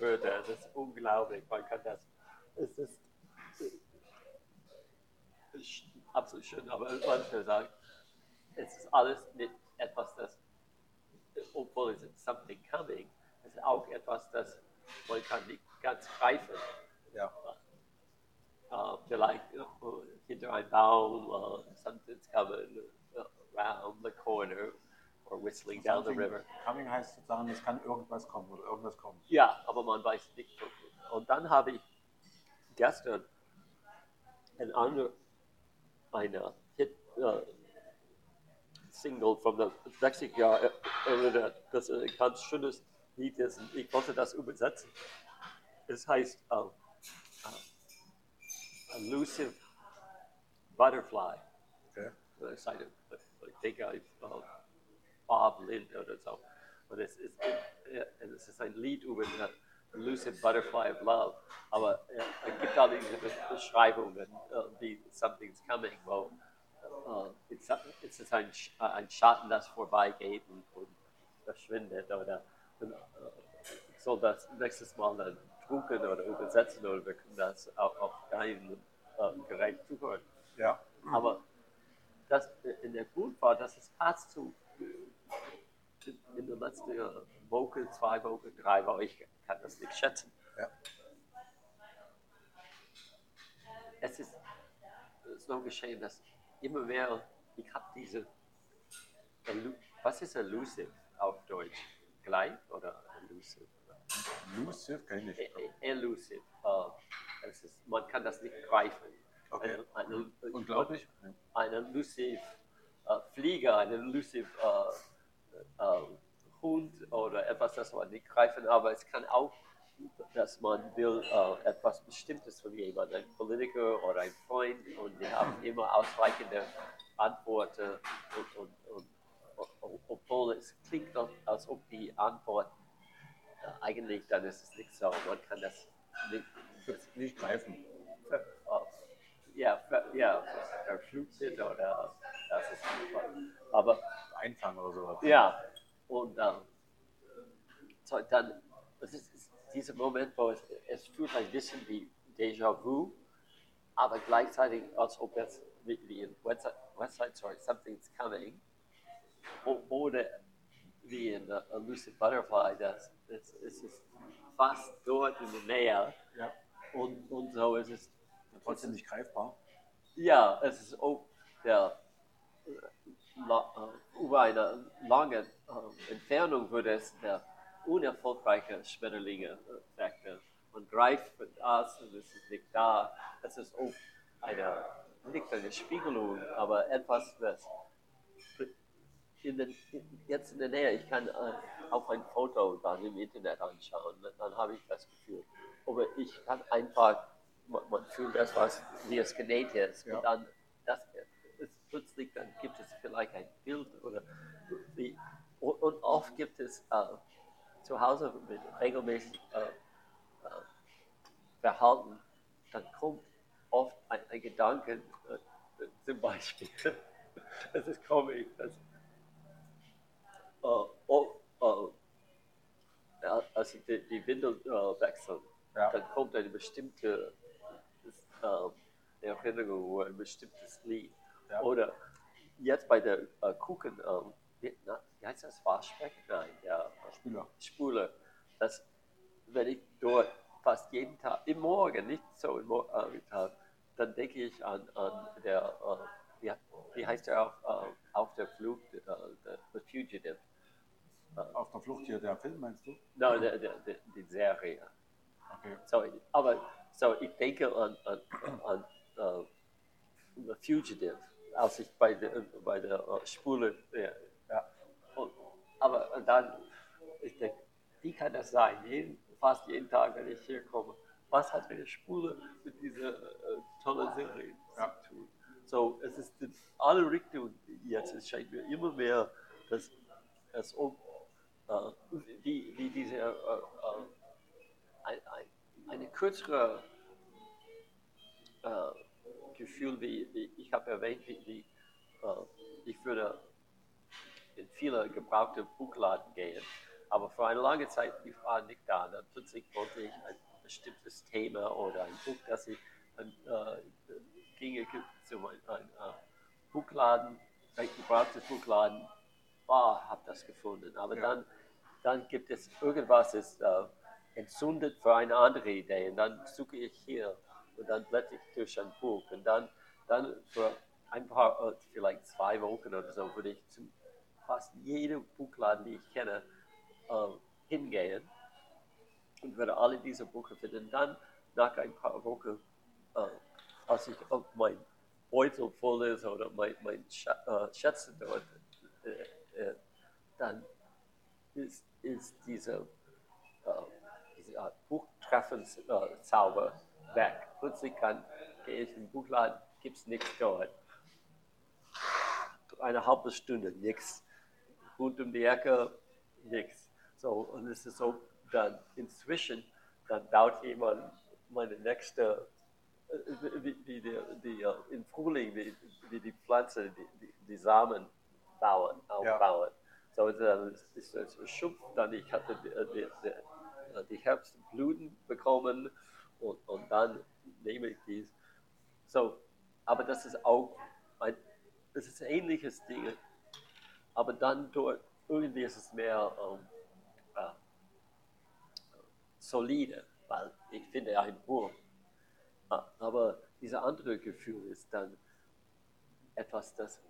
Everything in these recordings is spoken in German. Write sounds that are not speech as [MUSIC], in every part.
Wörter. Das ist unglaublich. Man kann das. Es ist, ist absolut schön, aber man kann sagen, es ist alles nicht etwas, das, obwohl es ist something coming, es ist auch etwas, das man kann nicht ganz greifen. Ja. Uh, vielleicht uh, hinter einem Baum, uh, something's coming around the corner or whistling down the river. Coming heißt sozusagen, es kann irgendwas kommen oder irgendwas kommt. Ja, aber man weiß nicht. Und dann habe ich gestern ein andere, eine Hit, äh, Single von der 60 Jahre erinnert, das ein ganz schönes Lied ist. Und ich wollte das übersetzen. Es heißt uh, uh, Elusive Butterfly. Okay. Ist eine, ich denke, uh, Bob Lind oder so. Und es ist, äh, es ist ein Lied über eine Elusive Butterfly of Love. Aber äh, es gibt auch diese Beschreibungen, äh, wie Something's Coming, wo äh, es, ist ein, äh, ein Schatten, das vorbeigeht und, und verschwindet. Oder und, äh, ich soll das nächstes Mal dann drucken oder übersetzen oder wir können das auf, auf dein äh, Gerät zuhören. Ja. Aber das in der war, dass es passt zu in, der letzten äh, Woche, zwei Wochen, drei Wochen, ich kann das nicht schätzen. Ja. Es ist, noch geschehen, dass immer mehr, ich habe diese, was ist elusive auf Deutsch? Gleich oder elusive? Elusive kann ich nicht. E- e- Elusive. Äh, es ist, man kann das nicht greifen. Okay. Eine, eine, Unglaublich. ein elusive äh, Flieger, ein elusive äh, äh, Hund oder etwas, das man nicht greifen, aber es kann auch, dass man will äh, etwas Bestimmtes von jemandem, ein Politiker oder ein Freund und die haben immer ausreichende Antworten und, und, und, und obwohl es klingt, als ob die Antwort äh, eigentlich dann ist es nicht so, man kann das nicht Nicht greifen. äh, ja, ja, verschlüsselt oder das ist super. Aber Einfangen oder sowas. ja, und so, dann, es ist, ist dieser Moment, wo es, es fühlt ein bisschen wie Déjà-vu, aber gleichzeitig, als ob es wie, in West, West Side Story, Something's Coming, oder wie in uh, Elusive Butterfly, das, das, es ist fast dort in der Nähe Ja. und, und so ist es Trotzdem nicht greifbar. ja, es ist auch der, äh, la, äh, über eine lange äh, Entfernung würde es der unerfolgreiche Schmetterlinge äh, wecken. Man greift für das und es ist nicht da. Es ist auch eine, nicht eine Spiegelung, aber etwas, was in den, jetzt in der Nähe, ich kann äh, auf ein Foto dann im Internet anschauen, dann habe ich das Gefühl. Aber ich kann einfach, man, fühlt das, was, wie es genäht ist. Ja. Und dann, das ist plötzlich, dann gibt es vielleicht ein Bild oder wie, und, oft gibt es äh, zu Hause mit regelmäßig äh, äh, Verhalten, dann kommt oft ein, ein Gedanke, äh, zum Beispiel, [LAUGHS] das ist komisch, das, äh, oh, ja, also die, die Windel äh, wechseln, Ja. dann kommt eine bestimmte Erinnerung oder ein bestimmtes Lied. Ja. Oder jetzt bei der äh, Kuchen, ähm, wie, na, wie heißt das, Waschbeck? Nein, ja, Spüler. Spule, dass wenn ich dort fast jeden Tag, im Morgen, nicht so im Mor- äh, Tag, dann denke ich an, an der, äh, wie, wie heißt der auf, äh, auf der Flucht, äh, der, The Fugitive. Auf der Flucht hier, der Film meinst du? Nein, der, der, der, die Serie. Okay. So, aber so, ich denke an, an, an äh, The Fugitive, als ich bei der, bei der äh, Spule, ja, Ja. und, aber dann, ich denke, wie kann das sein? Jeden, fast jeden Tag, wenn ich hier komme, was hat eine Spule mit dieser äh, tollen Serie Ja. zu tun? So, es ist in alle Richtungen jetzt, es scheint mir immer mehr, dass es um, äh, wie, wie diese, äh, äh, ein, ein, eine kürzere äh, Gefühl, wie, wie ich habe erwähnt, wie, wie äh, ich würde in viele gebrauchte Buchladen gehen Aber für eine lange Zeit die war nicht da. Dann plötzlich wollte ich ein bestimmtes Thema oder ein Buch, das ich dann äh, ging zu einem ein, äh, Buchladen, ein gebrauchtes Buchladen, ah, habe das gefunden. Aber Ja. dann, dann gibt es irgendwas, ist äh, entzündet für eine andere Idee. Und dann suche ich hier und dann blätter ich durch ein Buch. Und dann, dann für ein paar, äh, vielleicht zwei Wochen oder so, würde ich zu fast jedem Buchladen, die ich kenne, äh, hingehen und würde alle diese Bücher finden. Dann, nach ein paar Wochen, äh, als ich auf mein Beutel voll ist oder mein, mein Scha äh, Schätze dort, äh, äh, dann ist, ist diese, äh, diese Art Buchtreffenszauber weg. Plötzlich kann, gehe ich in den Buchladen, gibt es nichts dort. Eine halbe Stunde, nichts. Rund um die Ecke, nichts. So, und es ist so, dann inzwischen, dann dauert jemand meine nächste, äh, wie, wie die, die, äh, im Frühling, wie, wie die Pflanze, die, die, Samen bauen, aufbauen. So, dann ist es schupf, dann ich hatte die, die, die, die Herbstblüten bekommen und, und dann nehme ich dies. So, aber das ist auch ein, das ist ein ähnliches Ding, aber dann dort, irgendwie ist es mehr ähm, äh, solide, weil ich finde ein Buch. Ah, Aber dieses andere Gefühl ist dann etwas, das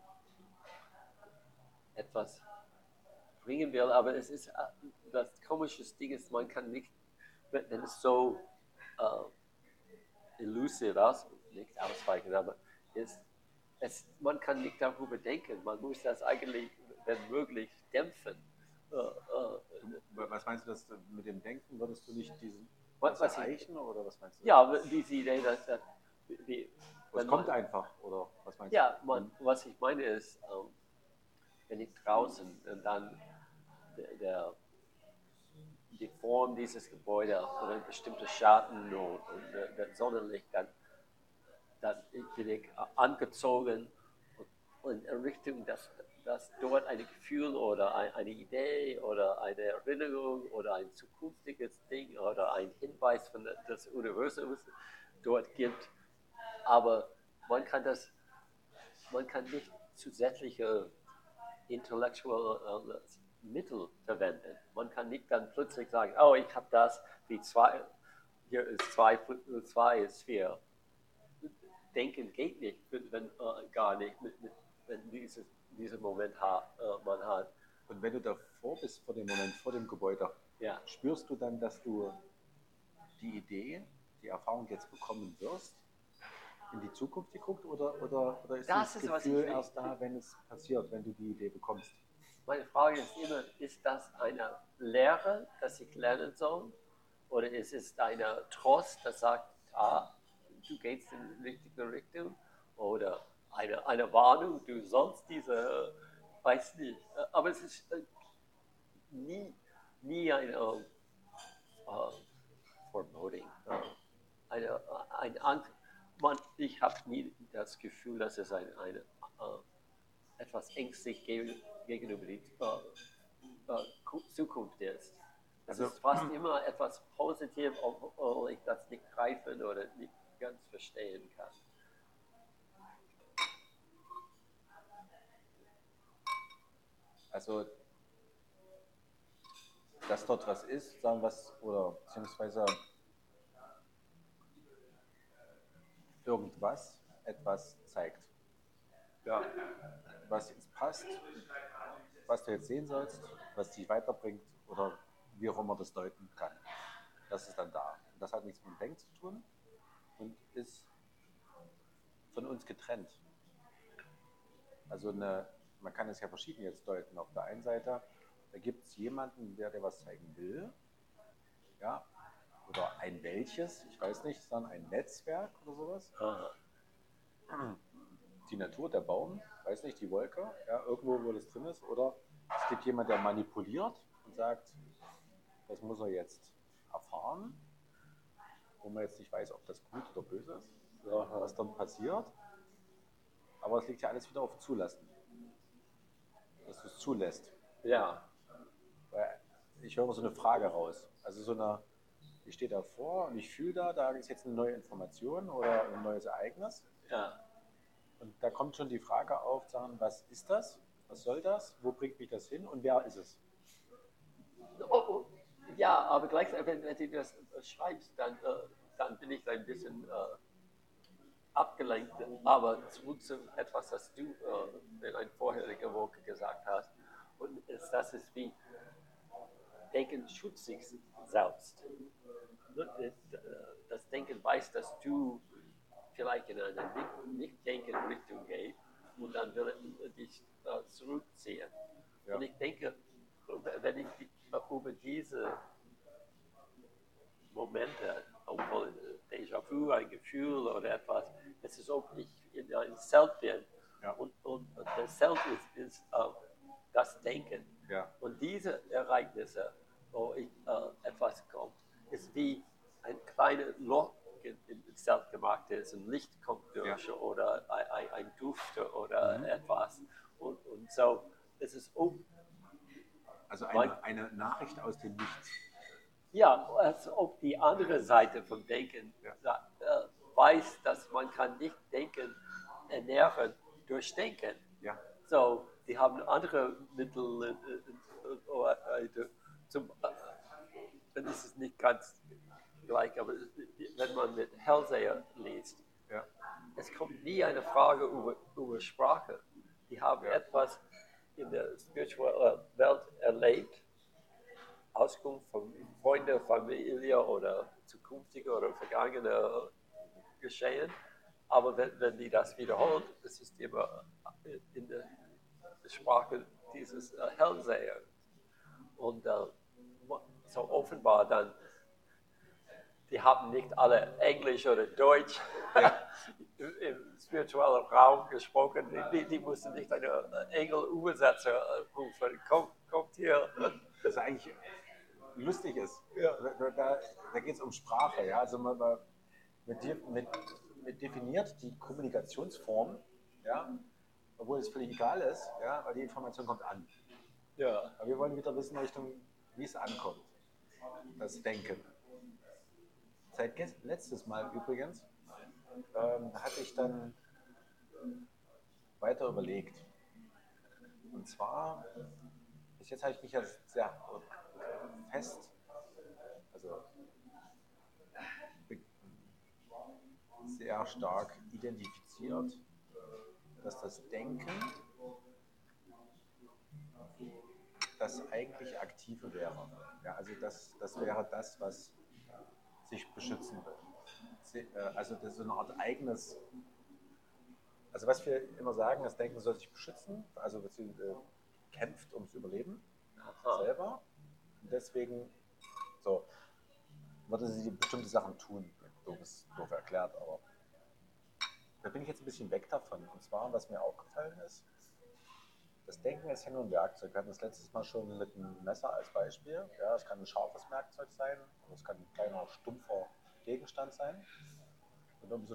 etwas bringen will, aber es ist äh, das komische Ding ist, man kann nicht, wenn es so äh, elusive aus, nicht ausweichen, aber es, es, man kann nicht darüber denken, man muss das eigentlich, wenn möglich, dämpfen. Äh, äh, Was meinst du, dass du mit dem Denken würdest du nicht diesen Was- was was ich- erreichen oder was meinst du? ja, diese Idee, dass, dass wie, es wenn kommt man- einfach oder was meinst Ja, du? man, was ich meine ist, ähm, wenn ich draußen und dann der, der, die Form dieses Gebäudes oder ein bestimmter Schatten und, der, der Sonnenlicht, dann, dann bin ich angezogen und in Richtung, dass, dass dort ein Gefühl oder ein, eine Idee oder eine Erinnerung oder ein zukünftiges Ding oder ein Hinweis von des Universums dort gibt. Aber man kann das man kann nicht zusätzliche intellektuelle Mittel verwenden. Man kann nicht dann plötzlich sagen, oh, ich habe das, wie zwei, hier ist zwei, zwei ist vier. Denken geht nicht, wenn, äh, gar nicht, mit, mit, wenn dieses, diesen Moment ha, äh, man hat. Und wenn du davor bist, vor dem Moment, vor dem Gebäude, Ja, spürst du dann, dass du die Idee, die Erfahrung jetzt bekommen wirst, in die Zukunft geguckt oder, oder, oder ist Das das, ist, Gefühl erst da, wenn es passiert, wenn du die Idee bekommst? Meine Frage ist immer, ist das eine Lehre, dass ich lernen soll? Oder ist es eine Trost, das sagt, ah, du gehst in die richtige Richtung? Oder eine, eine Warnung, du sollst diese, weiß nicht. Aber es ist äh, nie, nie eine äh, Foreboding. Eine, ein Angst. Man, ich habe nie das Gefühl, dass es eine, eine äh, etwas ängstlich gegen- gegenüber die Ku- Zukunft ist. Es Also- ist fast immer etwas Positives, obwohl ich das nicht greifen oder nicht ganz verstehen kann. Also, dass dort was ist, sagen was, oder beziehungsweise irgendwas etwas zeigt. Ja. Was jetzt passt, was du jetzt sehen sollst, was dich weiterbringt oder wie auch immer das deuten kann. Das ist dann da. Und das hat nichts mit dem Denken zu tun und ist von uns getrennt. Also eine, man kann es ja verschieden jetzt deuten. Auf der einen Seite, da gibt es jemanden, der dir was zeigen will, ja, oder ein welches, ich weiß nicht, sondern ein Netzwerk oder sowas. Aha. Die Natur, der Baum, weiß nicht, die Wolke, ja, irgendwo, wo das drin ist. Oder es gibt jemand, der manipuliert und sagt, das muss er jetzt erfahren, wo man jetzt nicht weiß, ob das gut oder böse ist, Aha. was dann passiert. Aber es liegt ja alles wieder auf Zulassen. Dass du es zulässt. Ja. Weil ich höre so eine Frage raus. Also so eine, ich stehe davor und ich fühle da, da ist jetzt eine neue Information oder ein neues Ereignis. Ja. Und da kommt schon die Frage auf, sagen, was ist das? Was soll das? Wo bringt mich das hin? Und wer ist es? Oh, oh, ja, aber gleichzeitig, wenn, wenn du das schreibst, dann, äh, dann bin ich ein bisschen äh, abgelenkt. Aber zurück zu etwas, das du äh, in einer vorherigen Woche gesagt hast. Und ist, das ist wie Denken schützt sich selbst. Das Denken weiß, dass du vielleicht in eine Nicht-Denken-Richtung gehst und dann will er dich zurückziehen. Ja. Und ich denke, wenn ich über diese Momente, obwohl Déjà-vu, ein Gefühl oder etwas, es ist auch nicht in ein Selbstbild. Ja. Und, und das Selbst ist, ist äh, das Denken. Ja. Und diese Ereignisse, wo ich, äh, etwas kommt, ist wie ein kleines Loch selbstgemachtes, ein Licht kommt durch Ja. oder ein, ein, Duft oder Mhm. etwas. Und, und so, es ist auch Also eine, eine Nachricht aus dem Nichts. Ja, als ob die andere Seite vom Denken Ja. äh, weiß, dass man kann nicht denken, ernähren durch Denken. Ja. So, die haben andere Mittel, äh, äh, zum, dann ist es nicht ganz gleich, aber wenn man mit Hellseher liest, Ja. es kommt nie eine Frage über, über Sprache. Die haben Ja. etwas in der spirituellen Welt erlebt, Auskunft von Freunden, Familie oder zukünftige oder vergangene Geschehen. Aber wenn, wenn die das wiederholt, es ist immer in der Sprache dieses äh, Hellseher. Und äh, so offenbar dann, die haben nicht alle Englisch oder Deutsch [LAUGHS] im, im spirituellen Raum gesprochen. Die, die, mussten nicht einen Engel-Übersetzer äh, rufen. Kommt, kommt hier. Das eigentlich lustig ist. Ja. Da, da, da geht es um Sprache. Ja? Also man, man, mit, mit definiert die Kommunikationsform, ja? obwohl es völlig egal ist, ja? weil die Information kommt an. Ja. Aber wir wollen wieder wissen, Richtung, wie es ankommt. Das Denken. Seit letztes Mal übrigens ähm, hatte ich dann weiter überlegt. Und zwar, bis jetzt habe ich mich ja sehr fest, also sehr stark identifiziert, dass das Denken das eigentlich Aktive wäre. Ja, also das, das wäre das, was sich beschützen will. Sie- äh, Also das ist so eine Art eigenes, also was wir immer sagen, das Denken soll sich beschützen, also sie, äh, kämpft ums Überleben Aha. selber. Und deswegen so, würde sie bestimmte Sachen tun. Doof ist doof erklärt, aber da bin ich jetzt ein bisschen weg davon. Und zwar, was mir aufgefallen ist, das Denken ist ja nur ein Werkzeug. Wir hatten das letztes Mal schon mit einem Messer als Beispiel. Ja, es kann ein scharfes Werkzeug sein, es kann ein kleiner, stumpfer Gegenstand sein. Und umso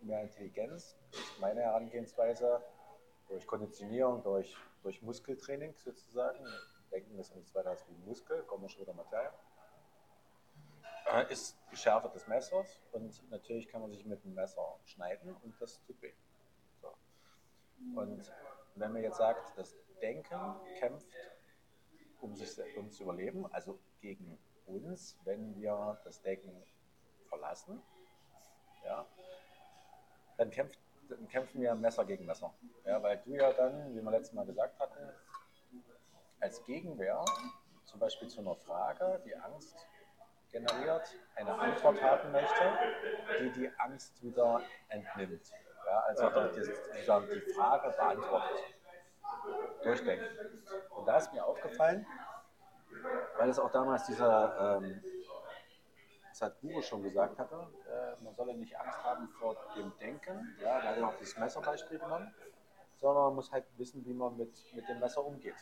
mehr Intelligenz ist meine Herangehensweise durch Konditionierung, durch, durch Muskeltraining sozusagen. Denken ist nichts weiter als wie ein Muskel, kommen wir schon wieder Materie. Äh, ist die Schärfe des Messers und natürlich kann man sich mit dem Messer schneiden und das tut weh. So. Und wenn man jetzt sagt, das Denken kämpft um sich se- ums Überleben, also gegen uns, wenn wir das Denken verlassen, ja, dann, kämpft, dann kämpfen wir Messer gegen Messer. Ja, weil du ja dann, wie wir letztes Mal gesagt hatten, als Gegenwehr zum Beispiel zu einer Frage, die Angst generiert, eine Antwort haben möchte, die die Angst wieder entnimmt. Ja, also die, die, Frage beantwortet. Durchdenken. Und da ist mir aufgefallen, weil es auch damals dieser ähm, Sadhguru schon gesagt hatte, äh, man solle nicht Angst haben vor dem Denken, ja, da hat er auch das Messerbeispiel genommen, sondern man muss halt wissen, wie man mit, mit dem Messer umgeht.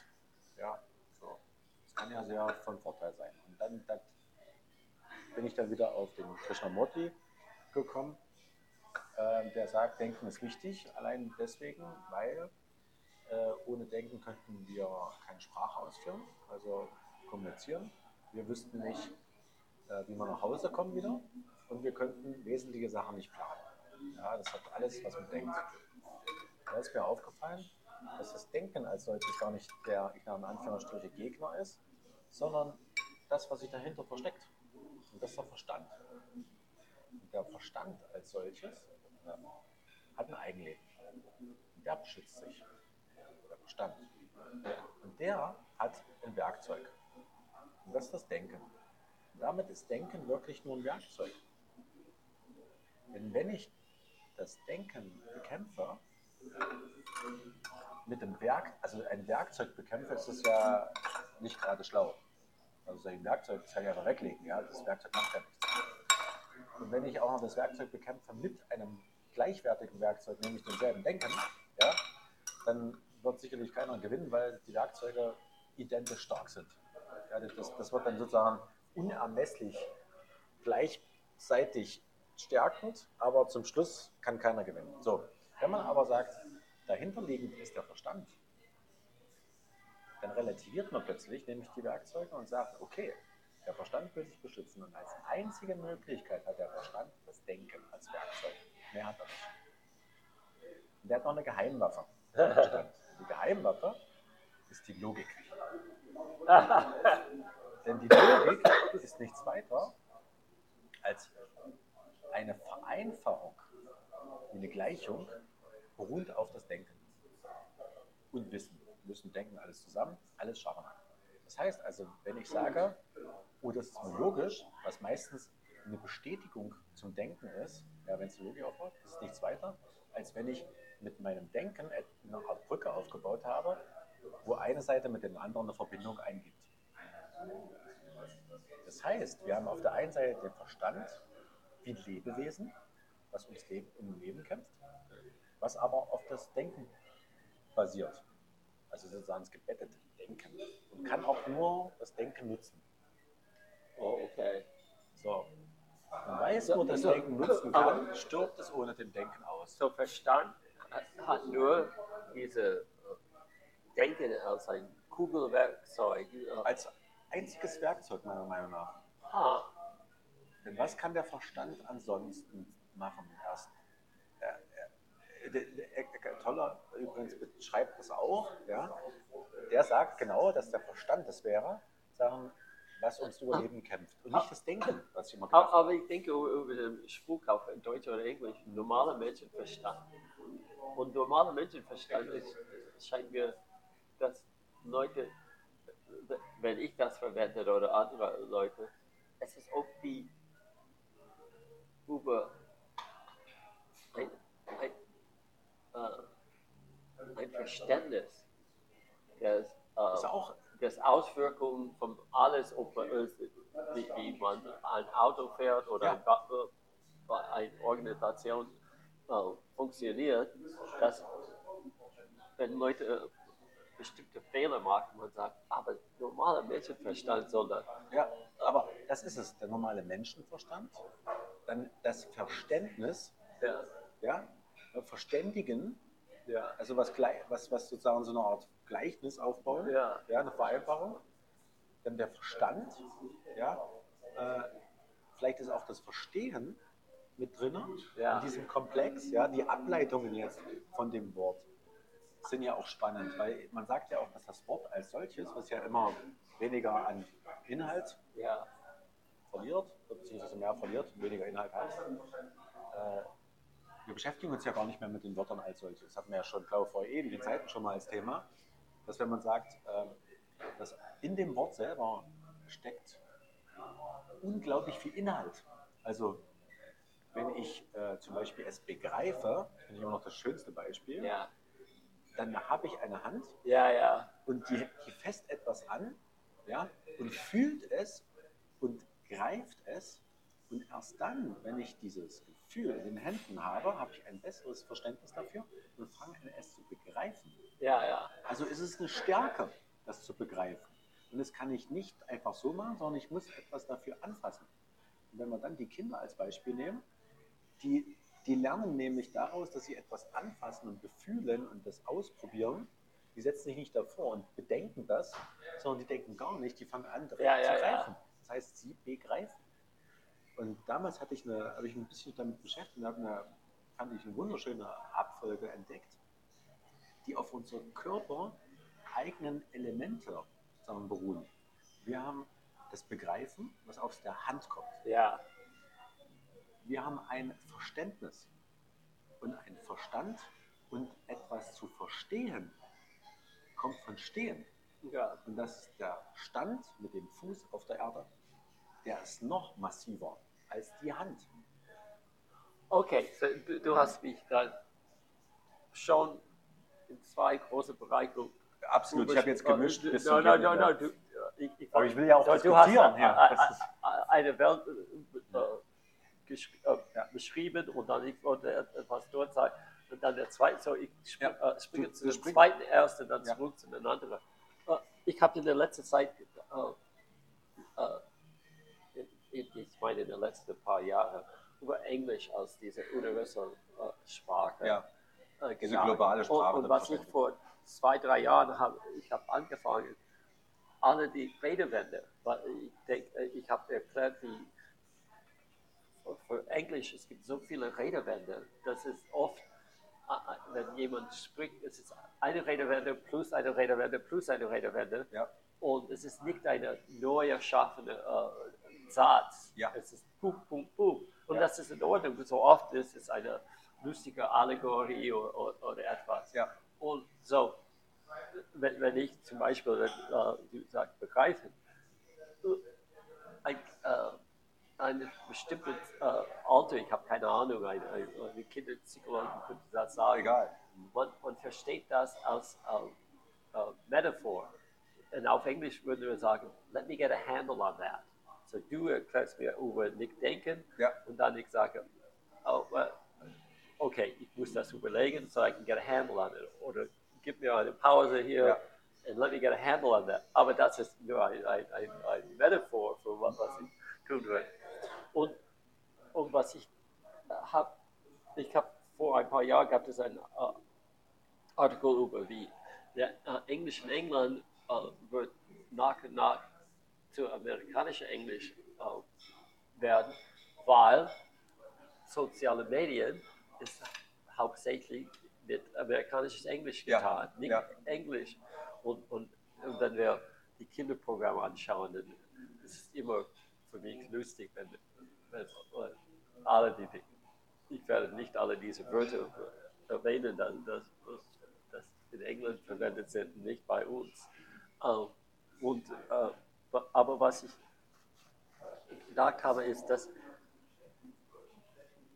Ja, so. Das kann ja sehr von Vorteil sein. Und dann, dann bin ich dann wieder auf den Krishnamurti gekommen, äh, der sagt, Denken ist wichtig, allein deswegen, weil äh, ohne Denken könnten wir keine Sprache ausführen. Also kommunizieren. Wir wüssten nicht, äh, wie wir nach Hause kommen wieder und wir könnten wesentliche Sachen nicht planen. Ja, das hat alles was zu tun. Da ist mir aufgefallen, dass das Denken als solches gar nicht der, ich nenne Anführungsstriche, Gegner ist, sondern das, was sich dahinter versteckt. Und das ist der Verstand. Und der Verstand als solches hat ein Eigenleben. Der beschützt sich. Der Verstand. Und der hat ein Werkzeug. Und das ist das Denken. Und damit ist Denken wirklich nur ein Werkzeug. Denn wenn ich das Denken bekämpfe, mit dem Werk, also ein Werkzeug bekämpfe, ist es ja nicht gerade schlau. Also so ein Werkzeug kann ich einfach weglegen, ja, das Werkzeug macht ja nichts. Und wenn ich auch noch das Werkzeug bekämpfe mit einem gleichwertigen Werkzeug, nämlich demselben Denken, ja, dann wird sicherlich keiner gewinnen, weil die Werkzeuge identisch stark sind. Ja, das, das wird dann sozusagen unermesslich gleichzeitig stärkend, aber zum Schluss kann keiner gewinnen. So, wenn man aber sagt, dahinterliegend ist der Verstand, dann relativiert man plötzlich nämlich die Werkzeuge und sagt, okay, der Verstand will sich beschützen und als einzige Möglichkeit hat der Verstand das Denken als Werkzeug. Mehr hat er nicht. Und der hat noch eine Geheimwaffe. [LAUGHS] Die Geheimwaffe ist die Logik. [LAUGHS] Denn die Logik ist nichts weiter als eine Vereinfachung, eine Gleichung, beruht auf das Denken und Wissen. Wissen, Denken, alles zusammen, alles schaffen. Das heißt also, wenn ich sage, oh, das ist nur logisch, was meistens eine Bestätigung zum Denken ist, ja, wenn es Logik aufbaut, ist nichts weiter, als wenn ich mit meinem Denken eine Art Brücke aufgebaut habe, wo eine Seite mit dem anderen eine Verbindung eingibt. Das heißt, wir haben auf der einen Seite den Verstand wie Lebewesen, was ums Leben, um Leben kämpft, was aber auf das Denken basiert. Also sozusagen das gebettete Denken. Und kann auch nur das Denken nutzen. Oh, okay. So. Es nur das Denken nutzen kann, stirbt es ohne den Denken aus. So Verstand hat, nur diese äh, Denken als ein Kugelwerkzeug. äh, Als einziges Werkzeug meiner Meinung nach. Ah, Denn was kann der Verstand ansonsten machen erst? Er, er, der, der, der Toller übrigens beschreibt das auch. Ja? Der sagt genau, dass der Verstand das wäre, sagen, was ums Überleben kämpft. Und nicht das Denken, was ich immer aber, gedacht habe. aber ich denke über den Spruch auf Deutsch oder Englisch, normaler Menschenverstand. Und normaler Menschenverstand ist, scheint mir, dass Leute, wenn ich das verwende oder andere Leute, es ist auch wie über ein, ein, äh, ein Verständnis Das ist äh, auch des Auswirkungen von alles, ob man, äh, wie, man ein Auto fährt oder Ja. äh, eine Organisation äh, funktioniert, dass wenn Leute äh, bestimmte Fehler machen, man sagt, aber normaler Menschenverstand soll das. Ja, aber das ist es, der normale Menschenverstand. Dann das Verständnis, Ja, ja, verständigen, ja, also was, was, was sozusagen so eine Art Gleichnis aufbauen, Ja. ja, eine Vereinbarung. Dann der Verstand, ja, äh, vielleicht ist auch das Verstehen mit drin Ja. in diesem Komplex, ja, die Ableitungen jetzt von dem Wort sind ja auch spannend, weil man sagt ja auch, dass das Wort als solches, was ja immer weniger an Inhalt ja, verliert, beziehungsweise mehr verliert, weniger Inhalt hat. Äh, wir beschäftigen uns ja gar nicht mehr mit den Wörtern als solches. Das hatten wir ja schon, glaube ich, vor ewigen Zeiten schon mal als Thema, dass wenn man sagt, ähm, dass in dem Wort selber steckt unglaublich viel Inhalt. Also wenn ich äh, zum Beispiel es begreife, finde ich immer noch das schönste Beispiel, ja, dann habe ich eine Hand ja, ja, und die, die fässt etwas an ja, und fühlt es und greift es. Und erst dann, wenn ich dieses Gefühl in den Händen habe, habe ich ein besseres Verständnis dafür und fange an, es zu begreifen. Ja, ja, Also ist es eine Stärke, das zu begreifen. Und das kann ich nicht einfach so machen, sondern ich muss etwas dafür anfassen. Und wenn wir dann die Kinder als Beispiel nehmen, die, die lernen nämlich daraus, dass sie etwas anfassen und befühlen und das ausprobieren, die setzen sich nicht davor und bedenken das, sondern die denken gar nicht, die fangen an direkt Ja, ja, zu ja. greifen. Das heißt, sie begreifen. Und damals hatte ich eine, habe ich mich ein bisschen damit beschäftigt und habe eine, fand ich eine wunderschöne Abfolge entdeckt, die auf unseren Körper eigenen Elemente sagen, beruhen. Wir haben das Begreifen, was aus der Hand kommt. Ja, Wir haben ein Verständnis und ein Verstand und etwas zu verstehen kommt von Stehen. ja. Und das ist der Stand mit dem Fuß auf der Erde. Der ist noch massiver als die Hand. Okay, so, du, du hast mich dann schon in zwei große Bereiche. Absolut, ich habe jetzt gemischt. Äh, nein, nicht nein. mehr. Du, ich, ich, Aber ich will ja auch du hast diskutieren äh, Das ist- äh, eine Welt äh, gesch- äh, Ja. beschrieben und dann ich wollte etwas dort sagen. Und dann der zweite, so ich sp Ja. äh, springe Du- zu du dem spring- zweiten erst und dann Ja. zurück zu den anderen. Äh, ich habe in der letzten Zeit, äh, äh, in, ich meine in den letzten paar Jahren, über Englisch als diese universelle äh, Sprache Ja, äh, diese gesagt. globale Sprache. Und, und was ich vor zwei, drei Jahren habe, ich habe angefangen, alle die Redewände, ich denke, ich habe erklärt, wie für- für Englisch, es gibt so viele Redewände, dass es oft, äh, äh, wenn jemand spricht, es ist eine Redewende plus eine Redewende plus eine Redewende Ja. und es ist nicht eine neu erschaffene äh, Satz. Ja. Es ist Punkt, Punkt, Punkt. Und Ja. das ist in Ordnung. So oft ist es eine lustige Allegorie oder, oder, etwas. Ja. Und so, wenn, wenn ich zum Beispiel, wenn, äh, du sagst, begreifen, ein, äh, eine bestimmte äh, Alter, ich habe keine Ahnung, eine, eine, eine Kinderpsychologin könnte das sagen. Egal. Man, man versteht das als äh, äh, Metaphor. Und auf Englisch würden wir sagen, let me get a handle on that. So du erklärst mir über nicht denken Ja. und dann ich sage, okay, ich muss das überlegen, so I can get a handle on it. Oder gib mir eine Pause hier Ja. and let me get a handle on that. Aber das ist nur ein, ein, ein, ein Metaphor für was, was ich tun will. Und, und was ich habe, ich habe vor ein paar Jahren gab es einen äh, Artikel über wie der äh, Englisch in England äh, wird nach und nach zu amerikanischem Englisch werden, weil soziale Medien ist hauptsächlich mit amerikanischem Englisch Ja, getan, nicht ja. Englisch. Und, und, und wenn wir die Kinderprogramme anschauen, dann ist es immer für mich lustig, wenn, wenn alle die, ich werde nicht alle diese Wörter erwähnen, dann, dass, dass in England verwendet sind, nicht bei uns. Ähm, und, äh, aber was ich gedacht habe, ist, dass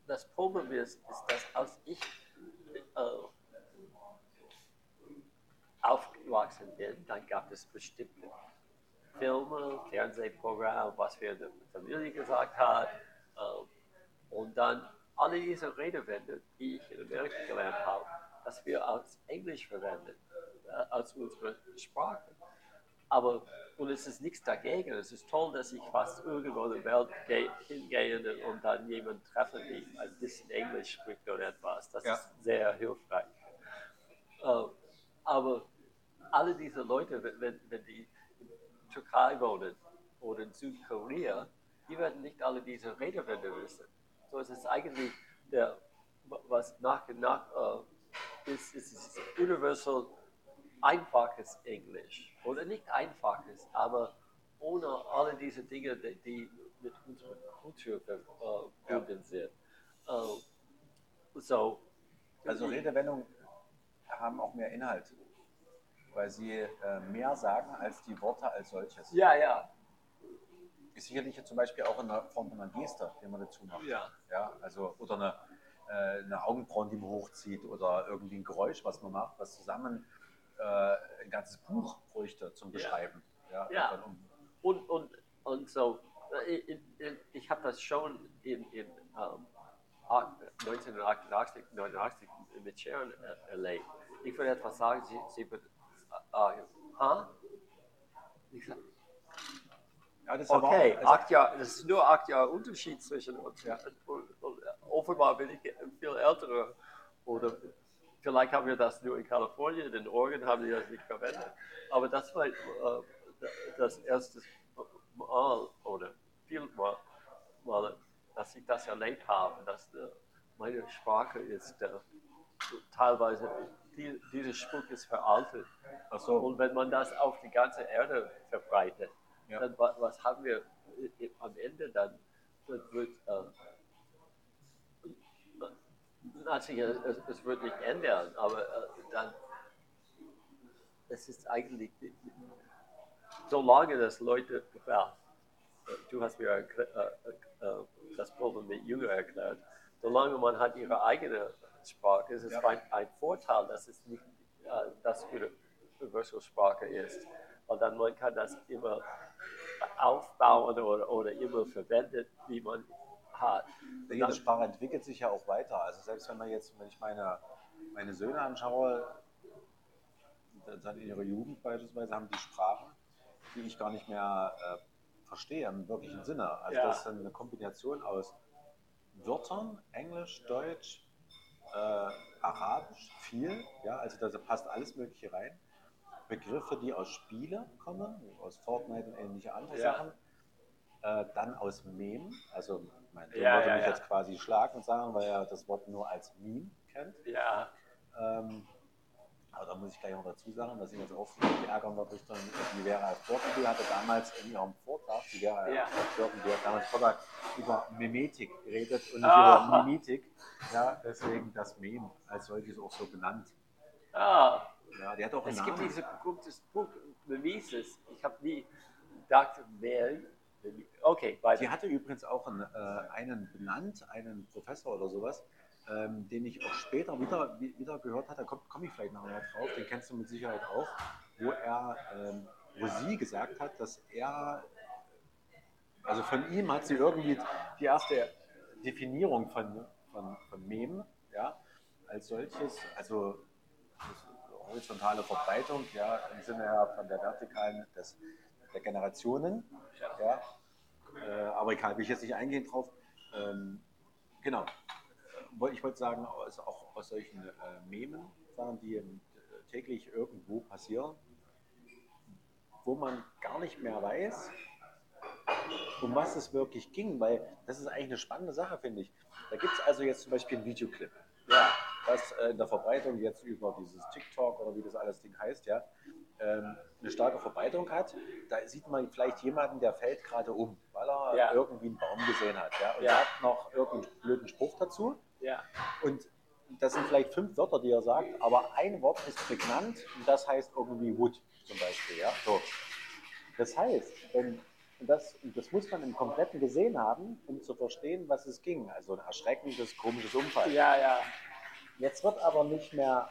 das Problem ist, ist dass als ich äh, aufgewachsen bin, dann gab es bestimmte Filme, Fernsehprogramme, was wir der Familie gesagt haben. Äh, und dann alle diese Redewände, die ich in Amerika gelernt habe, dass wir als Englisch verwenden, äh, als unsere Sprache. Aber, und es ist nichts dagegen. Es ist toll, dass ich fast irgendwo in der Welt ge- hingehe und dann jemanden treffe, der ein bisschen Englisch spricht oder etwas. Das Ja. ist sehr hilfreich. Äh, aber alle diese Leute, wenn, wenn die in Türkei wohnen oder in Südkorea, die werden nicht alle diese Redewände wissen. So es ist eigentlich der, was nach und nach äh, ist, ist, ist universal einfaches Englisch. Oder nicht einfaches, aber ohne alle diese Dinge, die, die mit unserer Kultur verbunden sind. Äh, so, Also Redewendungen haben auch mehr Inhalt, weil sie äh, mehr sagen als die Worte als solches. Ja, ja. Ist sicherlich zum Beispiel auch in der Form von einer Geste, die man dazu macht. Ja. Ja, also, oder eine, äh, eine Augenbrauen, die man hochzieht oder irgendwie ein Geräusch, was man macht, was zusammen äh, ein ganzes Buch bräuchte zum Beschreiben. Ja. Ja. Und um, Und, und, und so, äh, in, ich habe das schon in, in ähm, 1988, 89 mit Sharon äh, erlebt. Ich würde etwas sagen, sie, sie würde, äh, äh? Ich sag, ja, das Okay, auch, also, acht Jahre, das ist nur acht Jahre Unterschied zwischen uns. Ja. Und, und offenbar bin ich viel älter oder vielleicht haben wir das nur in Kalifornien, in Oregon haben die das nicht verwendet. Aber das war äh, das erste Mal oder viel Mal, mal, dass ich das erlebt habe, dass äh, meine Sprache ist äh, teilweise, die, dieser Spruch ist veraltet. So. Und wenn man das auf die ganze Erde verbreitet, Ja. dann wa- was haben wir äh, am Ende dann? Wird, natürlich, es, es wird nicht ändern, aber äh, dann, es ist eigentlich, solange das Leute, ja, du hast mir äh, äh, das Problem mit Jünger erklärt, solange man hat ihre eigene Sprache, ist es Ja. ein, ein Vorteil, dass es nicht das Universal Sprache ist, weil dann man kann das immer aufbauen oder, oder immer verwendet, wie man Jede Dann- Sprache entwickelt sich ja auch weiter. Also selbst wenn man jetzt, wenn ich meine, meine Söhne anschaue, dann in ihrer Jugend beispielsweise haben die Sprachen, die ich gar nicht mehr äh, verstehe im wirklichen Sinne. Also Ja. das ist eine Kombination aus Wörtern, Englisch, Deutsch, äh, Arabisch, viel, ja, also da passt alles Mögliche rein. Begriffe, die aus Spiele kommen, aus Fortnite und ähnliche andere Ja. Sachen. Äh, dann aus Mem, also mein Sohn Ja, würde ja, mich ja. jetzt quasi schlagen und sagen, weil er das Wort nur als Meme kennt. Ja, Ähm, aber da muss ich gleich noch dazu sagen, dass ich jetzt auch ärgern wird Richtung, die Vera Birkenbiel hatte damals in ihrem Vortrag, die Vera Ja. Birkenbiel hat damals Vortrag über Mimetik geredet und nicht Ah. über Mimetik. Ja, deswegen das Meme als solches auch so benannt. ah, Ja, die hat auch einen Es gibt Namen. dieses Buch, Mimesis. Ich habe nie gedacht, wer. Okay, weiter. Die hatte übrigens auch einen, äh, einen benannt, einen Professor oder sowas, ähm, den ich auch später wieder, wie- wieder gehört hatte, da komme komm ich vielleicht noch mal drauf, den kennst du mit Sicherheit auch, wo er, ähm, wo sie gesagt hat, dass er, also von ihm hat sie irgendwie die erste Definierung von, von, von Mem, ja, als solches, also horizontale Verbreitung, ja, im Sinne ja von der vertikalen des, der Generationen, ja, äh, aber egal, will ich jetzt nicht eingehen drauf. Ähm, genau. Ich wollte sagen, aus, auch aus solchen äh, Memen, die ähm, täglich irgendwo passieren, wo man gar nicht mehr weiß, um was es wirklich ging, weil das ist eigentlich eine spannende Sache, finde ich. Da gibt es also jetzt zum Beispiel einen Videoclip, ja, das äh, in der Verbreitung jetzt über dieses TikTok oder wie das alles Ding heißt, ja, ähm, eine starke Verbreitung hat. Da sieht man vielleicht jemanden, der fällt gerade um, weil er Ja. irgendwie einen Baum gesehen hat, ja, und Ja. hat noch irgendeinen blöden Spruch dazu. Ja, Und das sind vielleicht fünf Wörter, die er sagt, aber ein Wort ist prägnant und das heißt irgendwie Wood zum Beispiel. Ja? So. Das heißt, wenn das, das muss man im Kompletten gesehen haben, um zu verstehen, was es ging. Also ein erschreckendes, komisches Unfall. ja, ja. Jetzt wird aber nicht mehr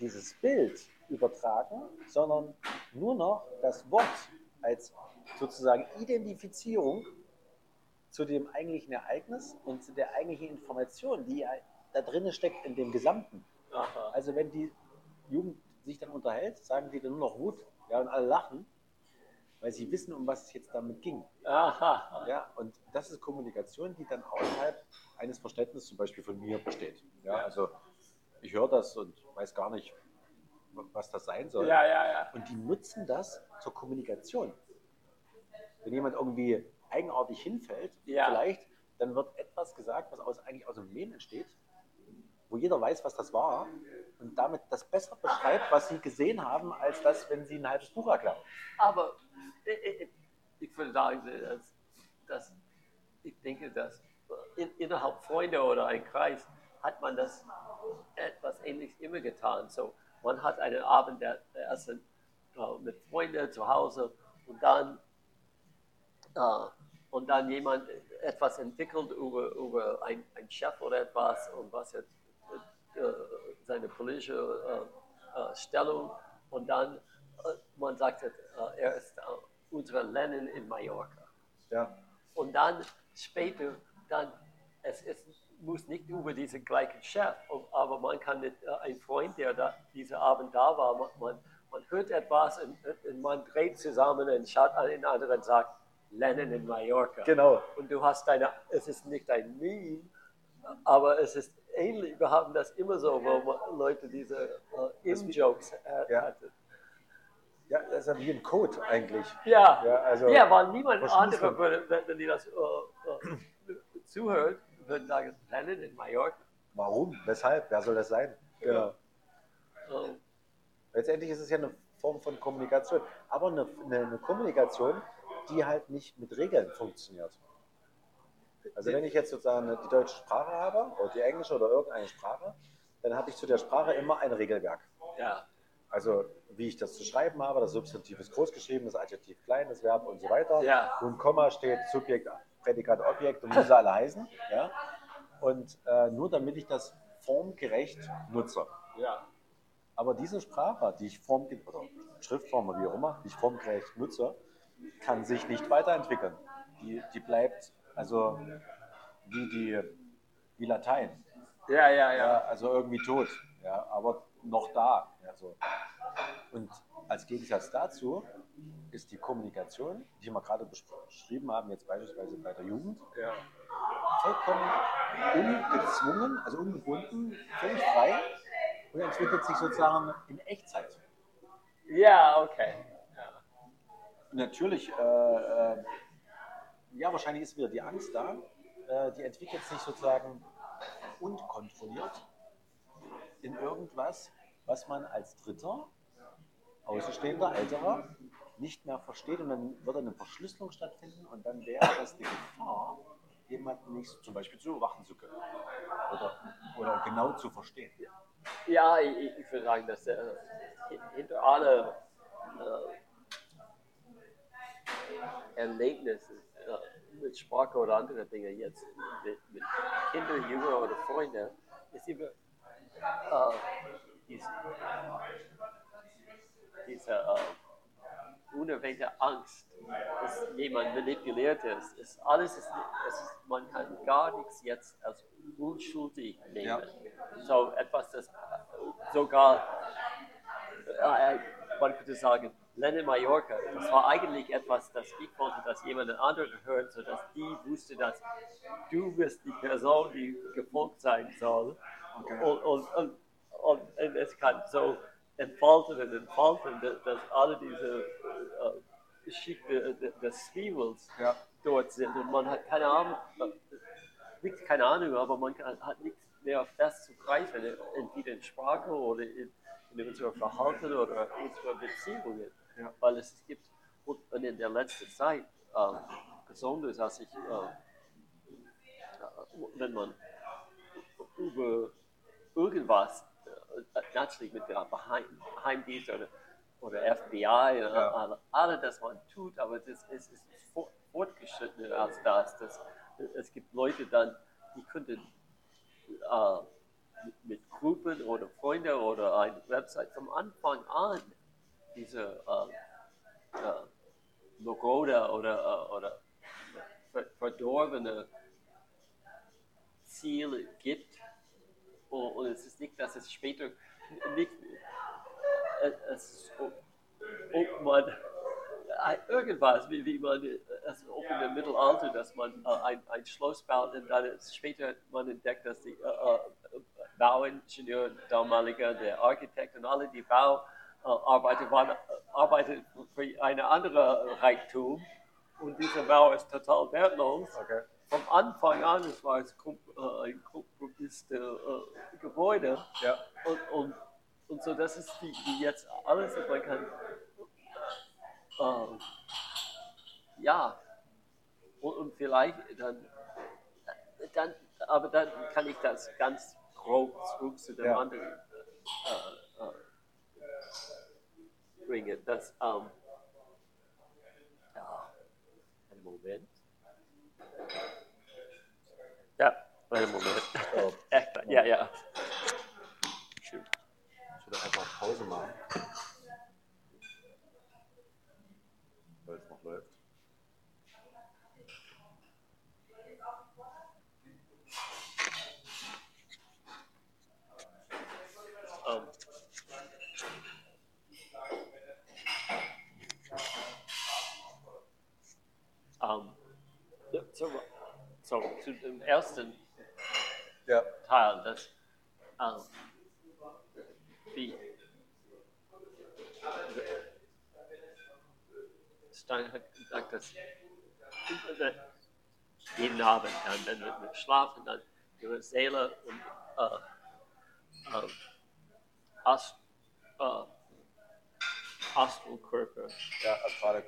dieses Bild übertragen, sondern nur noch das Wort als sozusagen Identifizierung zu dem eigentlichen Ereignis und zu der eigentlichen Information, die ja da drin steckt in dem Gesamten. Aha. Also wenn die Jugend sich dann unterhält, sagen die dann nur noch Wut, ja, und alle lachen, weil sie wissen, um was es jetzt damit ging. Aha. Ja, und das ist Kommunikation, die dann außerhalb eines Verständnisses zum Beispiel von mir besteht. Ja, also ich höre das und weiß gar nicht, was das sein soll. Ja, ja, ja. Und die nutzen das zur Kommunikation. Wenn jemand irgendwie eigenartig hinfällt, Ja. vielleicht, dann wird etwas gesagt, was aus, eigentlich aus dem Mem entsteht, wo jeder weiß, was das war und damit das besser beschreibt, was sie gesehen haben, als das, wenn sie ein halbes Buch erklären. Aber ich, ich, ich würde sagen, dass, dass ich denke, dass in, innerhalb Freunde oder ein Kreis hat man das etwas Ähnliches immer getan. So, man hat einen Abend der, der Essen äh, mit Freunden zu Hause und dann äh, und dann jemand etwas entwickelt über, über ein, ein Chef oder etwas und was jetzt äh, seine politische äh, äh, Stellung und dann äh, man sagt, er ist äh, unser Lenin in Mallorca. Ja. Und dann später, dann, es ist, muss nicht über diesen gleichen Chef, aber man kann mit äh, ein Freund, der da diesen Abend da war, man, man, hört etwas und, und man dreht zusammen und schaut an den anderen und sagt, Lenin in Mallorca. Genau. Und du hast deine, es ist nicht ein Meme, aber es ist ähnlich, wir haben das immer so, wo Leute diese äh, In-Jokes äh, Ja. hatten. Ja, das ist wie ein Code eigentlich. Ja, Ja, also- ja weil niemand anderer man. würde, wenn, wenn die das äh, äh, zuhört, würde sagen, Lennon in Mallorca. Warum? Weshalb? Wer soll das sein? Genau. Äh, Letztendlich ist es ja eine Form von Kommunikation, aber eine, eine, eine Kommunikation, die halt nicht mit Regeln funktioniert. Also wenn ich jetzt sozusagen die deutsche Sprache habe oder die englische oder irgendeine Sprache, dann habe ich zu der Sprache immer ein Regelwerk. ja, Also wie ich das zu schreiben habe, das Substantiv ist groß geschrieben, das Adjektiv klein, das Verb und so weiter. Ja. Und Komma steht Subjekt, Prädikat, Objekt und wie sie alle heißen. Ja? Und äh, nur damit ich das formgerecht nutze. ja, Aber diese Sprache, die ich form oder Schriftform oder wie auch immer, die ich formgerecht nutze, kann sich nicht weiterentwickeln. Die, die bleibt also wie die wie Latein. ja, ja, Ja, ja. also irgendwie tot, ja, aber noch da. Ja, so. Und als Gegensatz dazu ist die Kommunikation, die wir gerade besch- beschrieben haben, jetzt beispielsweise bei der Jugend, ja. vollkommen ungezwungen, also ungebunden, völlig frei und entwickelt sich sozusagen in Echtzeit. Ja, okay. Ja. Natürlich, äh, äh, ja, wahrscheinlich ist wieder die Angst da, äh, die entwickelt sich sozusagen unkontrolliert in irgendwas, was man als Dritter, Außenstehender, Älterer, nicht mehr versteht und dann wird eine Verschlüsselung stattfinden und dann wäre das die Gefahr, jemanden nicht zum Beispiel zu überwachen zu können oder, oder genau zu verstehen. Ja, ich, ich würde sagen, dass äh, hinter alle äh, Erlebnisse äh, mit Sprache oder andere Dinge jetzt mit, mit Kindern, Jünger oder Freunden ist immer äh, diese, diese äh, unerwähnte Angst, dass jemand manipuliert ist. ist alles ist, es ist, man kann gar nichts jetzt als unschuldig nehmen. So etwas, das sogar, äh, man könnte sagen, Lennon Mallorca, das war eigentlich etwas, das ich wollte, dass jemand anderen hört, sodass die wusste, dass du bist die Person, die gefolgt sein soll. Okay. Und, und, und, und, und es kann so entfalten und entfalten, dass, dass alle diese äh, Geschichte äh, des Spiegels Ja. dort sind und man hat keine Ahnung, äh, nicht keine Ahnung, aber man kann, hat nichts mehr festzugreifen, entweder in Sprache oder in, in unserem Verhalten oder unseren Beziehungen, Ja. weil es gibt und, in der letzten Zeit, äh, besonders als ich, äh, wenn man über irgendwas, natürlich mit der Geheim- Geheimdienst oder, oder FBI, oder Ja. alle, alle das man tut, aber das ist, ist fort- fortgeschrittener als das. das. Es gibt Leute dann, die könnten äh, mit, Gruppen oder Freunden oder eine Website vom Anfang an diese äh, äh, Logoda oder, äh, oder ver- verdorbene Ziele gibt. Und, es ist nicht, dass es später nicht, äh, es ob, ob man äh, irgendwas, wie, wie man, äh, also auch dem Mittelalter, dass man äh, ein, ein Schloss baut und dann später man entdeckt, dass die äh, Bauingenieur damaliger, der Architekt und alle die Bauarbeiter waren, arbeiteten für eine andere Reichtum und diese Mauer ist total wertlos. Okay. Vom Anfang an, es war äh, ein kompromisstes äh, Gebäude. Ja. Und, und, und so, das ist die, die jetzt alles, was man kann. ähm, ja. Und, und vielleicht dann, dann, aber dann kann ich das ganz grob zurück zu dem Ja. anderen äh, äh, bringen. Das, ähm, ja, einen Moment. Ja, einen Moment. So. Echt, ja, ja. Shoot. Ich würde einfach Pause machen. Weil es noch läuft. Um, um, so, so zu dem ersten Ja. Teil, das ähm, wie Stein hat gesagt, dass jeden Abend, dann, wenn wir schlafen, dann ihre Seele und äh, äh, Ast, äh, Astralkörper Ja,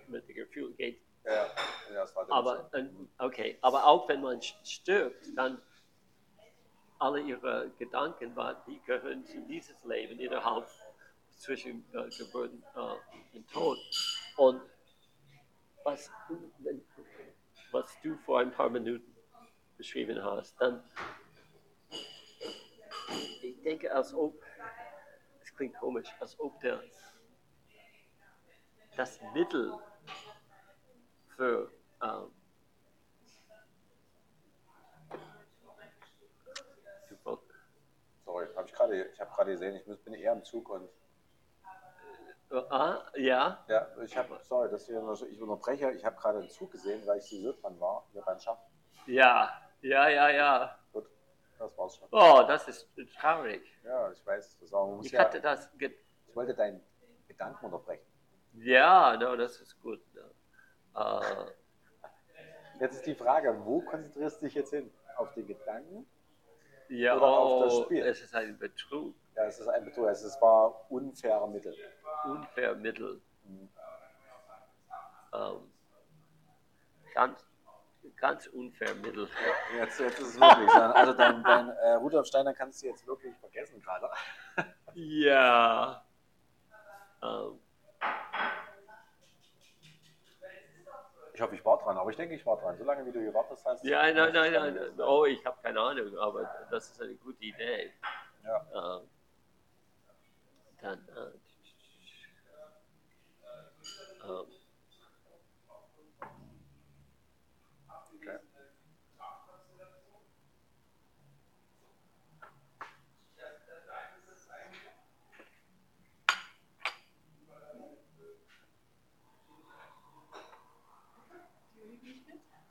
mit dem Gefühl geht. Ja, ja, astrale Aber, äh, okay, aber auch wenn man stirbt, dann alle ihre Gedanken, die gehören zu dieses Leben innerhalb zwischen äh, Geburt äh, und Tod. Und was, was du vor ein paar Minuten beschrieben hast, dann ich denke, als ob, es klingt komisch, als ob der, das Mittel für ähm, Sorry, habe ich gerade, ich habe gerade gesehen, ich bin eher im Zug und Ah, ja, ja, ich habe, sorry, dass ich, ich unterbreche, ich habe gerade einen Zug gesehen, weil ich sowieso dran war, hier beim Schach. ja, ja, ja, ja. Gut, das war's schon. Oh, das ist traurig. Ja, ich weiß, das auch, Ich ja, hatte das. Ich wollte deinen Gedanken unterbrechen. ja, no, das ist gut. Ja. Äh, Jetzt ist die Frage, wo konzentrierst du dich jetzt hin? Auf den Gedanken? ja, Oder auf das oh, Spiel. es ist ein Betrug, Ja, es ist ein Betrug, es ist- war unfaire Mittel. unfair Mittel. Mhm. Ähm, ganz, ganz unfair Mittel. Jetzt, jetzt ist es wirklich so. Also dein, dein äh, Rudolf Steiner kannst du jetzt wirklich vergessen gerade. Ja. [LAUGHS] Ähm, Ich hoffe, ich war dran, aber ich denke, ich war dran. Solange wie du gewartet hast. ja, nein, nein, nein, nein. Oh, ich habe keine Ahnung, aber das ist eine gute Idee. Ja. Ähm, dann. Äh, ähm, Okay.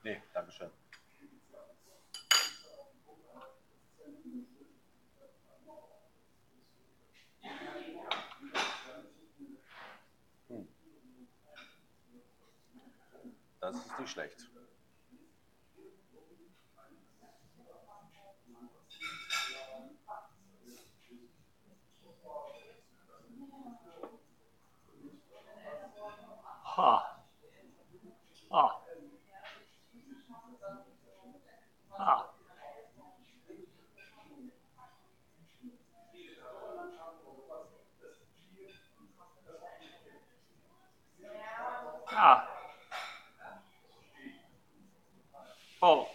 Nee, Dankeschön. Hm. Das ist nicht schlecht. Ha. Ha. Ha. Ah. Oh.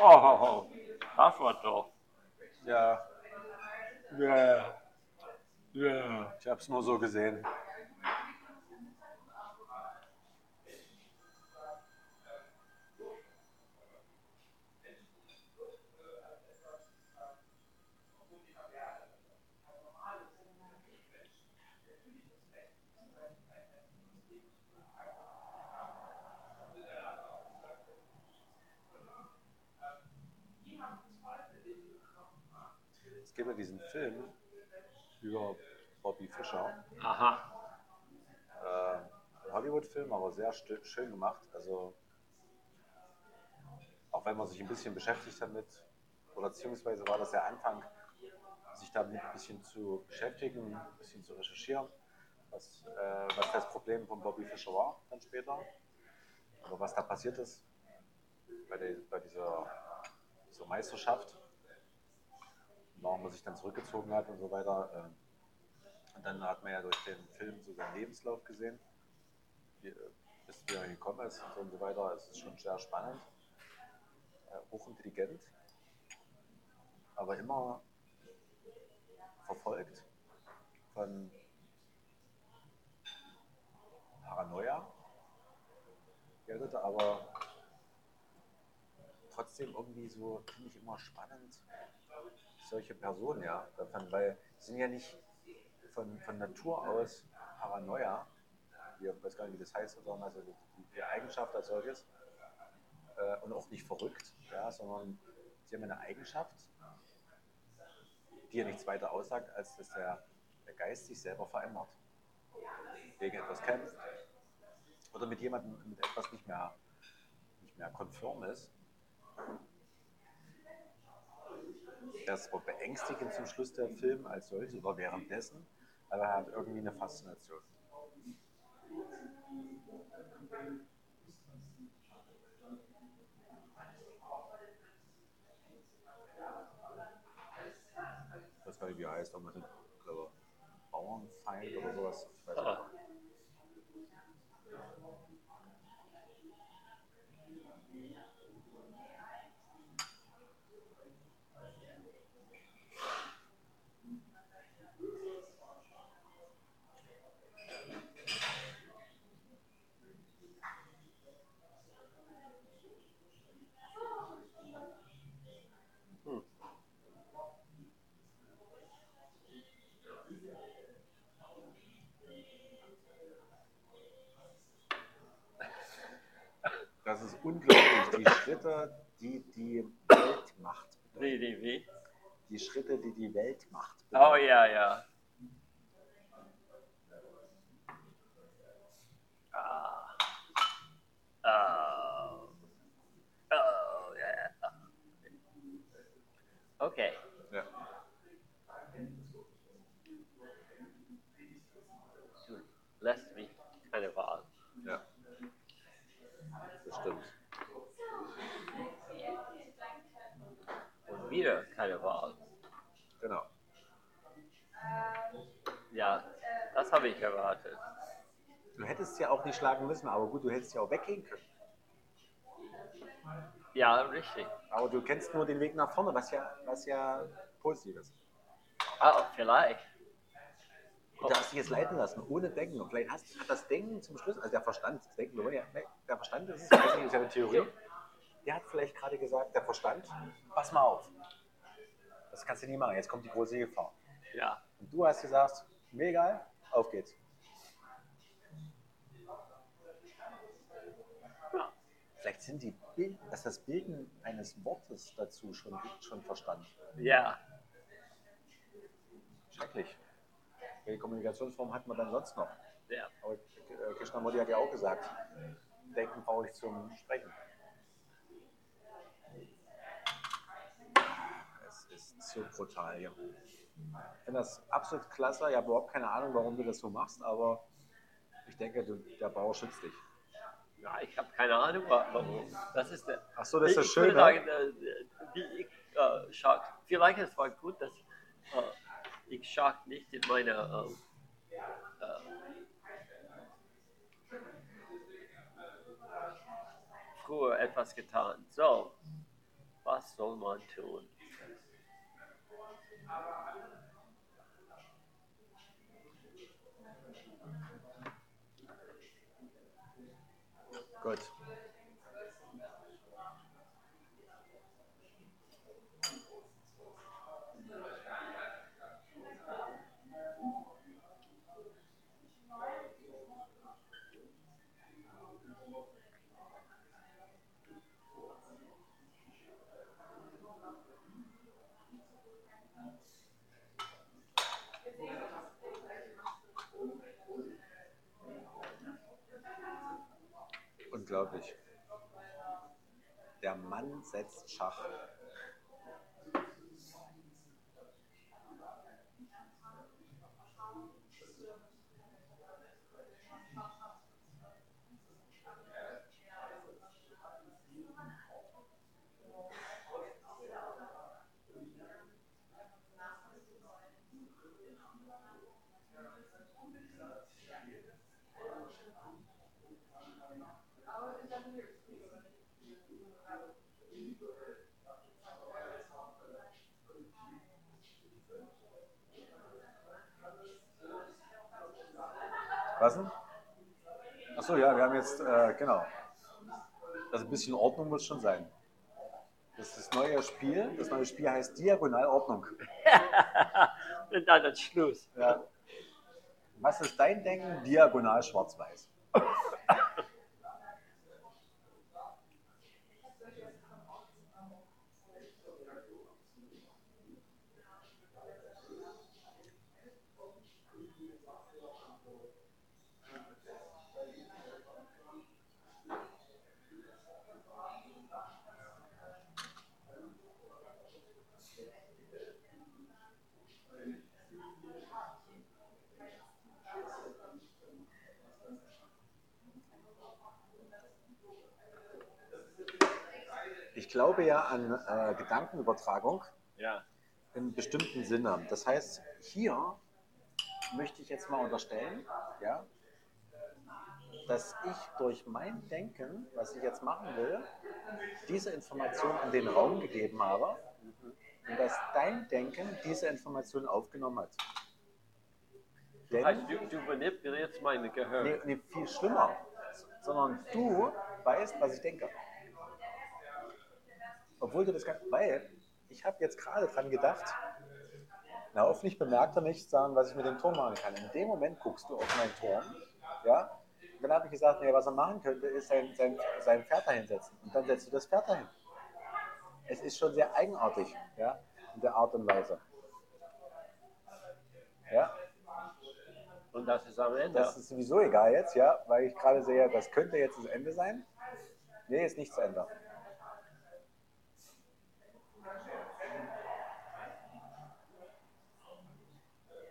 Oh, das war doch. Ja, Ja. Ja. ich habe es nur so gesehen. Es gibt ja diesen Film über Bobby Fischer. Aha. äh, Hollywood-Film, aber sehr schön gemacht. Also auch wenn man sich ein bisschen beschäftigt damit, oder beziehungsweise war das der Anfang, sich damit ein bisschen zu beschäftigen, ein bisschen zu recherchieren, was, äh, was das Problem von Bobby Fischer war dann später, oder was da passiert ist bei, der, bei dieser Meisterschaft, warum er sich dann zurückgezogen hat und so weiter. ähm, Und dann hat man ja durch den Film so seinen Lebenslauf gesehen, wie, äh, bis wie er gekommen ist und so, und so weiter. Es ist schon sehr spannend, äh, hochintelligent, aber immer verfolgt von Paranoia, geldete, aber trotzdem irgendwie so, finde ich immer spannend, solche Personen, ja, davon, weil sie sind ja nicht von, von Natur aus Paranoia, ich weiß gar nicht, wie das heißt, sondern also die, die Eigenschaft als solches äh, und auch nicht verrückt, ja, sondern sie haben eine Eigenschaft, die ja nichts weiter aussagt, als dass der, der Geist sich selber verändert. Gegen etwas kämpft oder mit jemandem mit etwas nicht mehr, nicht mehr konform ist. Das war beängstigend zum Schluss der Film als solches oder währenddessen, aber er hat irgendwie eine Faszination. Ich weiß gar nicht, wie er heißt, aber ich glaube, Bauernfeind oder sowas. Ich weiß nicht. Ah. Hm. Das ist unglaublich, die Schritte, die die Weltmacht bedeuten. Wie, wie, wie? Die Schritte, die die Weltmacht Oh ja, ja. Ah. Oh. Oh. Okay. Ja. Lässt mich keine Wahl. ja. Das stimmt. Und wieder keine Wahl. Genau. Ja, das habe ich erwartet. Du hättest ja auch nicht schlagen müssen, aber gut, du hättest ja auch weggehen können. Ja, richtig. Aber du kennst nur den Weg nach vorne, was ja, was ja positiv ist. Ah, vielleicht. Du hast dich jetzt leiten lassen, ohne Denken. Und vielleicht hast, hat das Denken zum Schluss, also der Verstand, das Denken, wir wollen ja, der Verstand ist, es, ist ja eine Theorie, der hat vielleicht gerade gesagt, der Verstand, pass mal auf. Das kannst du nie machen, jetzt kommt die große Gefahr. Ja. Und du hast gesagt, mir egal, auf geht's. Ja. Vielleicht sind die dass das Bilden eines Wortes dazu schon, schon Verstand. Ja. Schrecklich. Welche Kommunikationsform hat man dann sonst noch? Ja. Aber Krishnamurti hat ja auch gesagt, Denken brauche ich zum Sprechen. Es ist so brutal hier. Ich finde das absolut klasse. Ich habe überhaupt keine Ahnung, warum du das so machst, aber ich denke, du, der Bauer schützt dich. Ja, ich habe keine Ahnung, wa- warum. Das ist der. Ach so, das ist würde Schöne. sagen, äh, wie ich äh, Shark. Vielleicht es war gut, dass äh, ich Shark nicht in meiner ähm, äh, früher etwas getan. So, was soll man tun? Gut. Unglaublich. Der Mann setzt Schach. Was denn? Achso, ja, wir haben jetzt, äh, genau. Also ein bisschen Ordnung muss schon sein. Das ist das neue Spiel. Das neue Spiel heißt Diagonalordnung. [LAUGHS] Und dann ist Schluss. Ja. Was ist dein Denken? Diagonal schwarz-weiß. [LAUGHS] Ich glaube ja an äh, Gedankenübertragung Ja. in bestimmten Sinne. Das heißt, hier möchte ich jetzt mal unterstellen, ja, dass ich durch mein Denken, was ich jetzt machen will, diese Information in den Raum gegeben habe und dass dein Denken diese Information aufgenommen hat. Denn, du, du manipulierst meine Gehirn. nee, nee, viel schlimmer, sondern du weißt, was ich denke. Obwohl du das gar weil ich habe jetzt gerade dran gedacht, na, hoffentlich bemerkt er nicht, sagen, was ich mit dem Turm machen kann. In dem Moment guckst du auf meinen Turm, ja, und dann habe ich gesagt, nee, was er machen könnte, ist sein, sein, sein Pferd dahinsetzen. Und dann setzt du das Pferd dahin. Es ist schon sehr eigenartig, ja, in der Art und Weise. Ja, Und das ist am Ende. das ist sowieso egal jetzt, ja, weil ich gerade sehe, das könnte jetzt das Ende sein. Nee, ist nicht zu Ende.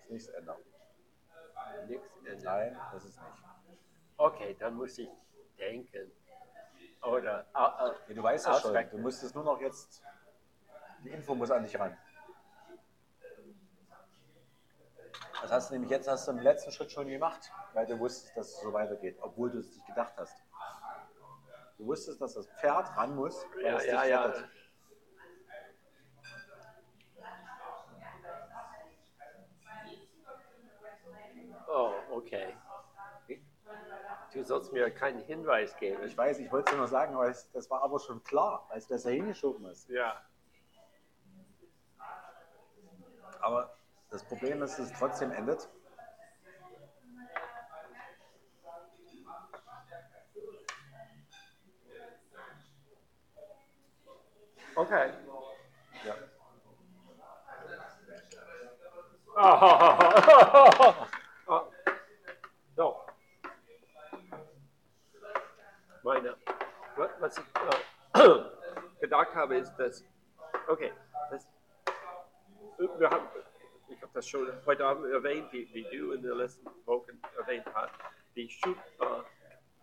Ist nicht zu Ende. Nichts Ende. Nein, das ist nicht. Okay, dann muss ich denken. Oder äh, Ja, du weißt ja schon, du musst es nur noch jetzt, die Info muss an dich ran. Das hast du nämlich jetzt hast du im letzten Schritt schon gemacht, weil du wusstest, dass es so weitergeht, obwohl du es nicht gedacht hast. Du wusstest, dass das Pferd ran muss, weil ja, es ja, dich ja. Oh, okay. Du sollst mir keinen Hinweis geben. Ich weiß, ich wollte es nur noch sagen, aber es, das war aber schon klar, als das da hingeschoben ist. Ja. Aber das Problem ist, dass es trotzdem endet. Okay. Ja. Ah, [LAUGHS] so. Meine, wa- was ich äh, [COUGHS] gedacht habe, ist, dass, okay, das, wir haben, ich habe das schon heute Abend erwähnt, wie, wie du in den letzten Wochen erwähnt hast, die Schut, äh,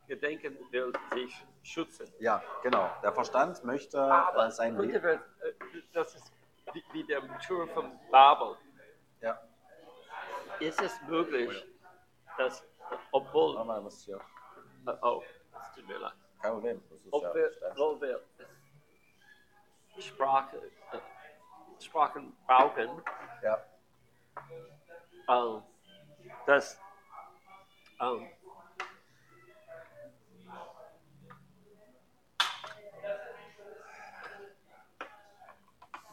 Gedenken will sich schützen. ja, genau. Der Verstand möchte Aber äh, sein könnte Leben. wir, äh, das ist wie, wie der Tour von Babel. Ja. Ist es möglich, dass, obwohl, äh, oh, es tut mir leid, Kein Problem. Das ist ob ja wir, Verstand. ob wir Sprache, äh, Sprachen brauchen, Ja. ähm, dass ähm,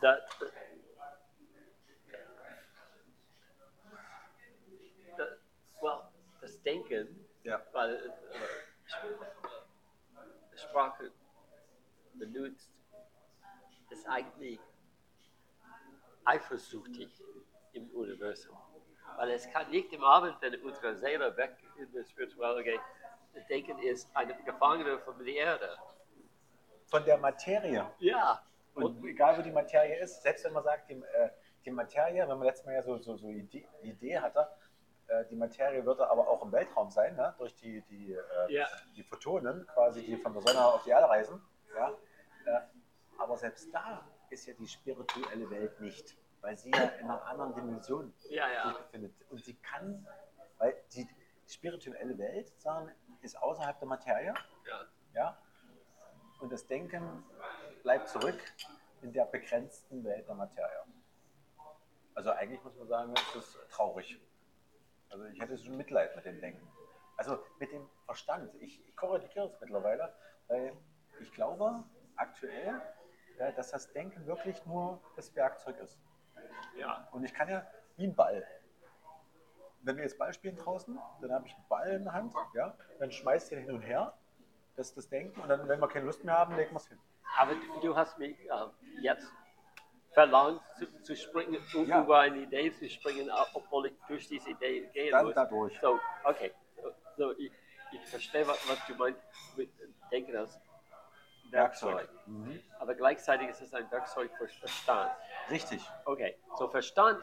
that, that, well, das Denken, Ja. weil äh, Sprache benutzt, ist eigentlich eifersüchtig im Universum. Weil es kann nicht im Abend, wenn unsere Seele weg in das Spirituelle geht, denken ist eine Gefangene von der Erde. Von der Materie. Ja. Und egal, wo die Materie ist, selbst wenn man sagt, die, äh, die Materie, wenn man letztes Mal ja so, so, so Idee, Idee hatte, die Materie würde aber auch im Weltraum sein, ne? durch die, die, äh, Ja. die Photonen, quasi, die von der Sonne auf die Erde reisen. Ja? Äh, aber selbst da ist ja die spirituelle Welt nicht, weil sie ja in einer anderen Dimension Ja, sich befindet. Und sie kann die spirituelle Welt sozusagen, ist außerhalb der Materie. Ja. Ja? Und das Denken bleibt zurück in der begrenzten Welt der Materie. Also eigentlich muss man sagen, es ist traurig. Also ich hätte schon Mitleid mit dem Denken. Also mit dem Verstand. Ich, ich korrigiere es mittlerweile, weil ich glaube aktuell, ja, dass das Denken wirklich nur das Werkzeug ist. Ja. Und ich kann ja wie ein Ball. Wenn wir jetzt Ball spielen draußen, dann habe ich einen Ball in der Hand, ja, dann schmeißt ihr hin und her, das ist das Denken, und dann, wenn wir keine Lust mehr haben, legen wir es hin. Aber du, hast mich äh, jetzt verlangt zu, zu springen, um Ja. über eine Idee zu springen, obwohl ich durch diese Idee gehen Dann muss. dadurch. So, okay. So, ich, ich verstehe, was, was du meinst mit Denken als Werkzeug. Werkzeug. Mhm. Aber gleichzeitig ist es ein Werkzeug für Verstand. Richtig. Okay, so Verstand,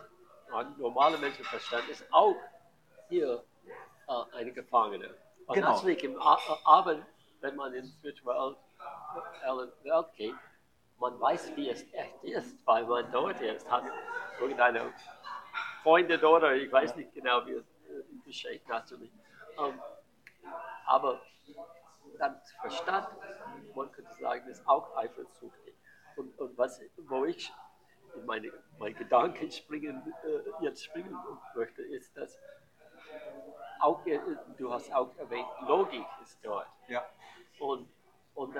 normaler Menschenverstand ist auch hier äh, eine Gefangene. Und Genau. äh, Abend, wenn man in die spirituelle Welt geht, man weiß, wie es echt ist, weil man dort ist, hat irgendeine Freunde dort, oder ich weiß nicht genau, wie es äh, natürlich. Ähm, aber dann Verstand, man könnte sagen, ist auch eifersüchtig. Und, und was, wo ich in meine, mein Gedanken springen, äh, jetzt springen möchte, ist, dass auch, äh, du hast auch erwähnt, Logik ist dort. Ja. Und, und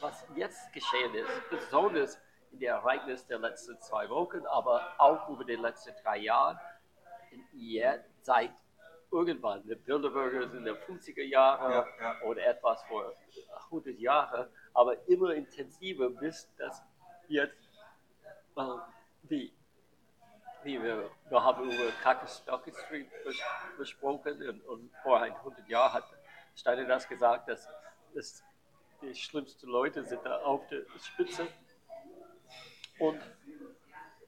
was jetzt geschehen ist, besonders in den Ereignissen der letzten zwei Wochen, aber auch über die letzten drei Jahre, in je- seit irgendwann, die Bilderberger in den 50er Jahren Ja, ja. oder etwas vor 100 Jahren, aber immer intensiver, bis das jetzt äh, die, wie wir, wir haben über Stock Street bes besprochen und, und vor 100 Jahren hat Steiner das gesagt, dass, dass die schlimmsten Leute sind da auf der Spitze. Und,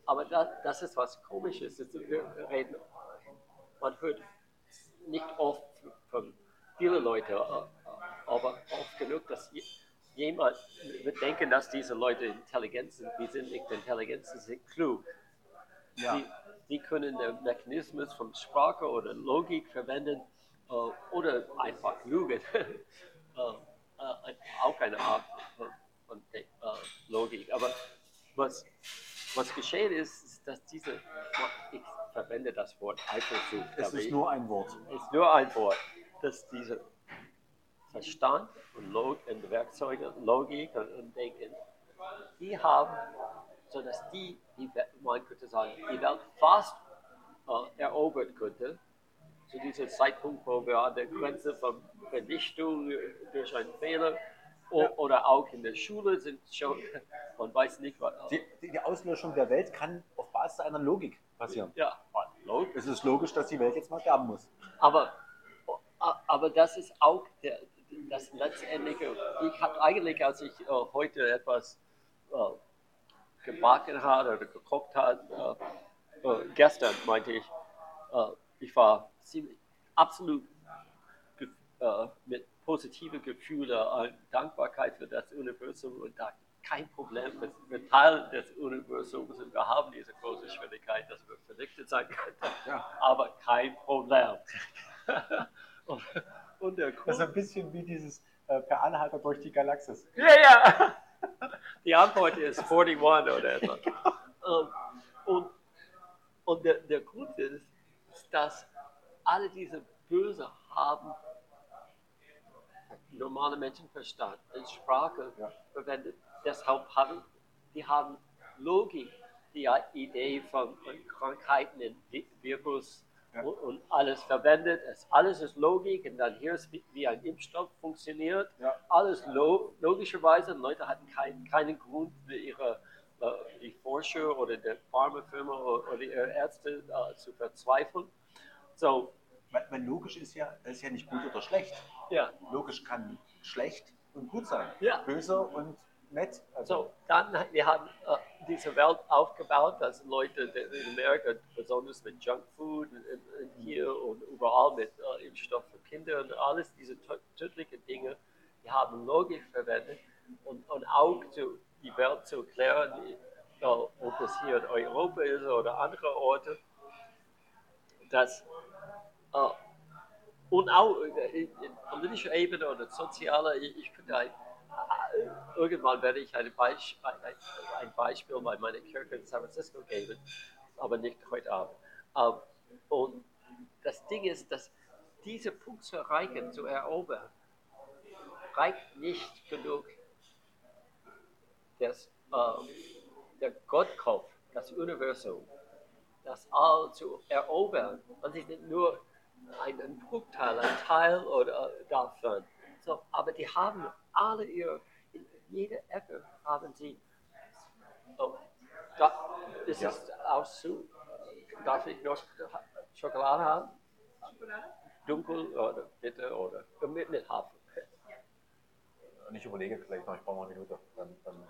aber das, das ist was Komisches. Wir reden, man hört nicht oft von vielen Leuten, äh, aber oft genug, dass je- jemand, wir denken, dass diese Leute intelligent sind. Die sind nicht intelligent, sie sind klug. Ja. Die, die können den Mechanismus von Sprache oder Logik verwenden äh, oder einfach lügen. [LAUGHS] äh, auch eine Art von, von äh, Logik. Aber was, was geschehen ist, ist, dass diese, ich verwende das Wort Eifersucht, Es ist ich- nur ein Wort. ist nur ein Wort, dass diese Verstand und, Log und Werkzeuge, Logik und, Denken, die haben, so dass die, die man könnte sagen, die Welt fast äh, erobert könnte, zu diesem Zeitpunkt, wo wir an der Grenze von Vernichtung durch einen Fehler o- oder auch in der Schule sind schon, [LAUGHS] man weiß nicht, was. Die, die Auslöschung der Welt kann auf Basis einer Logik passieren. ja, Logik. Es ist logisch, dass die Welt jetzt mal sterben muss. Aber, aber das ist auch der, das letztendliche. Ich habe eigentlich, als ich äh, heute etwas äh, gebacken habe oder gekocht habe, äh, äh, gestern meinte ich, äh, ich war ziemlich absolut äh, mit positiven Gefühlen und Dankbarkeit für das Universum und dachte, kein Problem, wir sind Teil des Universums und wir haben diese große Schwierigkeit, dass wir vernichtet sein können Ja. aber kein Problem. [LAUGHS] und, und der Das ist ein bisschen wie dieses äh, per Anhalter durch die Galaxis. ja, ja. [LAUGHS] Die Antwort ist 41 oder etwas. [LAUGHS] Ähm, und und der, der Grund ist, dass alle diese Böse haben normale Menschenverstand, in Sprache Ja. verwendet. Deshalb haben die haben Logik, die Idee von, von Krankheiten, in Vi- Virus Ja. und, und alles verwendet. Es, alles ist Logik und dann hier ist wie, wie ein Impfstoff funktioniert. Ja. Alles lo, logischerweise. Leute hatten kein, keinen Grund für ihre äh, die Forscher oder die Pharmafirma oder, oder ihre Ärzte äh, zu verzweifeln. So, Weil, logisch ist ja, das ist ja nicht gut oder schlecht. ja. Logisch kann schlecht und gut sein. Ja. Böse und nett. Also, So, dann, wir haben äh, diese Welt aufgebaut, dass Leute in Amerika, besonders mit Junkfood hier und überall mit äh, Impfstoff für Kinder und alles diese tö- tödlichen Dinge, die haben Logik verwendet und, und auch zu, die Welt zu erklären, ob es hier in Europa ist oder andere Orte, dass äh, und auch äh, in, in politischer Ebene oder sozialer, ich, ich könnte ein, äh, irgendwann werde ich ein, Beisp ein, Beispiel bei meiner Kirche in San Francisco geben, aber nicht heute Abend. Ähm, und das Ding ist, dass diese Punkt zu erreichen, zu erobern, reicht nicht genug. Das, äh, der Gottkopf, das Universum, das All zu erobern und sich nicht nur einen Bruchteil, ein Teil oder davon. So, aber die haben alle ihre, in jeder Ecke haben sie, oh, da, das ja. ist auch zu, darf ich noch Schokolade haben? Dunkel oder bitte oder mit, mit Hafer. Und ich überlege vielleicht noch, ich brauche mal eine Minute. Dann, dann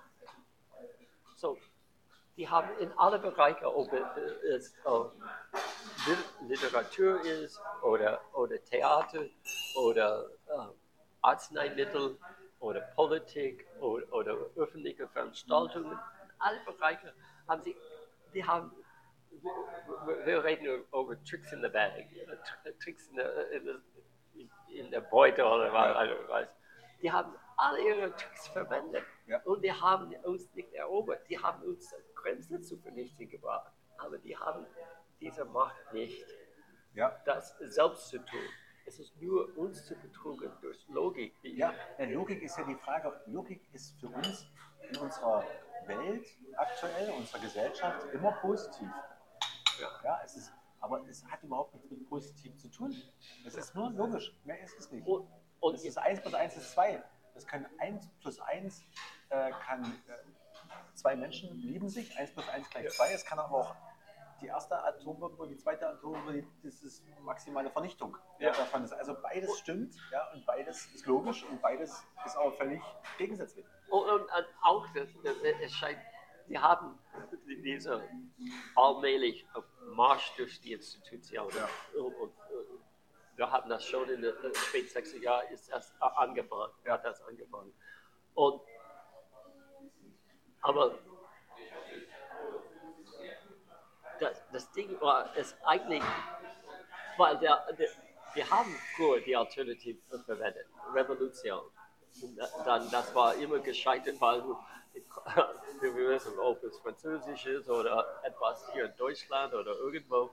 so, die haben in alle Bereiche, ob es uh, Literatur ist oder, oder Theater oder uh, Arzneimittel oder Politik oder, oder öffentliche Veranstaltungen, alle Bereiche haben sie, die haben wir reden über Tricks in the Bag, Tricks in der, in der, in der Beute oder was. Die haben alle ihre Tricks verwendet ja. und die haben uns nicht erobert. Die haben uns Grenzen zu vernichten gebracht, aber die haben diese Macht nicht, ja. das selbst zu tun. Es ist nur uns zu betrügen durch Logik. Ja, Logik ist ja die Frage, Logik ist für uns in unserer Welt aktuell, unserer Gesellschaft immer positiv. Ja. ja es ist, aber es hat überhaupt nichts mit positiv zu tun. Es ist nur logisch, mehr ist es nicht. Und, und es ist 1 plus 1 ist 2. Das kann 1 plus 1 äh, kann äh, zwei Menschen lieben sich, 1 plus 1 gleich 2. Es kann aber auch die erste Atombombe und die zweite Atombombe, das ist maximale Vernichtung ja. davon. Ist. Also beides stimmt ja, und beides ist logisch und beides ist aber völlig gegensätzlich. Und, und, und auch, das, das, es scheint die haben diese allmählich Marsch durch die Institution. Ja. Und, und, wir hatten das schon in den späten 60er Jahren, ist erst angefangen, ja. hat das angefangen. Und, aber das, das Ding war es eigentlich, weil der, der, wir haben früher die Alternative verwendet, Revolution. Dann, das war immer gescheitert, weil [LAUGHS] wir wissen, ob es Französisch ist oder etwas hier in Deutschland oder irgendwo.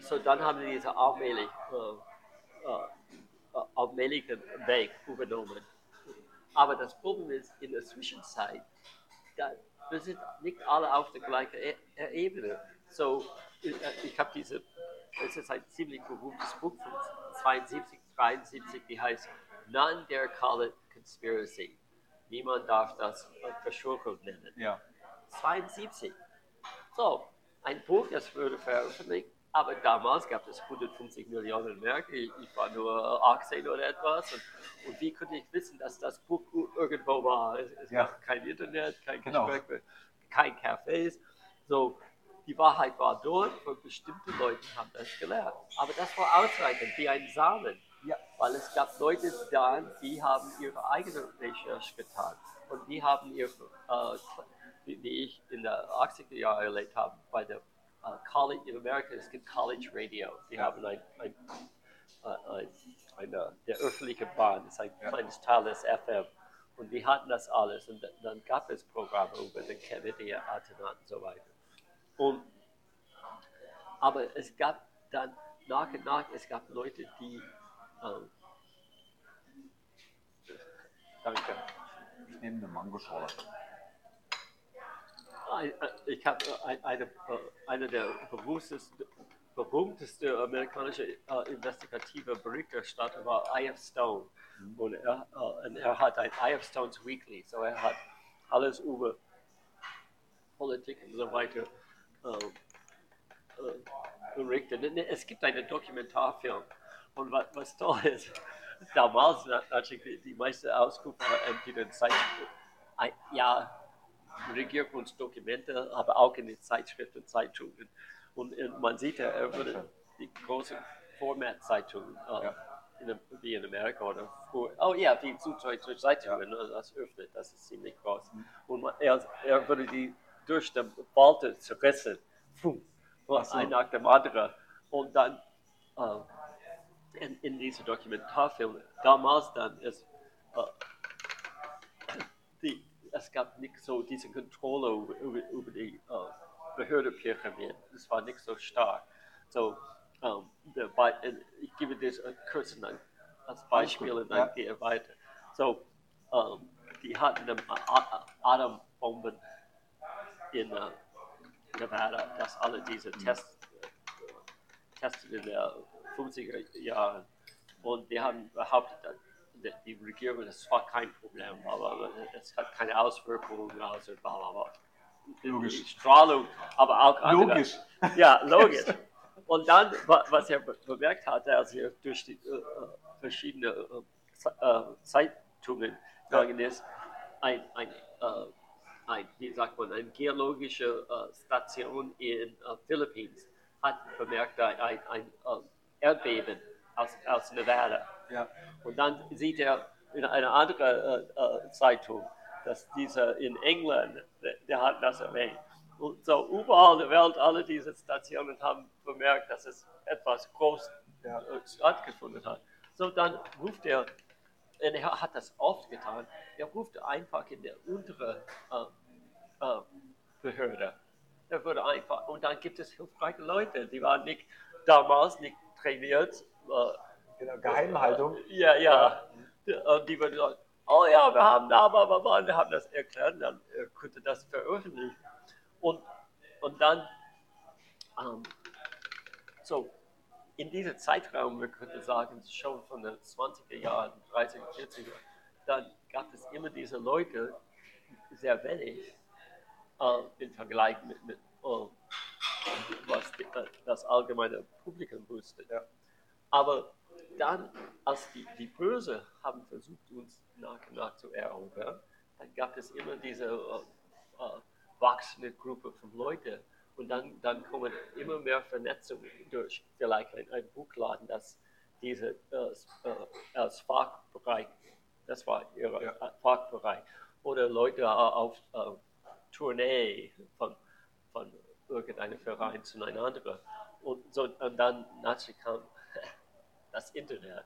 So dann haben sie diesen allmählich, äh, äh, allmählichen Weg übernommen. Aber das Problem ist, in der Zwischenzeit, da, wir sind nicht alle auf der gleichen Ebene. So, ich, ich habe diese, es ist ein ziemlich berühmtes Buch von 72, 73, die heißt None Dare Call It Conspiracy. Niemand darf das Verschwörung nennen. Ja. 72. So, ein Buch, das wurde veröffentlicht, aber damals gab es 150 Millionen Mark. Ich, ich, war nur 18 oder etwas. Und, und, wie konnte ich wissen, dass das Buch irgendwo war? Es, es ja. gab kein Internet, kein genau. Gespräch, kein Cafés. So, die Wahrheit war dort und bestimmte Leute haben das gelernt. Aber das war ausreichend, wie ein Samen. Ja, weil es gab Leute da, die haben ihre eigene Recherche getan. Und die haben ihr, äh, wie ich in den 80er Jahren erlebt habe, bei der uh, College in Amerika, es gibt College Radio. Die ja. haben ein, ein, ein, eine, der öffentliche Bahn, das ist ein kleines Teil des FM. Und die hatten das alles. Und dann gab es Programme über den Kennedy-Attentat und so weiter. Und, aber es gab dann nach und nach, es gab Leute, die ähm, danke. Ich nehme eine Mangoschale. Äh, ich habe äh, eine, äh, eine der berühmtesten, berühmteste amerikanische äh, investigative Berichterstatter war I.F. Stone. Mhm. Und, er, äh, und er hat ein I.F. Stone's Weekly, so er hat alles über Politik und so weiter äh, berichtet. Es gibt einen Dokumentarfilm und was, was toll ist, damals natürlich die, die meisten Auskunft entweder in Zeitschriften, ja, Regierungsdokumente, aber auch in den Zeitschriften, Zeitungen. Und, und man sieht ja, er würde die großen Formatzeitungen, äh, ja. in, wie in Amerika oder oh ja, die Süddeutsche Zeitungen, ja. das öffnet, das ist ziemlich groß. Mhm. Und man, er, er würde die durch den Falte zerrissen, so. ein nach dem anderen. Und dann äh, in, in diese Dokumentarfilme, damals dann ist, äh, es gab nicht so diese Kontrolle über, über, die äh, Behördenpyramide. Es war nicht so stark. So, ähm, äh, ich gebe das äh, kurz als Beispiel und dann gehe weiter. So, ähm, die hatten Atombomben in äh, Nevada, dass alle diese Tests Tests in der 50er Jahren und die haben behauptet, die- Regierung, das war kein Problem, aber es hat keine Auswirkungen, also bla bla bla. Logisch. Die Strahlung, aber auch andere. Logisch. Ja, [LAUGHS] logisch. Und dann, wa- was er be- bemerkt hatte, als er durch die äh, äh, verschiedene äh, äh, Zeitungen gegangen ist, ein, ein, äh, ein, wie sagt man, eine geologische äh, Station in äh, Philippinen hat bemerkt, ein, ein, ein äh, Erdbeben aus, aus Nevada. Ja. Und dann sieht er in einer anderen äh, äh, Zeitung, dass dieser in England, der, der hat das erwähnt. Und so überall in der Welt, alle diese Stationen haben bemerkt, dass es etwas groß Ja. äh, stattgefunden hat. So dann ruft er, und er hat das oft getan, er ruft einfach in der untere äh, äh, Behörde. Er würde einfach, und dann gibt es hilfreiche Leute, die waren nicht damals nicht trainiert. Äh, Genau, Geheimhaltung. ja, ja. Und die würden sagen, oh ja, wir haben da, aber wir haben das erklärt, dann äh, könnte das veröffentlichen. Und, und dann, ähm, so, in diesem Zeitraum, wir könnten sagen, schon von den 20er Jahren, 30er, 40er, dann gab es immer diese Leute, sehr wenig, äh, im Vergleich mit, mit äh, was die, äh, das allgemeine Publikum wusste. Ja. Aber dann, als die, die Böse haben versucht, uns nach und nach zu erobern, dann gab es immer diese äh, äh, wachsende Gruppe von Leuten. Und dann, dann kommen immer mehr Vernetzungen durch vielleicht ein, ein Buchladen, das diese äh, äh, als Fachbereich, das war ihr Ja. äh, Fachbereich, oder Leute auf äh, Tournee von, von irgendeinem Verein zu einem anderen. Und, so, und dann natürlich kam das Internet.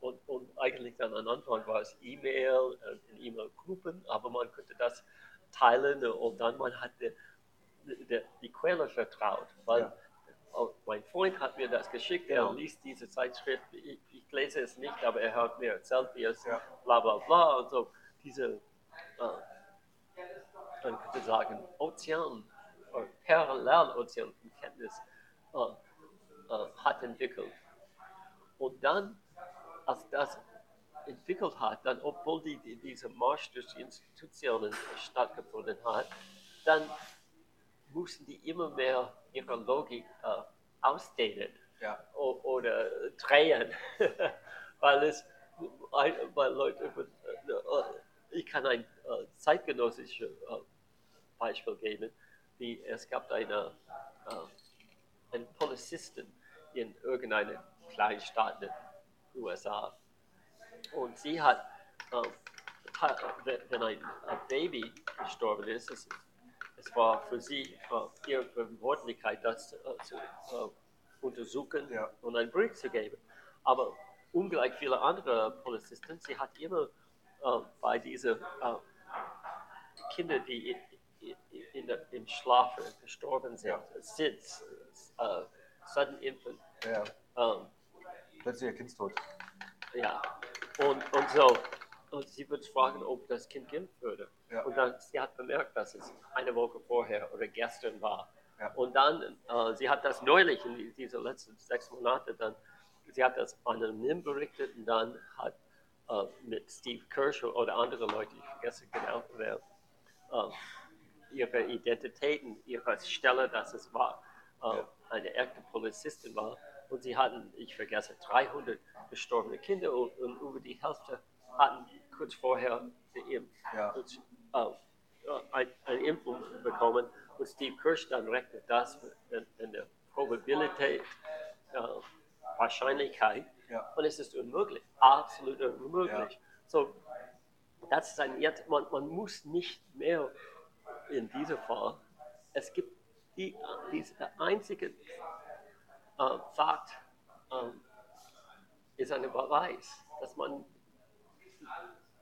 Und, und eigentlich dann am Anfang war es E-Mail, äh, in E-Mail-Gruppen, aber man konnte das teilen und dann man hatte die, die Quelle vertraut. Weil Ja. mein Freund hat mir das geschickt, er Ja. liest diese Zeitschrift, ich, ich lese es nicht, aber er hat mir erzählt, wie es Ja. bla bla bla und so. Diese, äh, man könnte sagen, Ozean, oder Parallelozean von Kenntnis äh, äh, hat entwickelt. Und dann, als das entwickelt hat, dann, obwohl die, die, diese Marsch durch die Institutionen stattgefunden hat, dann mussten die immer mehr ihre Logik äh, ausdehnen Ja. oder drehen, [LAUGHS] weil es, weil Leute, äh, ich kann ein äh, zeitgenössisches äh, Beispiel geben, wie es gab eine, äh, einen Polizisten in irgendeiner kleinen Stadt in den USA und sie hat, äh, hat wenn ein, ein Baby gestorben ist, es, es war für sie äh, ihre Verantwortlichkeit, das äh, zu äh, untersuchen Ja. und einen Bericht zu geben. Aber ungleich viele andere Polizisten, sie hat immer äh, bei diesen äh, Kindern, die in, in, der, im Schlaf gestorben sind, Ja. SIDS, äh, Sudden Infant, Ja. Ähm, Plötzlicher Kindstod. ja, und, und so. Und sie wird fragen, ob das Kind geimpft würde. Ja. Und dann, sie hat bemerkt, dass es eine Woche vorher oder gestern war. Ja. Und dann, äh, sie hat das neulich in die- diese letzten sechs Monate dann, sie hat das anonym berichtet und dann hat äh, mit Steve Kirsch oder andere Leute, ich vergesse genau wer, äh, ihre Identitäten, ihre Stelle, dass es war, äh, Ja. eine echte Polizistin war. Und sie hatten, ich vergesse, 300 gestorbene Kinder und, und über die Hälfte hatten kurz vorher geimpft. Ja. Und, äh, ein, eine Impfung bekommen. Und Steve Kirsch dann rechnet das in, in der Probabilität, äh, Wahrscheinlichkeit. Ja. Und es ist unmöglich, absolut unmöglich. Ja. So, das ist ein jetzt, man, man muss nicht mehr in diesem Fall. Es gibt die, diese einzige äh, Fakt, ähm, ist ein Beweis, dass man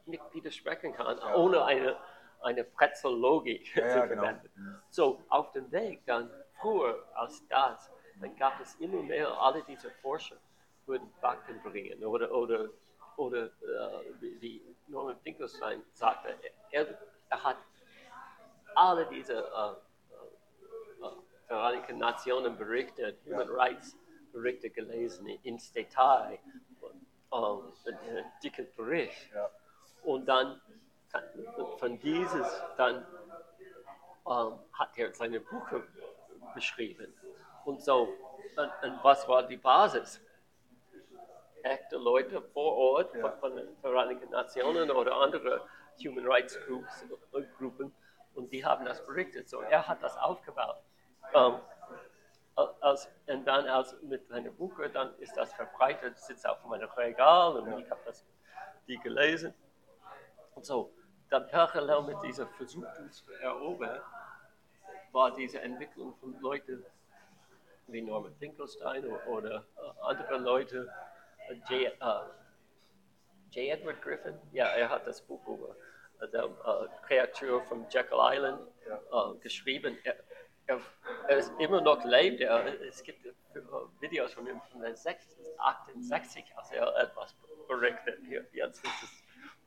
nicht widersprechen kann, ohne eine, eine Pretzellogik Ja, zu genau. verwenden. So, auf dem Weg dann früher als das, dann gab es immer mehr, alle diese Forscher würden Fakten bringen oder, oder, oder äh, wie, wie Norman Finkelstein sagte, er, er hat alle diese äh, äh, äh, Vereinigten Nationen Berichte, Human Rights Berichte gelesen, ins Detail, ähm, einen dicken Bericht. Ja. Und dann von dieses dann ähm, hat er seine Bücher beschrieben. Und so, und, und was war die Basis? Echte Leute vor Ort Ja. von, von den Vereinigten Nationen oder andere Human Rights Groups, äh, Gruppen und die haben das berichtet. So, er hat das aufgebaut. Ähm, als, und dann als mit seinen Büchern, dann ist das verbreitet, sitzt auf meinem Regal und ich habe das die gelesen. Und so, dann parallel mit dieser Versuch, zu erobern, war diese Entwicklung von Leuten wie Norman Finkelstein oder, oder äh, andere Leute, äh, J, äh, J. Edward Griffin, ja, er hat das Buch über äh, der äh, Kreatur von Jekyll Island äh, geschrieben. Er, er, ist immer noch lebt. Er, es gibt Videos von ihm von den 60, 68, als er etwas berichtet. Jetzt ist es,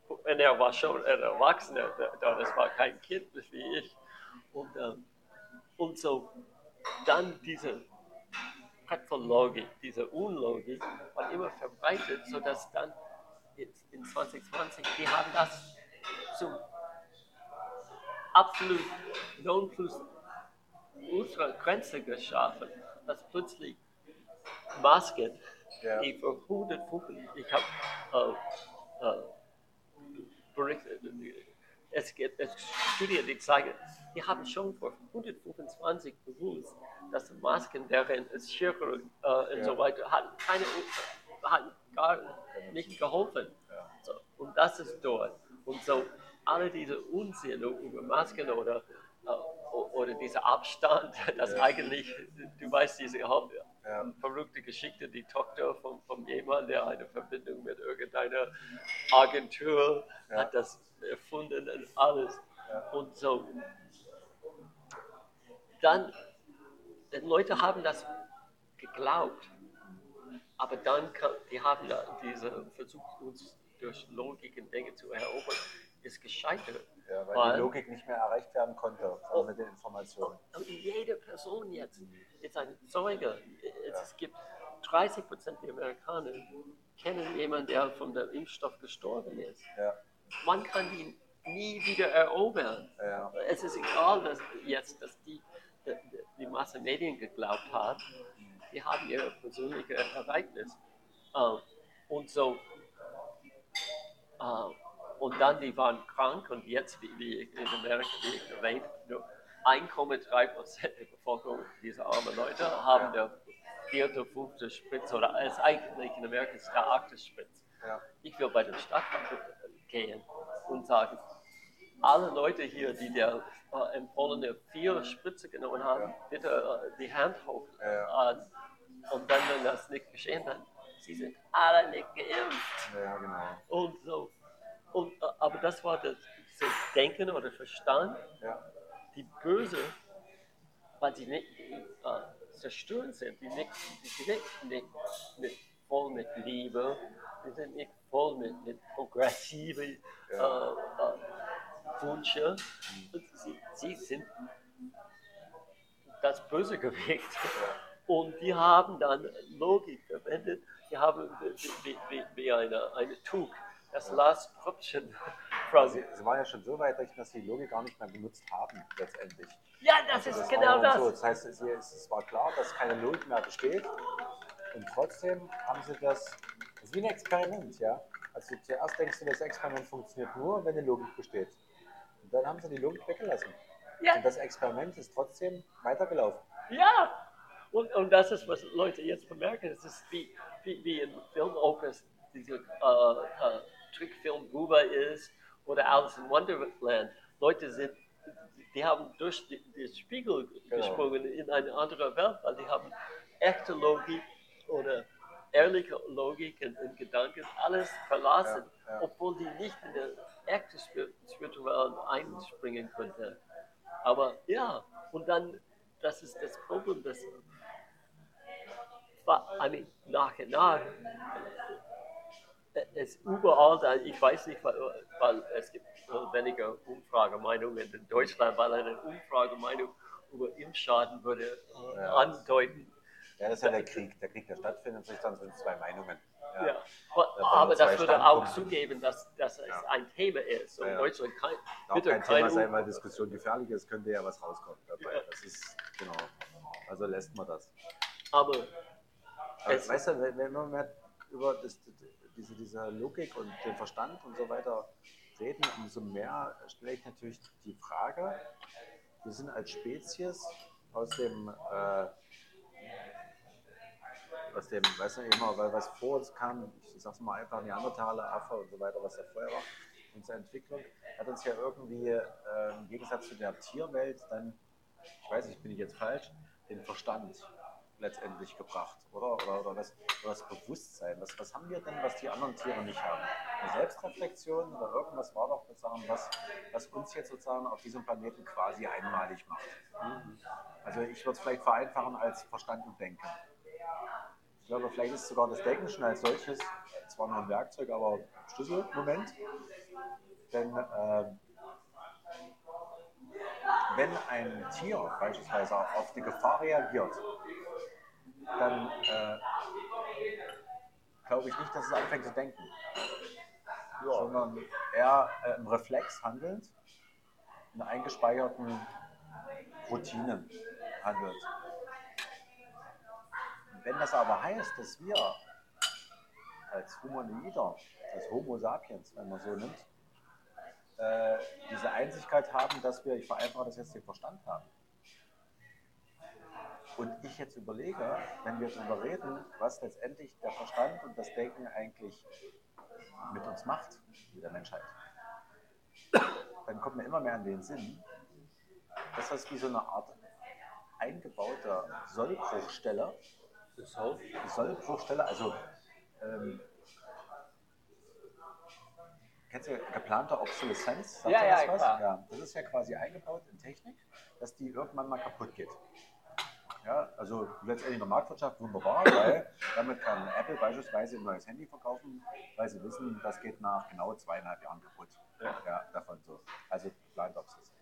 und er war schon ein Erwachsener, da- das war kein Kind wie ich. Und, ähm, und so dann diese Pathologie, diese Unlogik war immer verbreitet, sodass dann in 2020, die haben das zum absolut non-plus ultra Grenze geschaffen, dass plötzlich Masken, Ja. die für 150, ich habe äh, äh, berichtet, es gibt es Studien, die zeigen, die haben schon vor 125 bewusst, dass Masken, deren es Chirurg äh, und Ja. so weiter, hatten keine, hatten gar nicht geholfen. So, und das ist dort. Und so alle diese Unsinn über Masken oder, äh, oder dieser Abstand, [LAUGHS] das Ja. eigentlich, du weißt, diese Ja. verrückte Geschichte, die Tochter von, von jemandem, der eine Verbindung mit irgendeiner Agentur Ja. hat das erfunden und alles. Und so. Dann, die Leute haben das geglaubt, aber dann, kam, die haben diese versucht, uns durch Logik und Dinge zu erobern, ist gescheitert. Ja, weil, Weil- die Logik nicht mehr erreicht werden konnte Oh. mit den Informationen. Und jede Person jetzt ist ein Zeuge. Es, es gibt 30 Prozent der Amerikaner kennen jemanden, der von dem Impfstoff gestorben ist. Ja, Man kann ihn nie wieder erobern. ja, Es ist egal, dass jetzt, dass die, die, die Massenmedien geglaubt haben, die haben ihr persönliches Ereignis. Ähm, und so, äh, und dann die waren krank und jetzt, wie, wie in Amerika, wie ich erwähnt, nur 1,3 Prozent der Bevölkerung dieser armen Leute haben der vierte, fünfte Spritze oder ist eigentlich in Amerika ist der achte Spritze. ja, Ich will bei dem Stadtrat gehen und sagen, alle Leute hier, die der äh, empfohlene vier Spritze genommen haben, Ja. bitte äh, die Hand hoch. Ja. Äh, und dann, wenn das nicht geschehen, dann sie sind alle nicht geimpft. ja, genau. Und so. Und, äh, aber das war das so Denken oder Verstand, Ja, die böse, weil sie nicht äh, zerstörend sind, die nicht, die sind nicht, nicht, nicht voll mit Liebe, die sind nicht voll mit, mit progressiven Ja. äh, äh, Wünsche. Sie, sie sind das böse Gewicht. Und die haben dann Logik verwendet, die haben wie, wie, wie, wie eine, eine Tuch, das Last from Sie, sie waren ja schon so weit, dass sie die Logik gar nicht mehr benutzt haben, letztendlich. Ja, das Also ist war genau ja So. das. Das heißt, es, war klar, dass keine Logik mehr besteht. Und trotzdem haben sie das. Das ist wie ein Experiment, ja. Also zuerst denkst du, das Experiment funktioniert nur, wenn eine Logik besteht. Und dann haben sie die Logik weggelassen. Ja, Und das Experiment ist trotzdem weitergelaufen. ja. Und, und das ist, was Leute jetzt bemerken. Es ist wie, wie, wie in Filmopers, diese äh, äh, Trickfilm Buba ist oder Alice in Wonderland. Leute sind, die haben durch die Spiegel Genau. gesprungen in eine andere Welt, weil die haben echte Logik oder ehrliche Logik und, und Gedanken, alles verlassen, Ja, ja. obwohl die nicht in der echten Spir- spirituellen einspringen könnte. Aber ja, und dann, das ist das Problem, dass I mean, nach und nach es überall ich weiß nicht, weil, weil es gibt weniger Umfragemeinungen in Deutschland, weil eine Umfragemeinung über Impfschaden würde äh, Ja. andeuten, Ja, das ist ja der Krieg. Der Krieg, der stattfindet, dann sind zwei Meinungen. Ja. Ja. Aber, das würde auch zugeben, dass, dass es Ja. ein Thema ist. Und Ja. Deutschland kann, Auch bitte kein Thema sein, weil Diskussion gefährlich ist, könnte ja was rauskommen dabei. Das ist, genau. Also lässt man das. Aber Aber Es- weißt du, wenn, mehr über das, diese, diese Logik und den Verstand und so weiter reden, umso mehr stelle ich natürlich die Frage, wir sind als Spezies aus dem, äh, aus dem, weißt du, immer, weil was vor uns kam, ich sag's mal einfach, Neandertaler, Affe und so weiter, was da vorher war, unsere Entwicklung, hat uns ja irgendwie äh, im Gegensatz zu der Tierwelt dann, ich weiß nicht, bin ich jetzt falsch, den Verstand letztendlich gebracht, oder? Oder, oder, das, oder das Bewusstsein. Was, was haben wir denn, was die anderen Tiere nicht haben? Eine Selbstreflexion oder irgendwas war doch sozusagen, was, was uns jetzt sozusagen auf diesem Planeten quasi einmalig macht. Also ich würde es vielleicht vereinfachen als Verstand und Denken. Ich glaube, vielleicht ist sogar das Denken schon als solches zwar nur ein Werkzeug, aber Schlüsselmoment. Denn ähm, wenn ein Tier beispielsweise auf die Gefahr reagiert, dann äh, glaube ich nicht, dass es anfängt zu denken, sondern eher äh, im Reflex handelnd, in eingespeicherten Routinen handelt. Wenn das aber heißt, dass wir als Humanoider, als Homo sapiens, wenn man so nimmt, äh, diese Einzigkeit haben, dass wir, ich vereinfache das jetzt, den Verstand haben. Und ich jetzt überlege, wenn wir darüber reden, was letztendlich der Verstand und das Denken eigentlich mit uns macht, mit der Menschheit, dann kommt mir immer mehr an den Sinn, dass das wie so eine Art eingebaute Sollbruchstelle, so, Sollbruchstelle, also ähm, kennst du geplante Obsoleszenz? Sagt Ja, ja, das was? klar. ja. Das ist ja quasi eingebaut in Technik, dass die irgendwann mal kaputt geht. Ja, also letztendlich in der Marktwirtschaft wunderbar, weil damit kann Apple beispielsweise ein neues Handy verkaufen, weil sie wissen, das geht nach genau zweieinhalb Jahren kaputt. Ja. davon so. Also geplante Obsoleszenz.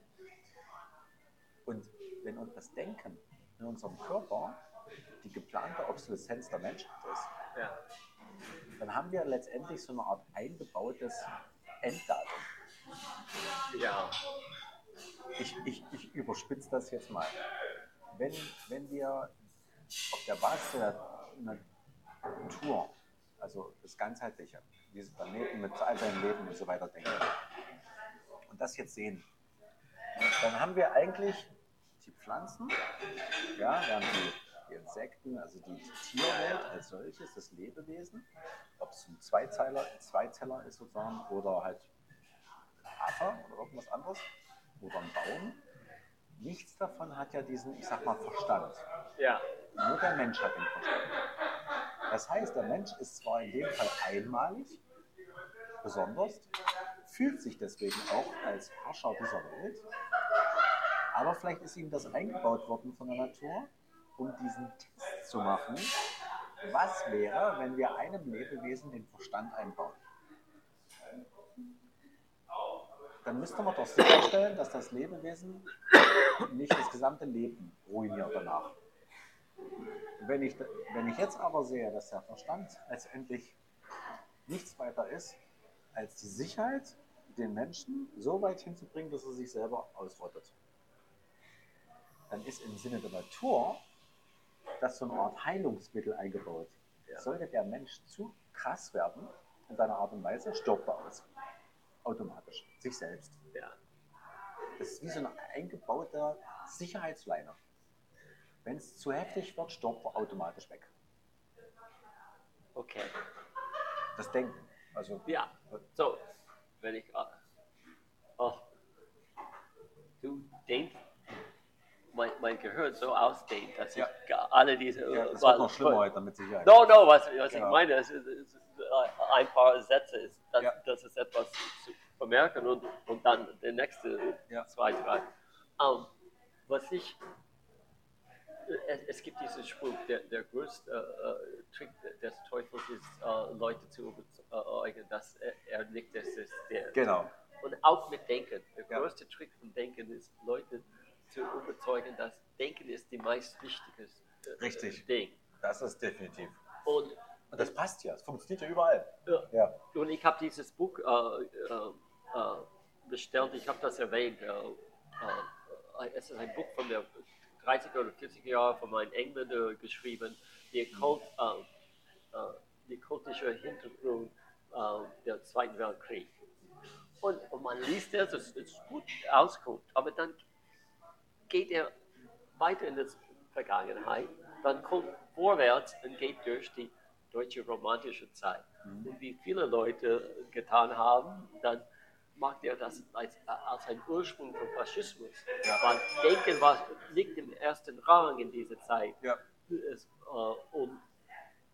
Und wenn uns das Denken in unserem Körper die geplante Obsoleszenz der Menschheit ist, ja. dann haben wir letztendlich so eine Art eingebautes Enddatum. ja. Ich, ich, ich überspitze das jetzt mal. Wenn, wenn wir auf der Basis der Natur, also das Ganzheitliche, diesen Planeten mit all seinem Leben und so weiter denken, und das jetzt sehen, dann haben wir eigentlich die Pflanzen, ja, wir haben die, die Insekten, also die Tierwelt als solches, das Lebewesen, ob es ein Zweizeiler, Zweizeller ist sozusagen, oder halt Affe oder irgendwas anderes, oder ein Baum. Nichts davon hat ja diesen, ich sag mal, Verstand. ja. Nur der Mensch hat den Verstand. Das heißt, der Mensch ist zwar in dem Fall einmalig, besonders, fühlt sich deswegen auch als Herrscher dieser Welt, aber vielleicht ist ihm das eingebaut worden von der Natur, um diesen Test zu machen, was wäre, wenn wir einem Lebewesen den Verstand einbauen. Dann müsste man doch sicherstellen, dass das Lebewesen nicht das gesamte Leben ruiniert danach. Wenn ich, wenn ich jetzt aber sehe, dass der Verstand letztendlich nichts weiter ist, als die Sicherheit, den Menschen so weit hinzubringen, dass er sich selber ausrottet, dann ist im Sinne der Natur das so eine Art Heilungsmittel eingebaut. Sollte der Mensch zu krass werden in seiner Art und Weise, stirbt er aus. Automatisch. Sich selbst. ja. Das ist wie so eine eingebaute Sicherheitsleine. Wenn es zu heftig wird, stirbt er automatisch weg. Okay. Das Denken. Also, Ja, so, wenn ich. Oh, du denkst mein, mein Gehirn so ausdehnt, dass Ja. ich alle diese. Ja, es weil- wird noch schlimmer heute mit Sicherheit. No, no, was, was Genau. ich meine, es ist, es ist äh, ein paar Sätze, ist, das, Ja. das ist etwas zu vermerken und, und dann der nächste Ja. zwei, drei. Ähm, was ich, es, es gibt diesen Spruch, der, der größte äh, Trick des Teufels ist, äh, Leute zu überzeugen, dass er, er nicht das ist, der. Genau. Und auch mit Denken. Der Ja. größte Trick von Denken ist, Leute zu überzeugen, dass Denken ist die meist wichtige äh, Richtig. Ding. Das ist definitiv. Und Und das passt ja. Es funktioniert ja überall. Ja. Ja. Und ich habe dieses Buch äh, äh, äh, bestellt, ich habe das erwähnt. Äh, äh, es ist ein Buch von der 30er oder 40er Jahre von einem Engländer geschrieben, die, Kult, die kultische Hintergrund der Zweiten Weltkrieg. Und, und man liest das, es ist gut auskommt, aber dann geht er weiter in die Vergangenheit, dann kommt vorwärts und geht durch die deutsche romantische Zeit. Und wie viele Leute getan haben, dann macht er das als, als ein Ursprung von Faschismus. Ja. Weil Denken war, liegt im ersten Rang in dieser Zeit. Ja. Es, äh, und,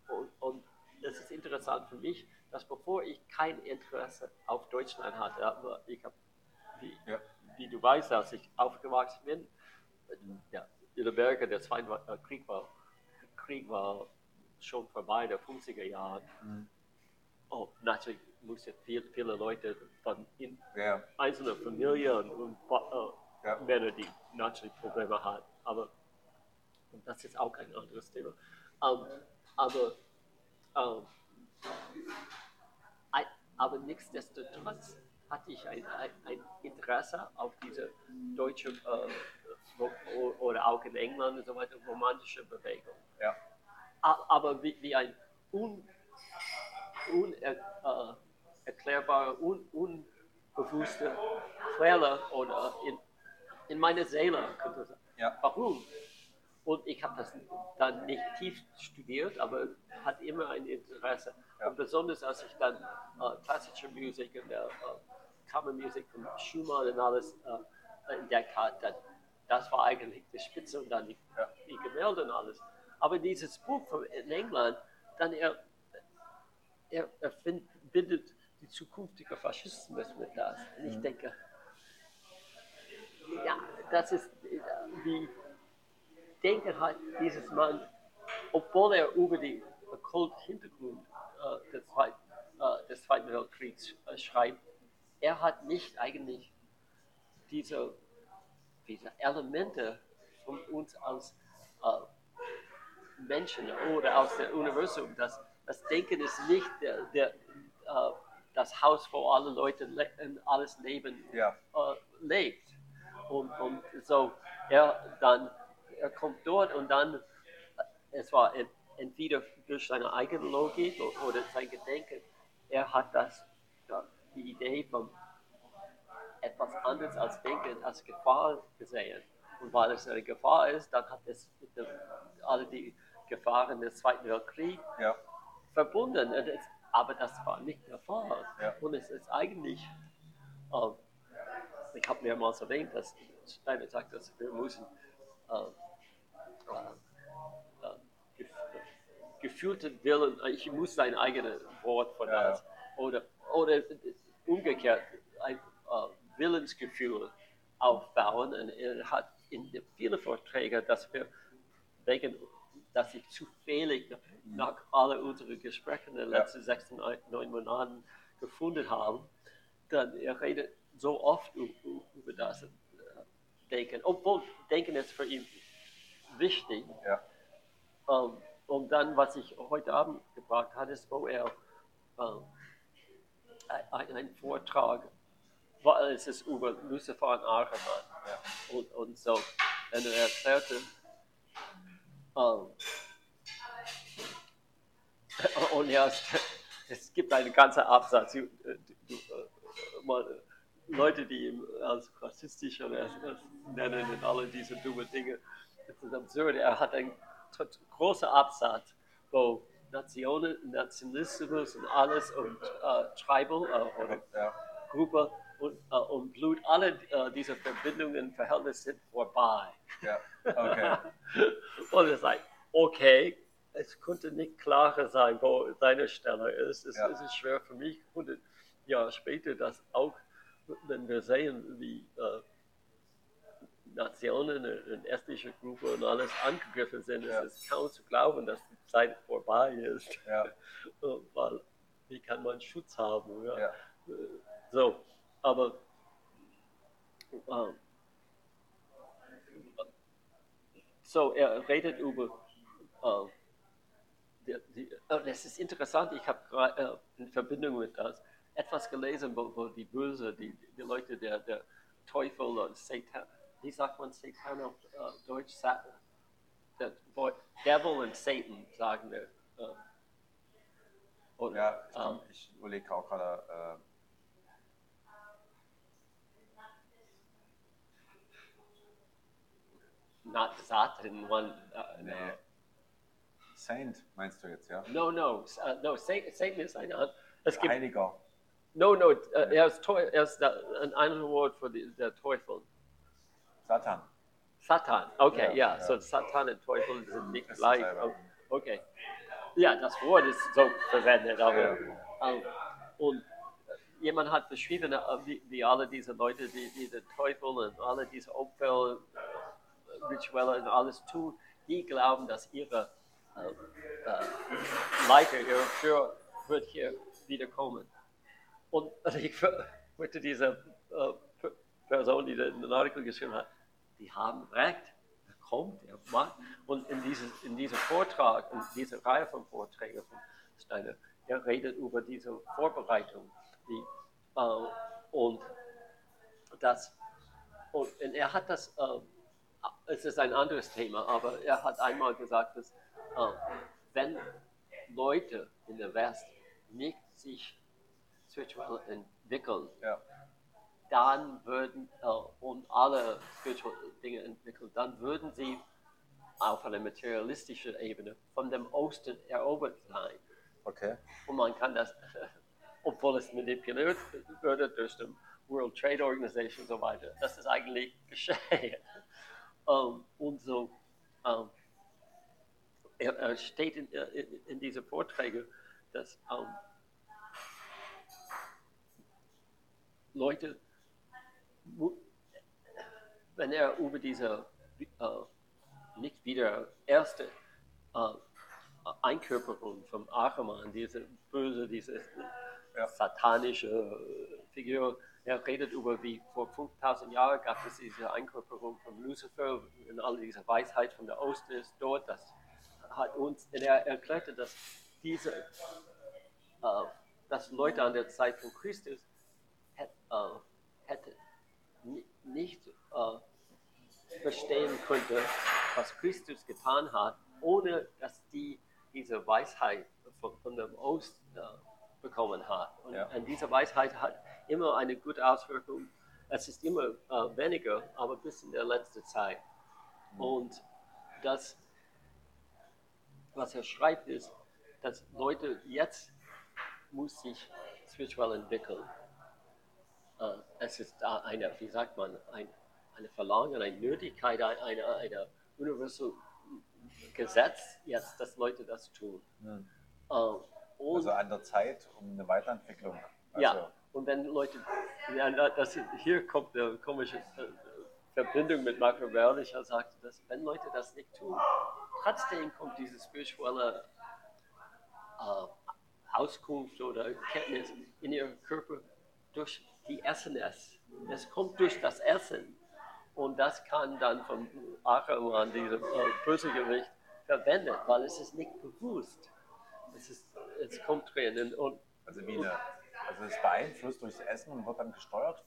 und, und es ist interessant für mich, dass bevor ich kein Interesse auf Deutschland hatte, aber ich habe, wie, Ja. wie du weißt, als ich aufgewachsen bin, äh, ja, in Amerika, der Zweite Wel- Krieg war, Krieg war schon vorbei, der 50er Jahre. Mhm. Oh, natürlich mussten viel, viele Leute von in Ja. einzelne Familien und äh, Ja. Männer, die natürlich Probleme haben. Aber das ist auch ein anderes Thema. Ähm, aber, ähm, ein, aber nichtsdestotrotz hatte ich ein, ein, ein Interesse auf diese deutsche äh, oder auch in England und so weiter romantische Bewegung. Ja. Aber wie, wie ein un, unerklärbare, un, unbewusste Quelle oder in, in meiner Seele, könnte sagen. Ja. Warum? Und ich habe das dann nicht tief studiert, aber hat immer ein Interesse. Ja. Und besonders als ich dann äh, klassische Musik und der äh, Kammermusik von Schumann und alles äh, entdeckt hat, dann, das war eigentlich die Spitze und dann die, Ja. die Gemälde und alles. Aber dieses Buch von, in England, dann er, er, er find, bindet die zukünftige Faschismus mit das. Und ich denke, ja, das ist wie denken hat dieses Mann, obwohl er über die Kult-Hintergrund äh, des, Zweit, äh, des Zweiten Weltkriegs äh, schreibt, er hat nicht eigentlich diese, diese Elemente von uns als äh, Menschen oder aus dem Universum. Das, das Denken ist nicht der, der, äh, das Haus, wo alle Leute le in alles Leben Ja. äh, lebt. Und, und so, er dann, er kommt dort und dann, äh, es war en- entweder durch seine eigene Logik oder sein Gedenken, er hat das, die Idee von etwas anderes als Denken, als Gefahr gesehen. Und weil es eine Gefahr ist, dann hat es alle die Gefahren des Zweiten Weltkriegs Ja. verbunden. Und es, aber das war nicht der Fall. Ja. Und es ist eigentlich, ähm, ich habe mehrmals erwähnt, dass Steiner sagt, dass wir müssen ähm, äh, äh, gef gefühlten Willen, ich muss sein eigenes Wort von Ja, das, oder, oder umgekehrt, ein äh, Willensgefühl aufbauen. Und er hat in vielen Vorträgen, dass wir wegen, dass ich zufällig nach all unseren Gesprächen in den Ja. letzten sechs, neun, neun Monaten gefunden haben, dann er redet so oft über das äh, Denken, obwohl Denken ist für ihn wichtig. Ja. Ähm, und dann, was ich heute Abend gebracht habe, ist, wo er ähm, ein, ein Vortrag, war, es ist über Lucifer und Archemann Ja. und, und so. Und er erklärte, ähm, und ja, es, es gibt einen ganzen Absatz, du, du, du, äh, mal, Leute, die ihn als rassistisch oder als, als nennen und alle diese dummen Dinge. Das ist absurd. Er hat einen großen Absatz, wo Nationen, Nationalismus und alles und äh, Tribal äh, oder Ja. Gruppe und, äh, und Blut, alle äh, diese Verbindungen, Verhältnisse sind vorbei. Ja, okay. [LAUGHS] und es ist like, okay, es konnte nicht klarer sein, wo seine Stelle ist. Es, Ja. es ist schwer für mich, 100 Jahre später, das auch, wenn wir sehen, wie äh, Nationen und estnische Gruppe und alles angegriffen sind, Ja. es ist kaum zu glauben, dass die Zeit vorbei ist. Ja, [LAUGHS] Äh, Weil, wie kann man Schutz haben? Ja? ja. So, aber ähm, so, er redet über äh, die, die, oh, das ist interessant, ich habe gerade äh, in Verbindung mit das etwas gelesen, wo, wo die Böse, die, die Leute, der, der Teufel und Satan, wie sagt man Satan auf äh, Deutsch? Sa der Wort Devil und Satan sagen wir. Äh, oder, Ja, ich, ähm, ich überlege auch gerade. Not Satan, one. Uh, nee. Saint meinst du jetzt, ja? No, no, uh, no. Satan, Satan ist ein an- Es gibt Heiliger. no, no. Uh, er ist, Teu er ist da, ein anderes Wort für die, der Teufel. Satan. Satan. Okay, Ja, ja. ja. So Satan und Teufel sind nicht gleich. Oh, Okay. Ja, das Wort ist so verwendet, aber Ja. ähm, und jemand hat beschrieben, äh, wie, wie alle diese Leute, die, die den Teufel und alle diese Opfer, Rituelle und alles tun, die glauben, dass ihre äh, äh, Leiter, ihre Führer wird hier wiederkommen. Und also [LAUGHS] ich wollte diese äh, Person, die den Artikel geschrieben hat, die haben recht. Er kommt, er macht. Und in, dieses, in diesem Vortrag, in dieser Reihe von Vorträgen von Steiner, er redet über diese Vorbereitung. Die, äh, und das, und, und er hat das, äh, es ist ein anderes Thema, aber er hat einmal gesagt, dass äh, wenn Leute in der West nicht sich spirituell entwickeln, Ja. dann würden äh, und alle spirituelle Dinge entwickeln, dann würden sie auf einer materialistischen Ebene von dem Osten erobert sein. Okay. Und man kann das, [LAUGHS] obwohl es manipuliert würde durch die World Trade Organization und so weiter, das ist eigentlich [LAUGHS] geschehen. Ähm, und so, ähm, er, er steht in, in, in diese Vorträge, dass ähm, Leute, wenn er über diese äh, nicht wieder erste äh, Einkörperung vom Achemon, diese böse, diese Ja. satanische äh, Figur, er redet über, wie vor 5000 Jahren gab es diese Einkörperung von Lucifer und all diese Weisheit von der Osten ist dort. Das hat uns, er erklärte, dass diese, äh, dass Leute an der Zeit von Christus hätt, äh, hätte ni- nicht äh, verstehen könnte, was Christus getan hat, ohne dass die diese Weisheit von, von dem Ost äh, bekommen hat. Und, Ja. und diese Weisheit hat immer eine gute Auswirkung. Es ist immer äh, weniger, aber bis in der letzten Zeit. Und das, was er schreibt, ist, dass Leute jetzt muss sich spirituell entwickeln. Äh, es ist da eine, wie sagt man, ein, eine Verlangen, eine Nötigkeit, ein- eine, eine universal Gesetz jetzt, dass Leute das tun. Hm. Äh, Also an der Zeit um eine Weiterentwicklung. Also, ja, und wenn Leute, ja, das, hier kommt eine komische äh, Verbindung mit Marco Berlich, er sagte, dass wenn Leute das nicht tun, trotzdem kommt diese spirituelle äh, Auskunft oder Kenntnis in ihren Körper durch die Essen es. Es kommt durch das Essen. Und das kann dann vom Ackermann, diesem äh, Bösegewicht, verwendet, weil es ist nicht bewusst. Es, ist, es kommt drin. Und, Also wie eine, also es ist beeinflusst durchs Essen und wird dann gesteuert,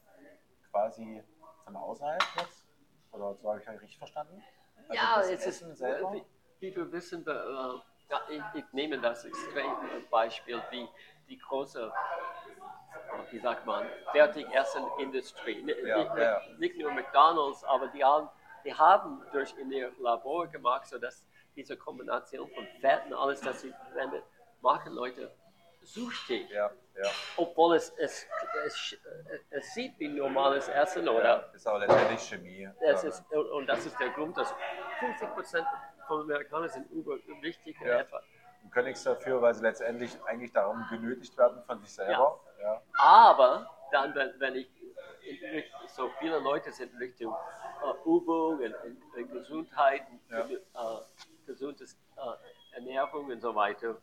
quasi von außerhalb jetzt? Oder so habe ich halt richtig verstanden? Also ja, das es Essen ist, selber? wie, wie wir wissen, äh, ja, ich, ich nehme das extrem Beispiel, wie die große, äh, wie sagt man, Fertigessen-Industrie. Ja, nicht, ja. nicht nur McDonalds, aber die haben, die haben durch in ihr Labor gemacht, sodass diese Kombination von Fetten, alles, das sie verwendet, machen Leute süchtig, Ja, ja. obwohl es, es, es, es sieht wie normales Essen ja. oder Ist auch letztendlich Chemie. es Ja. ist, und das ist der Grund, dass 50 Prozent von Amerikanern sind übergewichtig in Ja. etwa. Und können nichts dafür, weil sie letztendlich eigentlich darum genötigt werden von sich selber. Ja. Aber dann, wenn, wenn ich in so viele Leute sind in Richtung äh, Übung, in, in, in Gesundheit, Ja. in, äh, gesundes äh, Ernährung und so weiter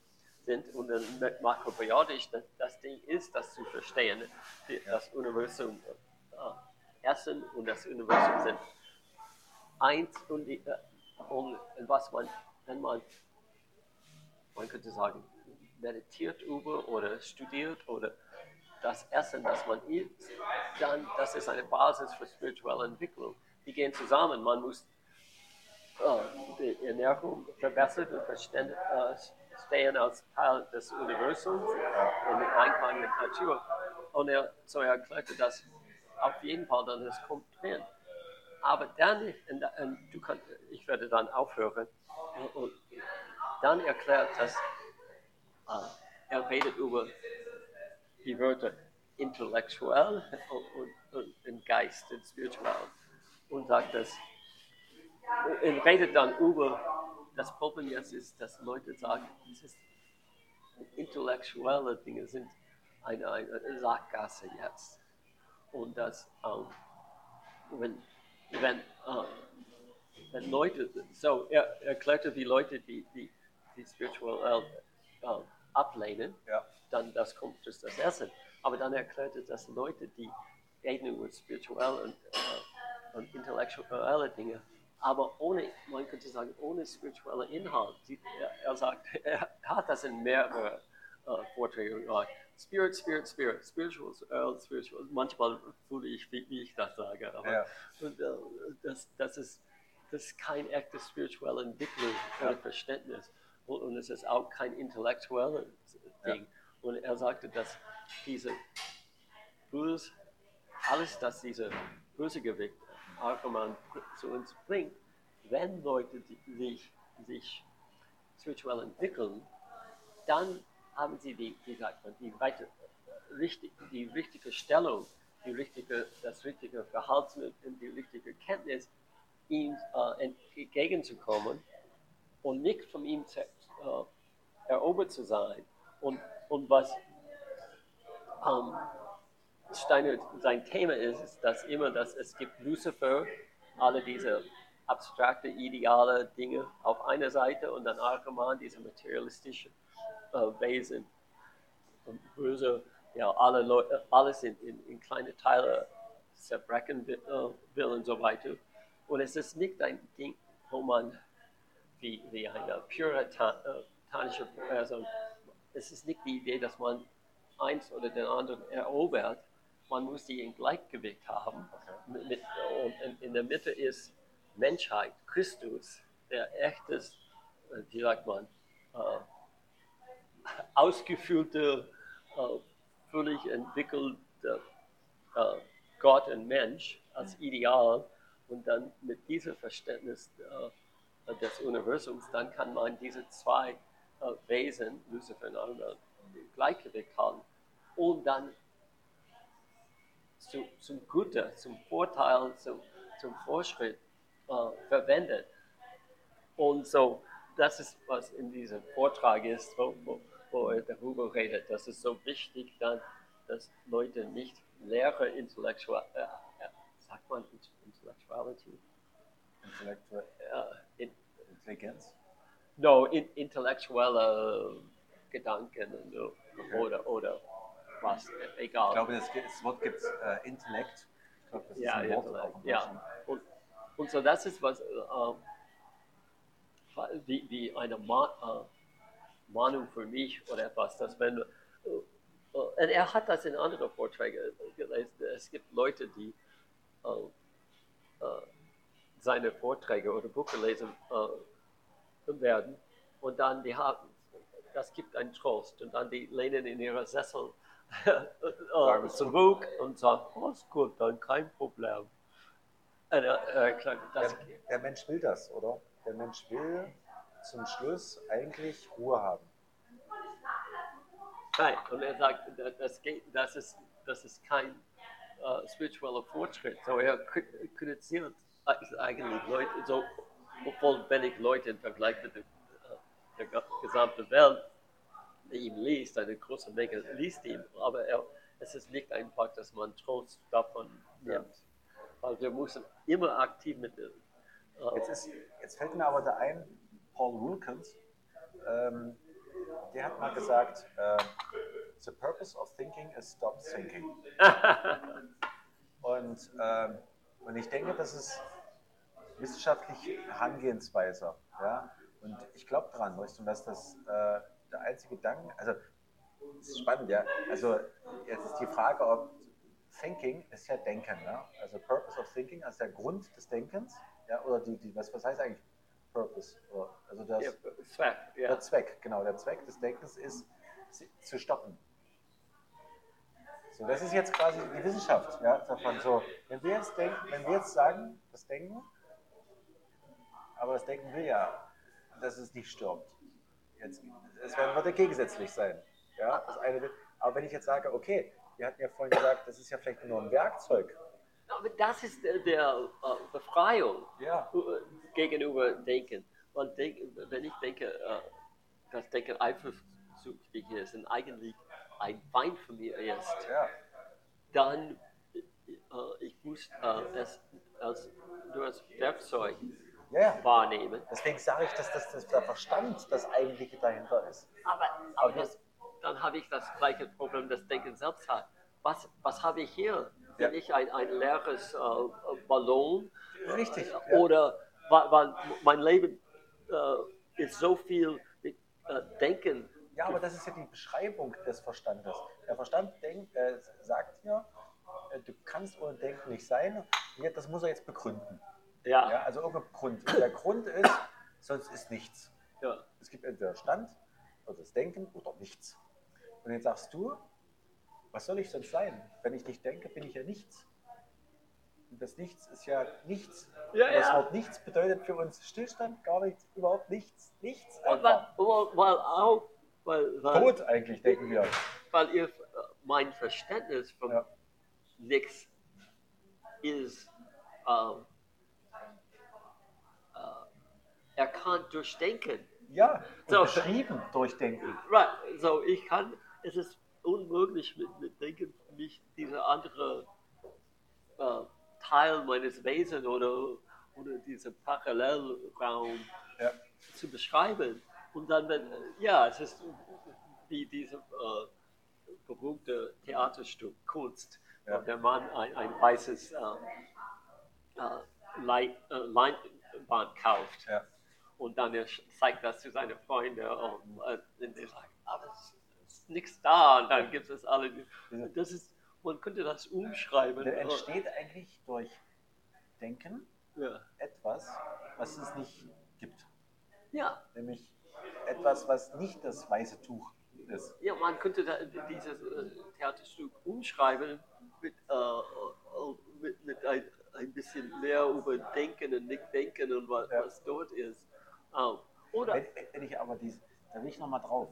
sind und dann makrobiotisch, das, das Ding ist, das zu verstehen, die, Ja. das Universum äh, Essen und das Universum sind eins und, die, äh, und was man, wenn man, man könnte sagen, meditiert über oder studiert oder das Essen, das man isst, dann das ist eine Basis für spirituelle Entwicklung. Die gehen zusammen. Man muss äh, die Ernährung verbessern und verstehen, äh, stehen als Teil des Universums in Einklang mit Natur. Und er, so er erklärte das auf jeden Fall, dann es kommt drin. Aber dann, und, und du kannst, ich werde dann aufhören, und, und dann erklärt das, er redet über die Wörter intellektuell und, und, und, und Geist und spirituell und sagt das und redet dann über das Problem jetzt ist, dass Leute sagen, es ist intellektuelle Dinge sind eine, eine Sackgasse jetzt und dass ähm, wenn, wenn, äh, wenn Leute, so er erklärte, wie Leute, die, die, die spirituell äh, ablehnen, Ja. dann das kommt durch das Essen. Aber dann erklärte, dass Leute, die reden über spirituelle und, äh, und intellektuelle Dinge, aber ohne, man könnte sagen, ohne spirituelle Inhalt. Er, sagt, er hat das in mehreren äh, Vorträgen gesagt. Spirit, Spirit, Spirit, Spiritual, äh, Spiritual. Manchmal fühle ich, wie, ich das sage, aber Ja. und, äh, das, das, ist, das ist kein echtes spirituelle Entwicklung oder Verständnis. Und, und es ist auch kein intellektuelles Ding. Und er sagte, dass diese Böse, alles, das diese Bösegewicht allgemein zu uns bringt, wenn Leute sich, sich spirituell entwickeln, dann haben sie die, wie sagt man, die, weite, richtig, die richtige Stellung, die richtige, das richtige Verhalten und die richtige Kenntnis, ihm äh, entgegenzukommen und nicht von ihm zu, äh, erobert zu sein. Und, und was ähm, Steiner sein Thema ist, ist, dass immer, dass es gibt Lucifer, alle diese abstrakte, ideale Dinge auf einer Seite und dann allgemein diese materialistische äh, Wesen und böse, ja, alle Leute, alles in, in, in kleine Teile zerbrechen will, äh, will und so weiter. Und es ist nicht ein Ding, wo man wie, wie eine puritanische Person, es ist nicht die Idee, dass man eins oder den anderen erobert, man muss die in Gleichgewicht haben. Mit, mit, und in, in der Mitte ist Menschheit, Christus, der echtes, äh, wie sagt man, äh, ausgefüllte, äh, völlig entwickelte äh, Gott und Mensch als Ideal. Und dann mit diesem Verständnis äh, des Universums, dann kann man diese zwei äh, Wesen, Lucifer und im Gleichgewicht haben. Und dann zu, zum Gute, zum Vorteil, zum, zum Fortschritt äh, verwendet. Und so, das ist, was in diesem Vortrag ist, wo, wo, wo er darüber redet. Das ist so wichtig, dann, dass Leute nicht leere Intellektual, äh, äh, sagt man Intellectuality? Intellektuelle Äh, in, Intelligenz. no, in, intellektuelle Gedanken und so, oder, oder was, egal. Ich glaube, das, das Wort gibt es äh, Intellekt. Ich glaube, das ist Ja, ein Wort Intellekt, auch ja. Und, und so das ist was, ähm, wie, wie eine Ma äh, Mahnung für mich oder etwas, dass wenn, äh, äh, und er hat das in anderen Vorträgen gelesen, es gibt Leute, die äh, äh, seine Vorträge oder Bücher lesen äh, werden und dann die haben, das gibt einen Trost und dann die lehnen in ihre Sessel äh, [LAUGHS] zurück und sagen, oh, ist gut, dann kein Problem. Er, er erklärt, das, Der, der Mensch will das, oder? Der Mensch will zum Schluss eigentlich Ruhe haben. Right. Und er sagt, da- das, geht, das, ist, das ist kein äh, spiritueller Fortschritt. So er kri- kritisiert eigentlich Leute, so, obwohl wenig Leute im Vergleich mit der, äh, der ge- gesamten Welt ihn liest, eine große Menge liest ihn, aber er, es ist nicht einfach, dass man Trost davon nimmt. Weil wir müssen immer aktiv mit der, äh, Jetzt, ist, jetzt fällt mir aber da ein, Paul Wilkins, ähm, der hat mal gesagt, äh, the purpose of thinking is stop thinking. [LAUGHS] Und, ähm, und ich denke, das ist wissenschaftliche Herangehensweise. Ja? Und ich glaube dran, weißt du, dass das äh, der einzige Gedanke, also das ist spannend, ja. Also jetzt ist die Frage, ob Thinking ist ja Denken, ne? Also Purpose of Thinking, also der Grund des Denkens, ja, oder die, die was, was heißt eigentlich Purpose? Oder, also das, der Zweck. Ja. der Zweck, genau, der Zweck des Denkens ist, zu stoppen. So, das ist jetzt quasi die Wissenschaft, ja, davon so, wenn wir jetzt denken, wenn wir jetzt sagen, das Denken, aber das Denken will ja, dass es nicht stirbt. Jetzt, es würde gegensätzlich sein. Ja, das eine aber wenn ich jetzt sage, okay, wir hatten ja vorhin gesagt, das ist ja vielleicht nur ein Werkzeug. Aber das ist der, der äh, Befreiung Ja, äh, gegenüber Denken. Und denk, wenn ich denke, äh, dass Denken eifersüchtig ist und eigentlich ein Feind von mir ist, ja, dann äh, ich muss äh, es als, nur als Werkzeug ja, ja. wahrnehmen. Deswegen sage ich, dass das, das der Verstand das eigentliche dahinter ist. Aber, aber das, dann habe ich das gleiche Problem, das Denken selbst hat. Was, was habe ich hier? Bin Ja. ich ein, ein leeres äh, Ballon? Richtig. Ja. Oder weil, weil mein Leben äh, ist so viel mit äh, Denken. Ja, aber das ist ja die Beschreibung des Verstandes. Der Verstand denkt, äh, sagt dir, äh, du kannst ohne Denken nicht sein. Das muss er jetzt begründen. Ja, Ja, also irgendein Grund. Und der Grund ist, sonst ist nichts. ja. Es gibt entweder Stand oder das Denken oder nichts. Und jetzt sagst du, was soll ich sonst sein? Wenn ich nicht denke, bin ich ja nichts. Und das Nichts ist ja nichts. Ja, Und das ja. Wort nichts bedeutet für uns Stillstand, gar nichts, überhaupt nichts. Nichts Und weil, einfach. weil, weil auch, weil, weil, Tot eigentlich, denken wir. weil ihr, mein Verständnis von Ja. nichts ist ähm, äh, erkannt durch Denken. Ja, So. beschrieben durch Denken. Right, so ich kann, es ist unmöglich mit, mit Denken mich diese andere äh, Teil meines Wesens oder, oder diese Parallelraum Ja. zu beschreiben. Und dann, wenn, ja, es ist wie dieses äh, berühmte Theaterstück Kunst, Ja. wo der Mann ein, ein weißes äh, äh, äh, Leinwand kauft. Ja. Und dann er zeigt das zu seinen Freunden und, äh, und die sagen, aber es ist nichts da. Und dann gibt es alle. Das ist, man könnte das umschreiben. Da entsteht eigentlich durch Denken Ja. etwas, was es nicht gibt. ja, Nämlich etwas, was nicht das weiße Tuch ist. ja, man könnte da, dieses äh, Theaterstück umschreiben mit, äh, äh, mit, mit ein, ein bisschen mehr über Denken und Nicht-Denken und was, Ja. was dort ist. Ähm, oder, Wenn, wenn ich aber dies, da will ich nochmal drauf.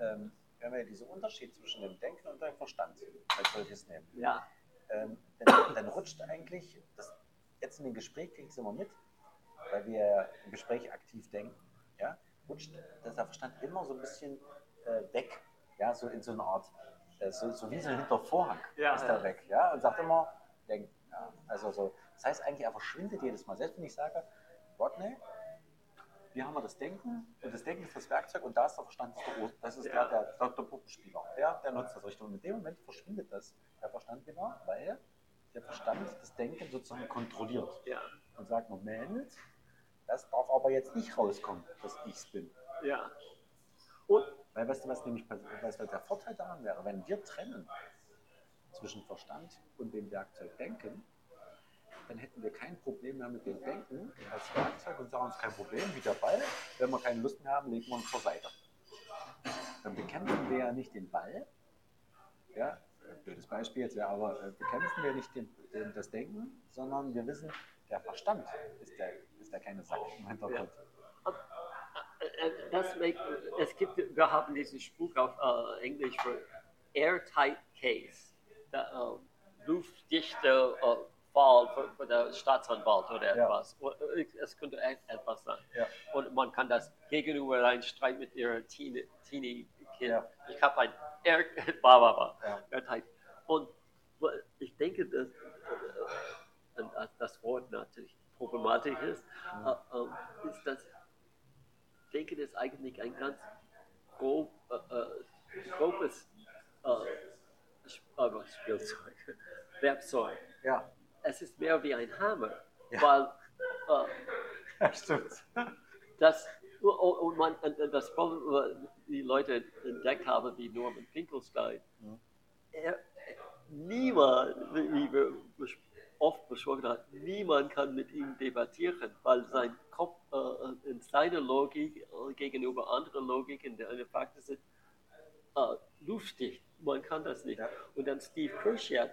Ähm, wenn wir diesen Unterschied zwischen dem Denken und dem Verstand als solches nehmen, ja, ähm, dann, dann rutscht eigentlich, das, jetzt in dem Gespräch kriege ich es immer mit, weil wir im Gespräch aktiv denken, ja, rutscht der Verstand immer so ein bisschen äh, weg, ja, so in so eine Art, äh, so, so wie so ein hinter Vorhang Ja, ist er weg, ja, und sagt immer, denken, ja, also so, das heißt eigentlich, er verschwindet jedes Mal, selbst wenn ich sage, Rodney, wir haben wir das Denken und das Denken ist das Werkzeug und da ist der Verstand ist der das ist Ja. der, der, der, Puppenspieler, der, der nutzt das richtig und in dem Moment verschwindet das, der Verstand wieder, weil der Verstand das Denken sozusagen kontrolliert. Ja, und sagt, Moment, das darf aber jetzt nicht rauskommen, dass ich's bin. ja. Und, Weil weißt du, was nämlich was, was der Vorteil daran wäre, wenn wir trennen zwischen Verstand und dem Werkzeug Denken, dann hätten wir kein Problem mehr mit dem Denken als Werkzeug und sagen uns kein Problem, wie der Ball. Wenn wir keine Lust mehr haben, legen wir uns zur Seite. Dann bekämpfen wir ja nicht den Ball. Ja, blödes Beispiel jetzt, ja, aber äh, bekämpfen wir nicht den, den, das Denken, sondern wir wissen, der Verstand ist der, ist der kleine Sack im Hintergrund. äh, äh, das es gibt, wir haben diesen Spruch auf äh, Englisch für Airtight Case. Äh, luftdichte äh, Für, für der Staatsanwalt oder Ja. etwas. Oder, äh, Es könnte etwas sein. Ja. Und man kann das gegenüber einen Streit mit ihrer Teenie, Teenie Kind. Ja. Ich habe ein Air, [LAUGHS] bla, Ja. Und ich denke, dass äh, und das- Wort natürlich problematisch ist, äh, äh, ist das, ich denke, das ist eigentlich ein ganz grob, äh, äh, grobes äh, äh, Spielzeug, [LAUGHS] Werkzeug. Ja, Es ist mehr wie ein Hammer, Ja. weil äh, [LAUGHS] ja stimmt. das, und, und man, und und das Problem, was die Leute entdeckt haben, wie Norman Finkelstein, Mhm. er, niemand, wie wir oft besprochen haben, niemand kann mit ihm debattieren, weil sein Kopf äh, in seiner Logik äh, gegenüber anderen Logiken, der eine Faktor sind, äh, luftdicht. Man kann das nicht. Ja. Und dann Steve Kirchert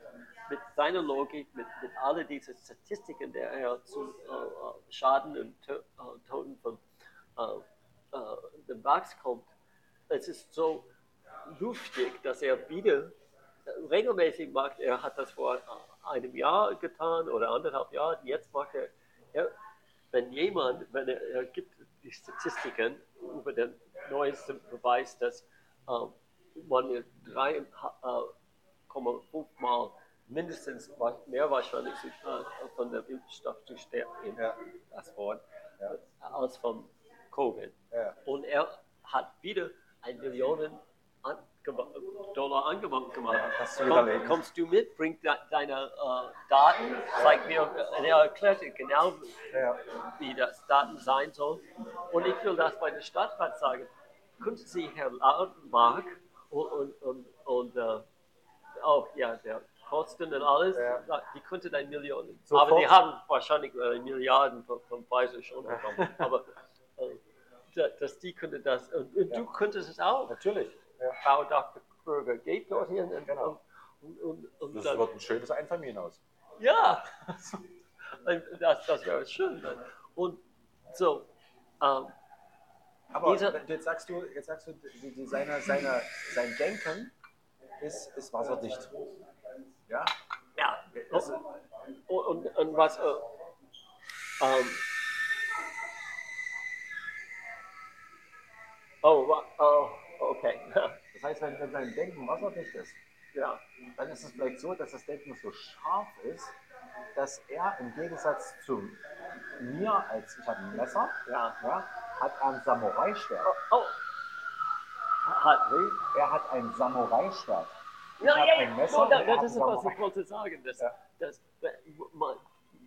mit seiner Logik, mit, mit all diesen Statistiken, der er zu äh, äh, Schaden und To- äh, Toten von äh, äh, dem Wachs kommt, es ist so luftig, dass er wieder äh, regelmäßig macht. Er hat das vor einem Jahr getan oder anderthalb Jahren. Jetzt macht er, er wenn jemand, wenn er, er gibt die Statistiken über den neuesten Beweis, dass man mit 3,5 Mal mindestens mehr wahrscheinlich von dem Impfstoff zu sterben, Ja. das Wort, Ja. als von Covid. Ja. Und er hat wieder ein Millionen an, Dollar Angebot gemacht. du Komm, kommst du mit, bring de, deine äh, Daten, zeig mir, und er erklärt dir genau, Ja. wie das Daten sein soll. Und ich will das bei der Stadtrat sagen. Könnten Sie, Herr Lautenbach, und, und, und, und äh, auch ja, der Kosten und alles, Ja. die könnten ein Millionen. Sofort. Aber die haben wahrscheinlich äh, Milliarden von, von Pfizer schon bekommen. [LAUGHS] Aber äh, da- dass die könnte das, und, und du könntest es auch. Natürlich. Ja. Frau Dr. Kröger geht dorthin und, Genau. und, und, und Das dann, wird ein schönes Einfamilienhaus. ja, [LAUGHS] das, das wäre schön. ne? Und so, ähm, Aber Dieser- jetzt sagst du, jetzt sagst du, die, die, seine, seine, sein Denken ist, ist wasserdicht. Ja? ja, Das, und, und, und was, äh, ähm, oh, oh, okay, [LAUGHS] das heißt, wenn, wenn sein Denken wasserdicht ist, ja, dann ist es vielleicht so, dass das Denken so scharf ist, dass er im Gegensatz zu mir, als ich habe ein Messer, ja, ja, hat ein Samurai-Schwert. oh, hat, wie? Er hat ein Samurai-Schwert. Ja, ja, ein ja, Messer und da, er das ist was ich wollte sagen. Dass, Ja. dass, man,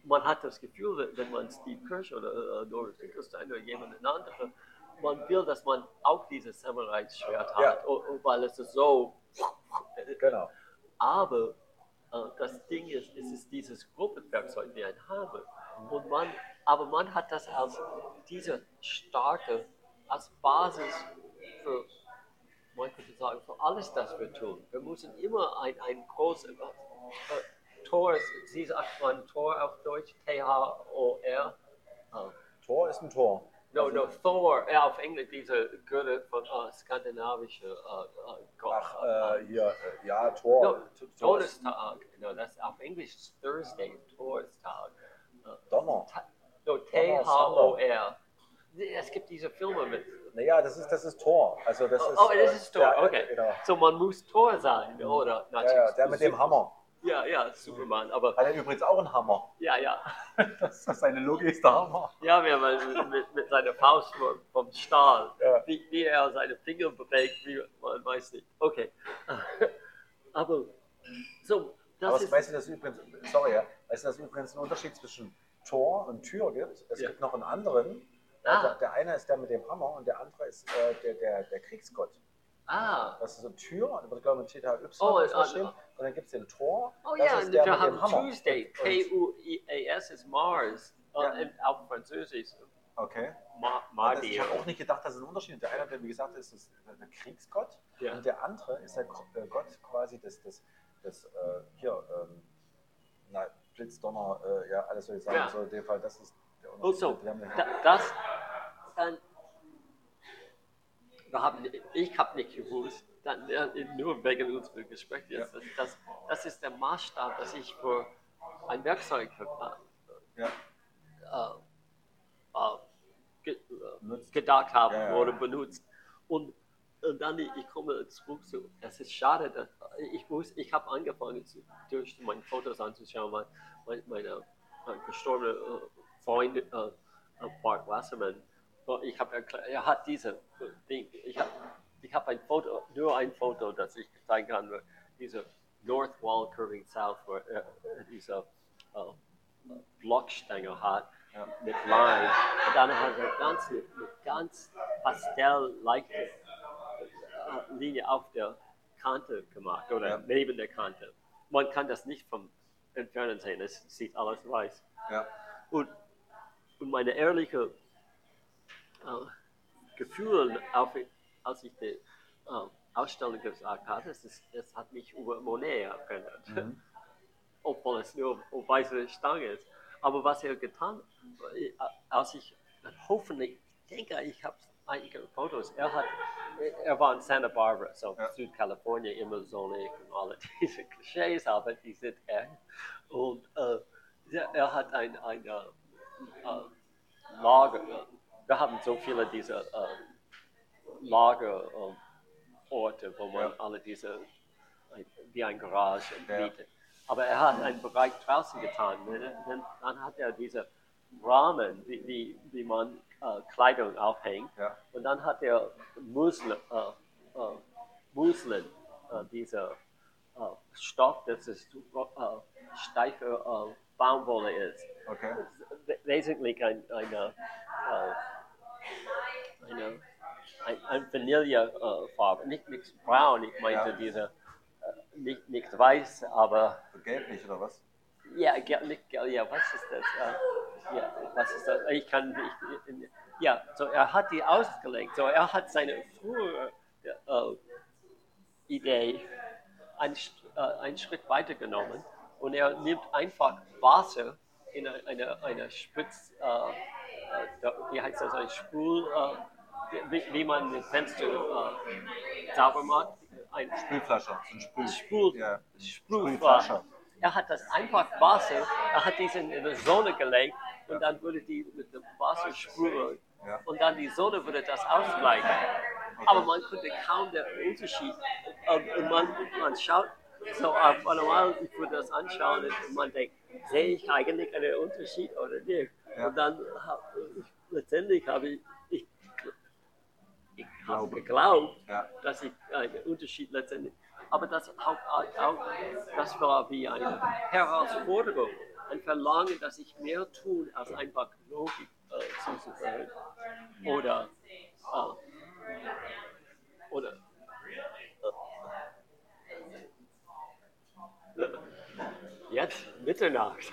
man hat das Gefühl, wenn man Steve Kirsch oder äh, Doris Finkelstein oder jemand anderen, man will, dass man auch dieses Samurai-Schwert hat, Ja. o- weil es ist so. Genau. Aber äh, das Ding ist, es ist dieses Gruppenwerkzeug wie ein Hammer. Und man, aber man hat das als diese starke, als Basis für, man könnte sagen, für alles, das wir tun. Wir müssen immer ein, ein großes äh, äh, Tor, Sie sagt man Tor auf Deutsch, T-H-O-R. Äh, Tor ist ein Tor. No, no, Thor, ja, auf Englisch diese Götter von äh, skandinavische äh, äh, Gott. Ach, äh, hier, äh, ja, Tor. No, Todestag. No, that's auf Englisch ist Thursday, Todestag. Donner. No, T-H-O-R. Es gibt diese Filme mit. Naja, das ist, das ist Tor. Also das Oh, ist, oh, das äh, ist Thor, der- okay. Genau. So, man muss Thor sein, oder? Ja, ja, der mit dem Hammer. Ja, ja, Superman, aber Hat er übrigens auch einen Hammer. ja, ja. [LAUGHS] Das ist seine Logik ist der Hammer. Ja, ja, weil mit, mit seiner Faust vom, vom Stahl, Ja. wie, wie er seine Finger bewegt, wie, man weiß nicht. Okay. [LAUGHS] Aber so, das Aber ist. weißt du, dass es übrigens, sorry, ja, weißt du, dass es übrigens einen Unterschied zwischen Tor und Tür gibt? Es Ja. gibt noch einen anderen. Ah. Der, der eine ist der mit dem Hammer und der andere ist äh, der, der, der Kriegsgott. ah, Das ist so Tür, da wird glaube ich mit THY Oh, ist das äh, stehen. Und dann gibt es den Tor. oh das ja, ist und der wir mit haben dem Hammer. Tuesday, T-U-E-A-S ist Mars, Ja. und auf Französisch, Okay. Ma Also ich Mardi. habe auch nicht gedacht, dass es ein Unterschied ist. Der eine, der wie gesagt ist, ist der Kriegsgott Ja. und der andere ist der äh, Gott quasi des, des, des äh, hier, ähm, na, Blitz, Donner, äh, ja, alles soll ich sagen. Ja. So in dem Fall, das ist der so, haben den- da, das, dann, haben, ich habe nicht gewusst, dann, ja, nur wegen unserer Gespräche, Ja. jetzt, das, das ist der Maßstab, dass ich für ein Werkzeug äh, Ja. äh, äh, äh, gedacht habe Ja, oder benutzt. Und, und dann, ich ich komme zurück zu, es ist schade, dass ich muss, ich habe angefangen, zu, durch meine Fotos anzuschauen, weil meine mein gestorbener äh, Freund, äh, äh, Bart Wasserman, ich habe erklärt, er hat diese Ding, ich habe ich hab ein Foto, nur ein Foto, das ich zeigen kann, diese North Wall Curving South, wo er äh, diese äh, Blockstängel hat Ja. mit Line. Und dann hat er ganz mit, mit ganz pastell leichte äh, Linie auf der Kante gemacht oder Ja. neben der Kante. Man kann das nicht vom Entfernen sehen, es sieht alles weiß. Ja. Und, und meine ehrliche Gefühl, auf, als ich die äh, Ausstellung gesagt habe, es, ist, es hat mich über Monet erinnert. Mhm. [LAUGHS] Obwohl es nur eine weiße Stange ist. Aber was er getan hat, äh, als ich hoffentlich, ich denke, ich habe einige Fotos, er hat, er war in Santa Barbara, so Ja. Südkalifornien, immer sonnig und alle [LAUGHS] diese Klischees, aber die sind echt. Und äh, er hat ein, ein äh, äh, Lager, wir haben so viele dieser äh, Lagerorte, wo man Ja. alle diese, ein- wie ein Garage Ja. bietet. Aber er hat einen Bereich draußen getan. Dann, dann, hat er diese Rahmen, wie, wie, wie man äh, Kleidung aufhängt. Ja. Und dann hat er Muslin, äh, äh, Muslin äh, dieser äh, Stoff, das ist äh, steife äh, Baumwolle ist. Okay. Wesentlich ein, eine, äh, eine, ein, ein Vanillefarbe, nicht, nicht braun, ich meinte Ja. diese, äh, nicht, nicht weiß, aber So gelblich oder was? ja, gel, nicht gel, ja, was ist das? Äh, ja, was ist das? Ich kann nicht. Ja, so er hat die ausgelegt. So er hat seine frühere äh, Idee einen, äh, einen Schritt weitergenommen und er nimmt einfach Wasser in eine, eine, eine Spritz, äh, äh, wie heißt das, ein Spul, äh, wie, wie man ein Fenster äh, sauber macht. Ein Spülflasche. Ein Spül. Sprüh, Ja. Sprühwasser. Er hat das einfach Wasser, er hat diesen in die Sonne gelegt und dann würde die mit dem Wasser sprühen Ja. und dann die Sonne würde das ausgleichen. Aber man konnte kaum den Unterschied. Und und man, man schaut so auf normal, ich würde das anschauen und man denkt, sehe ich eigentlich einen Unterschied oder nicht? Ja. Und dann letztendlich habe ich, ich, ich habe geglaubt, Ja. dass ich einen Unterschied letztendlich. Aber das, auch, auch, das war wie eine Herausforderung, ein Verlangen, dass ich mehr tun, als einfach Logik äh, zuzuhören. Oder, äh, oder jetzt Mitternacht.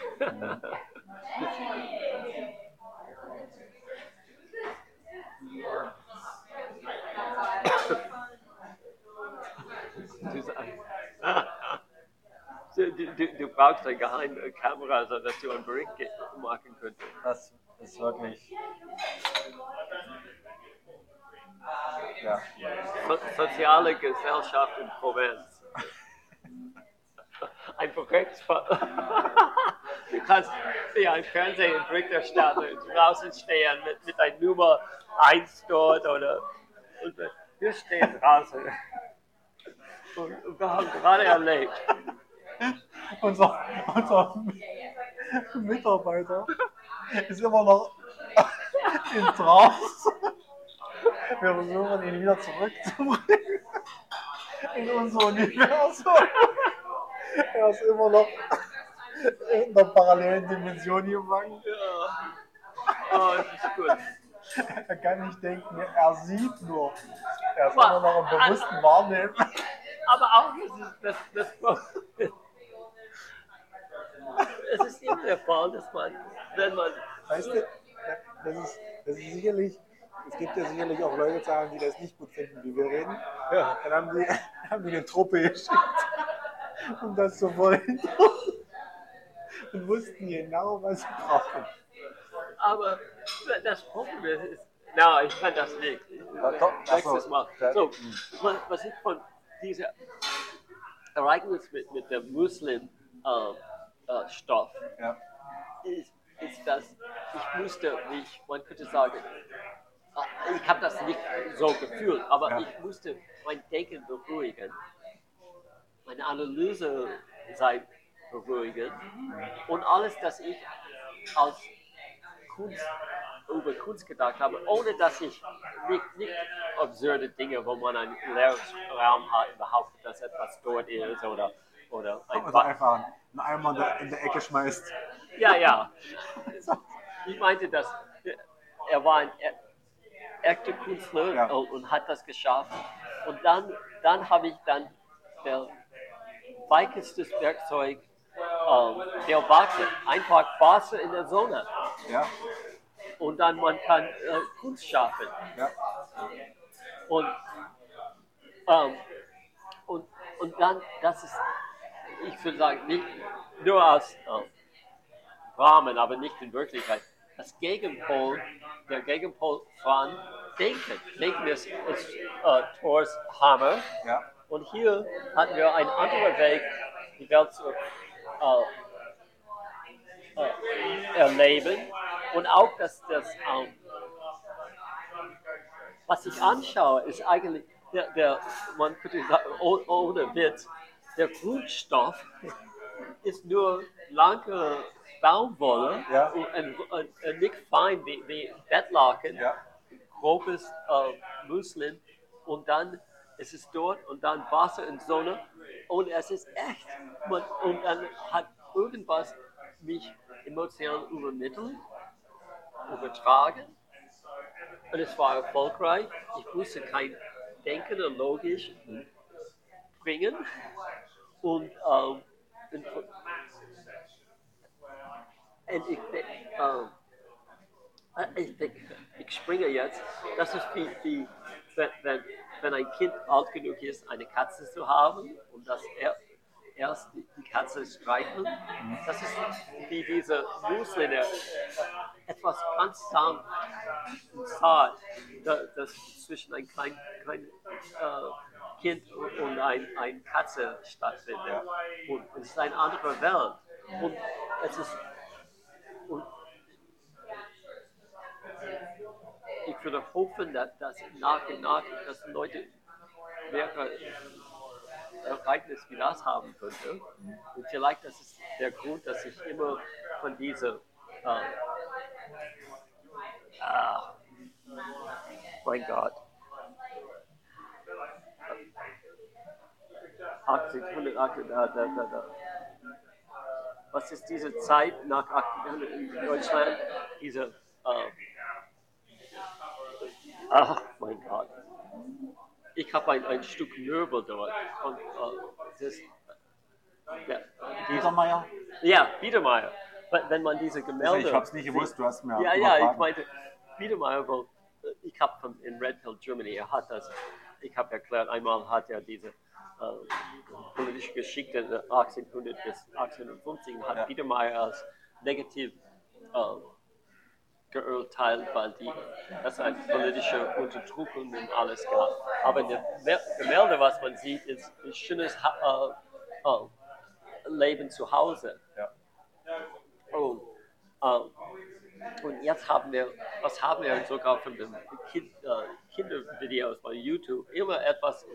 Du, du, du, brauchst eine geheime Kamera, sodass du einen Bericht machen könntest. Das ist wirklich. Ja. So, soziale Gesellschaft in Provinz. Ein von. Du kannst wie ein Fernsehberichterstatter draußen stehen mit, mit einer Nummer 1 dort oder. Und wir stehen draußen. Und, und wir haben gerade erlebt. Unser, unser Mitarbeiter ist immer noch in Trance. Wir versuchen ihn wieder zurückzubringen in unser Universum. [LAUGHS] Er ist immer noch in der parallelen Dimension gefangen. Ja. Oh, das ist gut. Er kann nicht denken, er sieht nur. Er ist immer noch im bewussten Wahrnehmen. [LAUGHS] Aber auch das, das, das, es ist immer der Fall, dass man, wenn man Weißt du, das ist, das ist sicherlich, es gibt ja sicherlich auch Leute, die das nicht gut finden, wie wir reden. ja, Dann haben die, [LAUGHS] haben die eine Truppe geschickt, [LAUGHS] um das zu verhindern. [LAUGHS] Und wussten genau, was sie brauchen. Aber das Problem ist, Na, ich kann das nicht. Nächstes Mal. So, was- ich von diesem Ereignis mit, mit dem Muslim äh, äh, Stoff Ja. ist, ist, dass ich musste mich, man könnte sagen, äh, ich habe das nicht so gefühlt, aber Ja. ich musste mein Denken beruhigen, meine Analyse sein beruhigen und alles, das ich als Kunst über Kunst gedacht habe, ohne dass ich nicht, nicht absurde Dinge, wo man einen leeren Raum hat, behauptet, dass etwas dort ist oder, oder ein Oder Ba- einfach einen Eimer in der- Ecke schmeißt. ja, ja. [LAUGHS] Ich meinte, dass er war ein e- echter Künstler Ja. und, und hat das geschafft. Und dann, dann habe ich dann der weitestes Werkzeug ähm, der Wasser. Einfach Wasser in der Sonne. Ja. Und dann man kann äh, Kunst schaffen. Ja. Und, ähm, und, und dann, das ist, ich würde sagen, nicht nur als äh, Rahmen, aber nicht in Wirklichkeit. Das Gegenpol, der Gegenpol von Denken. Denken ist, ist äh, Thors Hammer. Ja. Und hier hatten wir einen anderen Weg, die Welt zu äh, äh, erleben. Und auch, dass das, ähm, was ich anschaue, ist eigentlich, der, der, man könnte sagen, oh- ohne Witz, der Grundstoff ist nur lange Baumwolle Ja. und, und, und, und nicht fein wie, wie Bettlaken Ja. grobes äh, Muslin und dann ist es dort und dann Wasser und Sonne und es ist echt. Man, und dann hat irgendwas mich emotional übermittelt, übertragen und es war erfolgreich. Ich musste kein Denken und Logisch bringen und, ähm, und, und ich, ähm, ich, ich, ich springe jetzt. Das ist wie, wie wenn, wenn, wenn ein Kind alt genug ist, eine Katze zu haben und das er, erst die Katze streicheln. Das ist wie diese Muslim, der etwas ganz sanft und zart, da- das zwischen ein klein, klein äh, Kind und ein, ein Katze stattfindet. Und es ist eine andere Welt. Und es ist und würde hoffen, dass, dass nach und nach, dass Leute mehrere wie das haben könnte. Und vielleicht das ist der Grund, dass ich immer von dieser äh, ah, mein Gott 1800, da, da, da, da. Was ist diese Zeit nach 1800 in Deutschland? Diese, äh, ach mein Gott. Ich habe ein, ein Stück Möbel dort. Und, äh, das, ja, Biedermeier? ja, Biedermeier. Wenn man diese Gemälde. Also ich hab's nicht gewusst, du hast mir Ja, ja, ich meinte, Biedermeier, weil äh, ich habe in Red Hill, Germany, er hat das, ich habe erklärt, einmal hat er diese äh, politische Geschichte in 1800 bis 1850 hat Ja. Biedermeier als negativ äh, geurteilt, weil die, das eine politische Unterdrückung und alles gab. Aber in dem Gemälde, was man sieht, ist ein schönes ha äh, äh, Leben zu Hause. Ja. Und, ähm, und jetzt haben wir, was haben wir sogar von den kind, Kindervideos bei YouTube, immer etwas,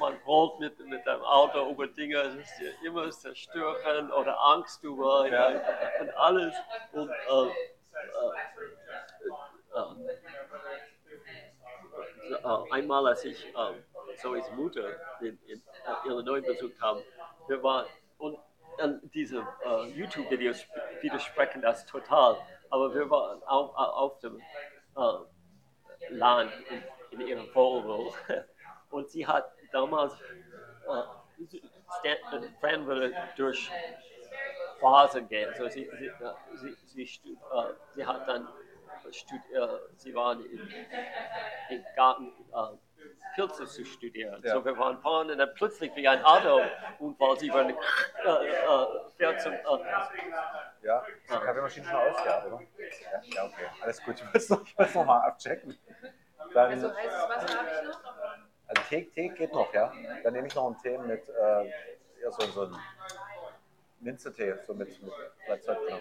man rollt mit, mit dem Auto über Dinge, es ist ja immer zerstören oder Angst über Ja. und alles. Und, einmal, als ich äh, Zoes Mutter in, in äh, Illinois besucht habe, wir waren, und diese äh, YouTube-Videos widersprechen das total, aber wir waren auf, auf dem äh, Land in, in ihrem Volvo [LAUGHS] und sie hat damals, äh, Stan, Fran würde durch Phasen gehen, also sie, sie, sie, sie, stu- äh, sie hat dann äh, sie waren im, im Garten äh, Pilze zu studieren. Ja. So wir waren fahren und dann plötzlich wie ein Autounfall, sie waren, äh, äh, fährt zum, äh, Ja, die Kaffeemaschine schon aus, ja, oder? Ja, ja, okay. Alles gut. Ich muss noch, ich muss noch mal abchecken. Dann, Also heißes Wasser habe ich noch. also Tee, Tee geht noch, ja. Dann nehme ich noch einen Tee mit, äh, eher so, so einen Minzetee, so mit, mit Blattzeug drin.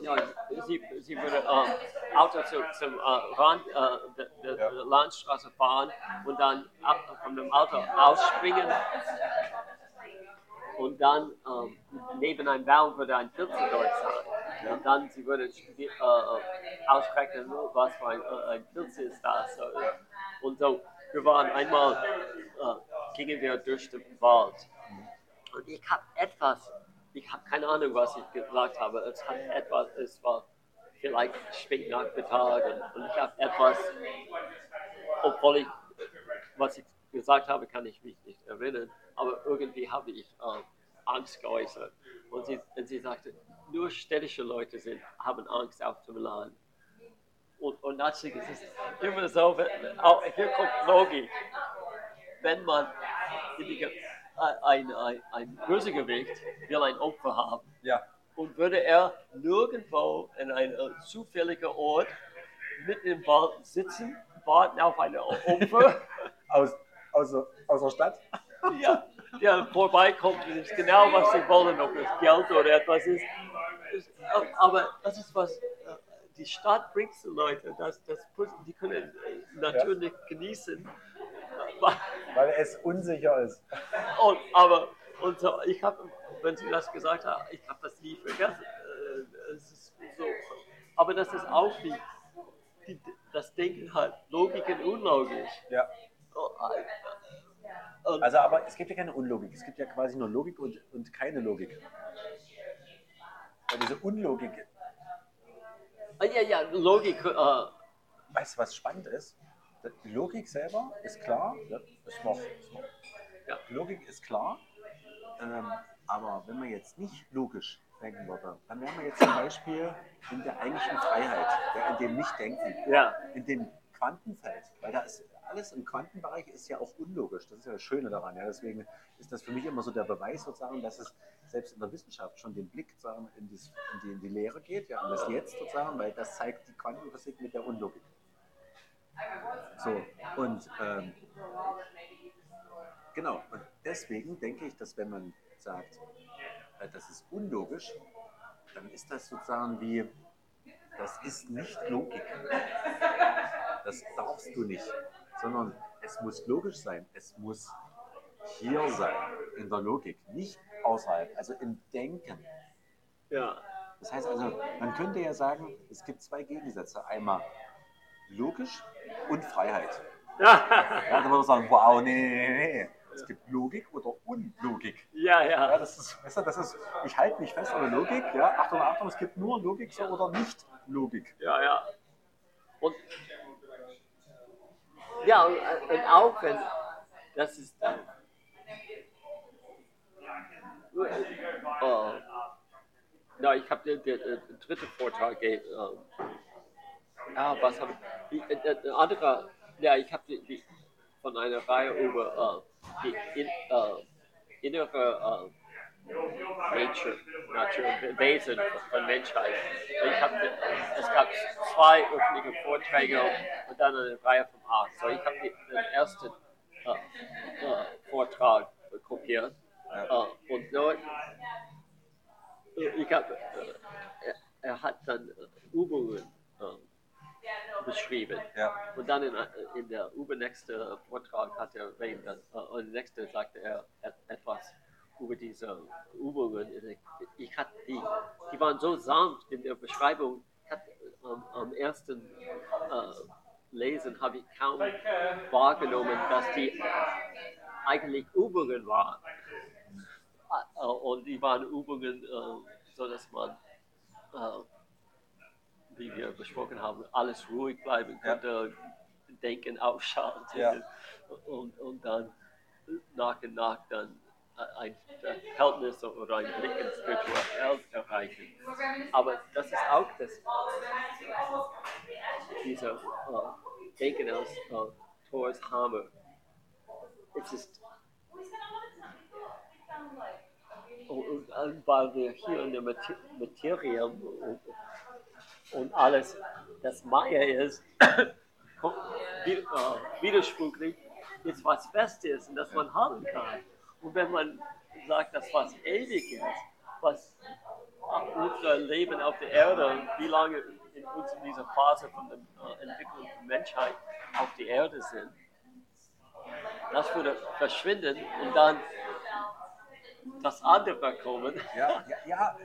Ja. Ja, sie, sie würde äh, Auto zu, zum äh, Rand äh, der, der, Ja. Landstraße fahren und dann ab, von dem Auto ausspringen und dann ähm, neben einem Baum würde ein Pilzer dort sein. Und dann sie würde äh, aussprechen, was für ein, äh, ein Pilz ist das. So, Und so, wir waren einmal, äh, gingen wir durch den Wald und ich habe etwas, ich habe keine Ahnung, was ich gesagt habe. Es hat etwas, es war vielleicht spät Nachmittag und, und ich habe etwas, obwohl ich, was ich gesagt habe, kann ich mich nicht erinnern, aber irgendwie habe ich äh, Angst geäußert. Und sie, und sie sagte, nur städtische Leute sind, haben Angst auf dem Land. Und, und natürlich ist es immer so, wenn, auch hier kommt Logik. Wenn man in die, ein, ein, ein Bösegewicht will ein Opfer haben, ja. und würde er nirgendwo in einem zufälligen Ort mitten im Wald sitzen, warten auf eine Opfer, [LAUGHS] Aus, aus, aus der Stadt? [LAUGHS] ja, der vorbeikommt und ist genau, was sie wollen, ob es Geld oder etwas ist. Aber das ist was, äh, die Stadt bringt die Leute, das, das, die können äh, natürlich genießen. Weil es unsicher ist. Und, aber und so, ich habe, wenn Sie das gesagt haben, ich habe das nie vergessen. Äh, so, aber das ist auch wie die, das Denken halt Logik und unlogisch. Ja. Oh, Und, Also, aber es gibt ja keine Unlogik. Es gibt ja quasi nur Logik und, und keine Logik. Weil diese Unlogik, ah, ja, ja, Logik. Äh, weißt du, was spannend ist? Die Logik selber ist klar. Ja, ist noch, ist noch. Ja. Die Logik ist klar. Ähm, aber wenn man jetzt nicht logisch denken würde, dann wären wir jetzt zum Beispiel in der eigentlichen Freiheit, ja, in dem Nicht-Denken. ja, in dem Quantenfeld, weil da ist alles im Quantenbereich ist ja auch unlogisch. Das ist ja das Schöne daran. Ja. Deswegen ist das für mich immer so der Beweis sozusagen, dass es selbst in der Wissenschaft schon den Blick sozusagen in, die, in die Lehre geht, ja, in das Jetzt sozusagen, weil das zeigt die Quantenphysik mit der Unlogik. So, und ähm, genau, und deswegen denke ich, dass wenn man sagt, äh, das ist unlogisch, dann ist das sozusagen wie, das ist nicht Logik. Das darfst du nicht, sondern es muss logisch sein. Es muss hier sein, in der Logik, nicht außerhalb, also im Denken. ja, Das heißt also, man könnte ja sagen, es gibt zwei Gegensätze. Einmal logisch und Freiheit. [LAUGHS] ja, Ja, dann würde man sagen, wow, nee, nee, nee, nee. Es gibt Logik oder Unlogik. ja, Ja, ja, das ist, weißt du, das ist, ich halte mich fest an der Logik. Ja, Achtung, Achtung, es gibt nur Logik so oder nicht Logik. ja, ja. Und ja, und, und auch wenn das ist dann. Äh, na, ich habe den, den, den dritten Vortrag. Äh, ja, was habe ich? Die, äh, äh, andere, ja, ich habe die, die, von einer Reihe über äh, die in, äh, innere äh, Nature, Nature, Wesen von Menschheit. Ich hab, es gab zwei öffentliche Vorträge und dann eine Reihe von acht. So, ich habe den ersten äh, äh, Vortrag kopiert äh, und dort, äh, ich hab, äh, er, hat dann äh, Übungen äh, beschrieben. Ja. Und dann in, in der übernächste Vortrag hat er dass, äh, und nächste sagte er et- etwas über diese Übungen. Ich, hatte die, die waren so sanft in der Beschreibung. Ich hatte, ähm, am ersten äh, Lesen habe ich kaum wahrgenommen, dass die eigentlich Übungen waren. Äh, und die waren Übungen, äh, so dass man äh, wie wir besprochen haben, alles ruhig bleiben Ja. konnte, denken, ausschalten Ja. und, und dann nach und nach dann ein Verhältnis oder ein Blick ins Spirituell erreichen. Aber das ist auch das, dieser äh, Denken aus äh, Thor's Hammer. Es ist und, und, weil wir hier in der Mater Materie und alles, das Maya ist, [COUGHS] äh, widersprüchlich, ist was Festes und das man haben kann. Und wenn man sagt, dass was ewig ist, was unser Leben auf der Erde, wie lange in in dieser Phase von der äh, Entwicklung der Menschheit auf der Erde sind, das würde verschwinden und dann das andere kommen. Ja, ja, ja.